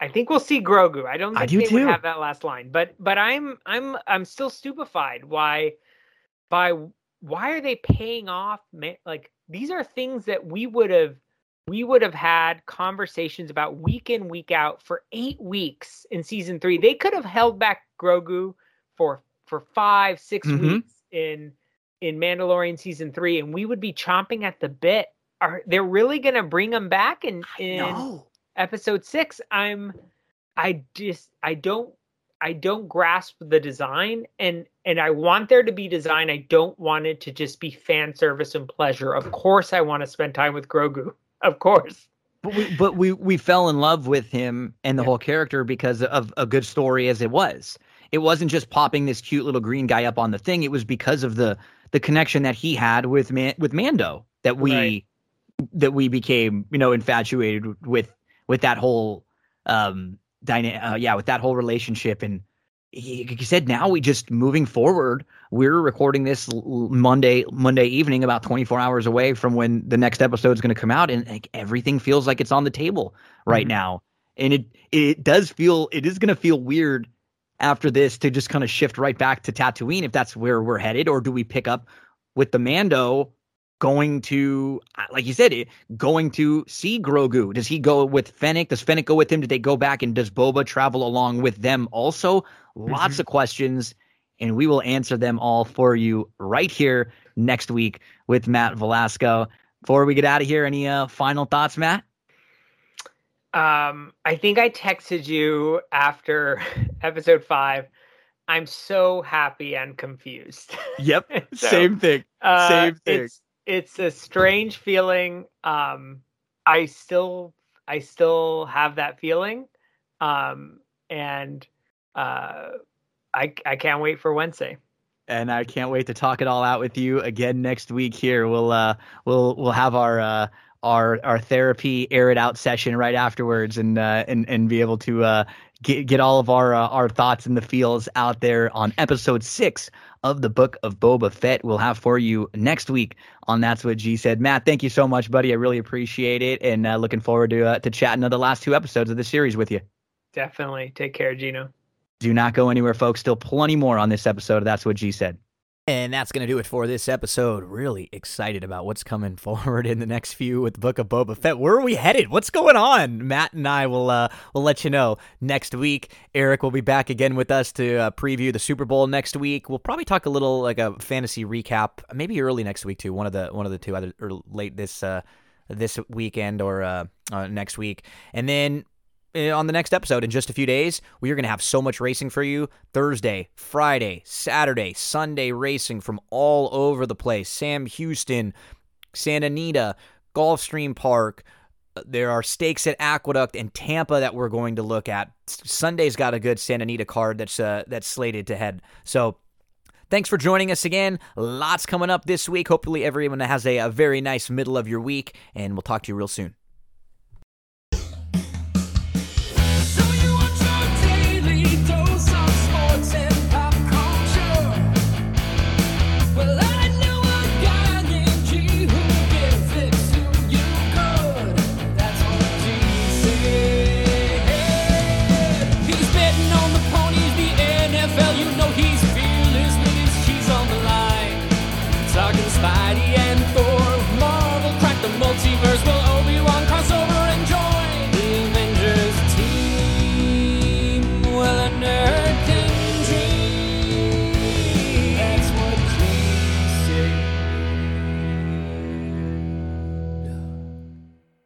I think we'll see Grogu. I don't I think do they too. would have that last line, but but I'm I'm I'm still stupefied why by why are they paying off like these are things that we would have we would have had conversations about week in week out for 8 weeks in season 3 they could have held back Grogu for for 5 6 Mhm. weeks in in Mandalorian season 3 and we would be chomping at the bit. Are they're really going to bring him back in in episode six. I'm i just i don't i don't grasp the design and and i want there to be design. I don't want it to just be fan service and pleasure. Of course i want to spend time with grogu of course But we but we we fell in love with him and the Yeah. whole character because of a good story as it was. It wasn't just popping this cute little green guy up on the thing. It was because of the the connection that he had with Man, with Mando that we Right. that we became you know infatuated with with that whole um dyna- uh, yeah, with that whole relationship. And he, he said, now we just moving forward. We're recording this Monday Monday evening, about 24 hours away from when the next episode is going to come out, and like, everything feels like it's on the table right mm-hmm. now. And it it does feel it is going to feel weird after this to just kind of shift right back to Tatooine if that's where we're headed, or do we pick up with the Mando going to, like you said, going to see Grogu? Does he go with Fennec? Does Fennec go with him? Did they go back and does Boba travel along with them also? Lots mm-hmm. of questions, and we will answer them all for you right here next week with Matt Velasco. Before we get out of here, any uh, final thoughts, Matt? Um, I think I texted you after episode five. I'm so happy and confused. Yep, so, same thing. Uh, same thing. It's, it's a strange feeling. Um, I still I still have that feeling. Um, and uh, I I can't wait for Wednesday. And I can't wait to talk it all out with you again next week. Here we'll uh we'll we'll have our uh our our therapy air it out session right afterwards and uh and and be able to uh get get all of our uh, our thoughts and the feels out there on episode six of the book of Boba Fett. We'll have for you next week on That's What G Said. Matt, thank you so much, buddy. I really appreciate it, and uh, looking forward to uh, to chatting on the last two episodes of the series with you. Definitely. Take care, Gino. Do not go anywhere, folks. Still plenty more on this episode That's What G Said. And that's going to do it for this episode. Really excited about what's coming forward in the next few with the Book of Boba Fett. Where are we headed? What's going on? Matt and I will uh, will let you know next week. Eric will be back again with us to uh, preview the Super Bowl next week. We'll probably talk a little like a fantasy recap, maybe early next week too. One of the one of the two, either or late this uh, this weekend or uh, uh, next week. And then on the next episode in just a few days, we are going to have so much racing for you Thursday, Friday, Saturday, Sunday racing from all over the place. Sam Houston, Santa Anita, Gulfstream Park. Uh, there are stakes at Aqueduct and Tampa that we're going to look at. Sunday's got a good Santa Anita card that's uh, that's slated to head. So Thanks for joining us again. Lots coming up this week. Hopefully, everyone has a, a very nice middle of your week, and we'll talk to you real soon.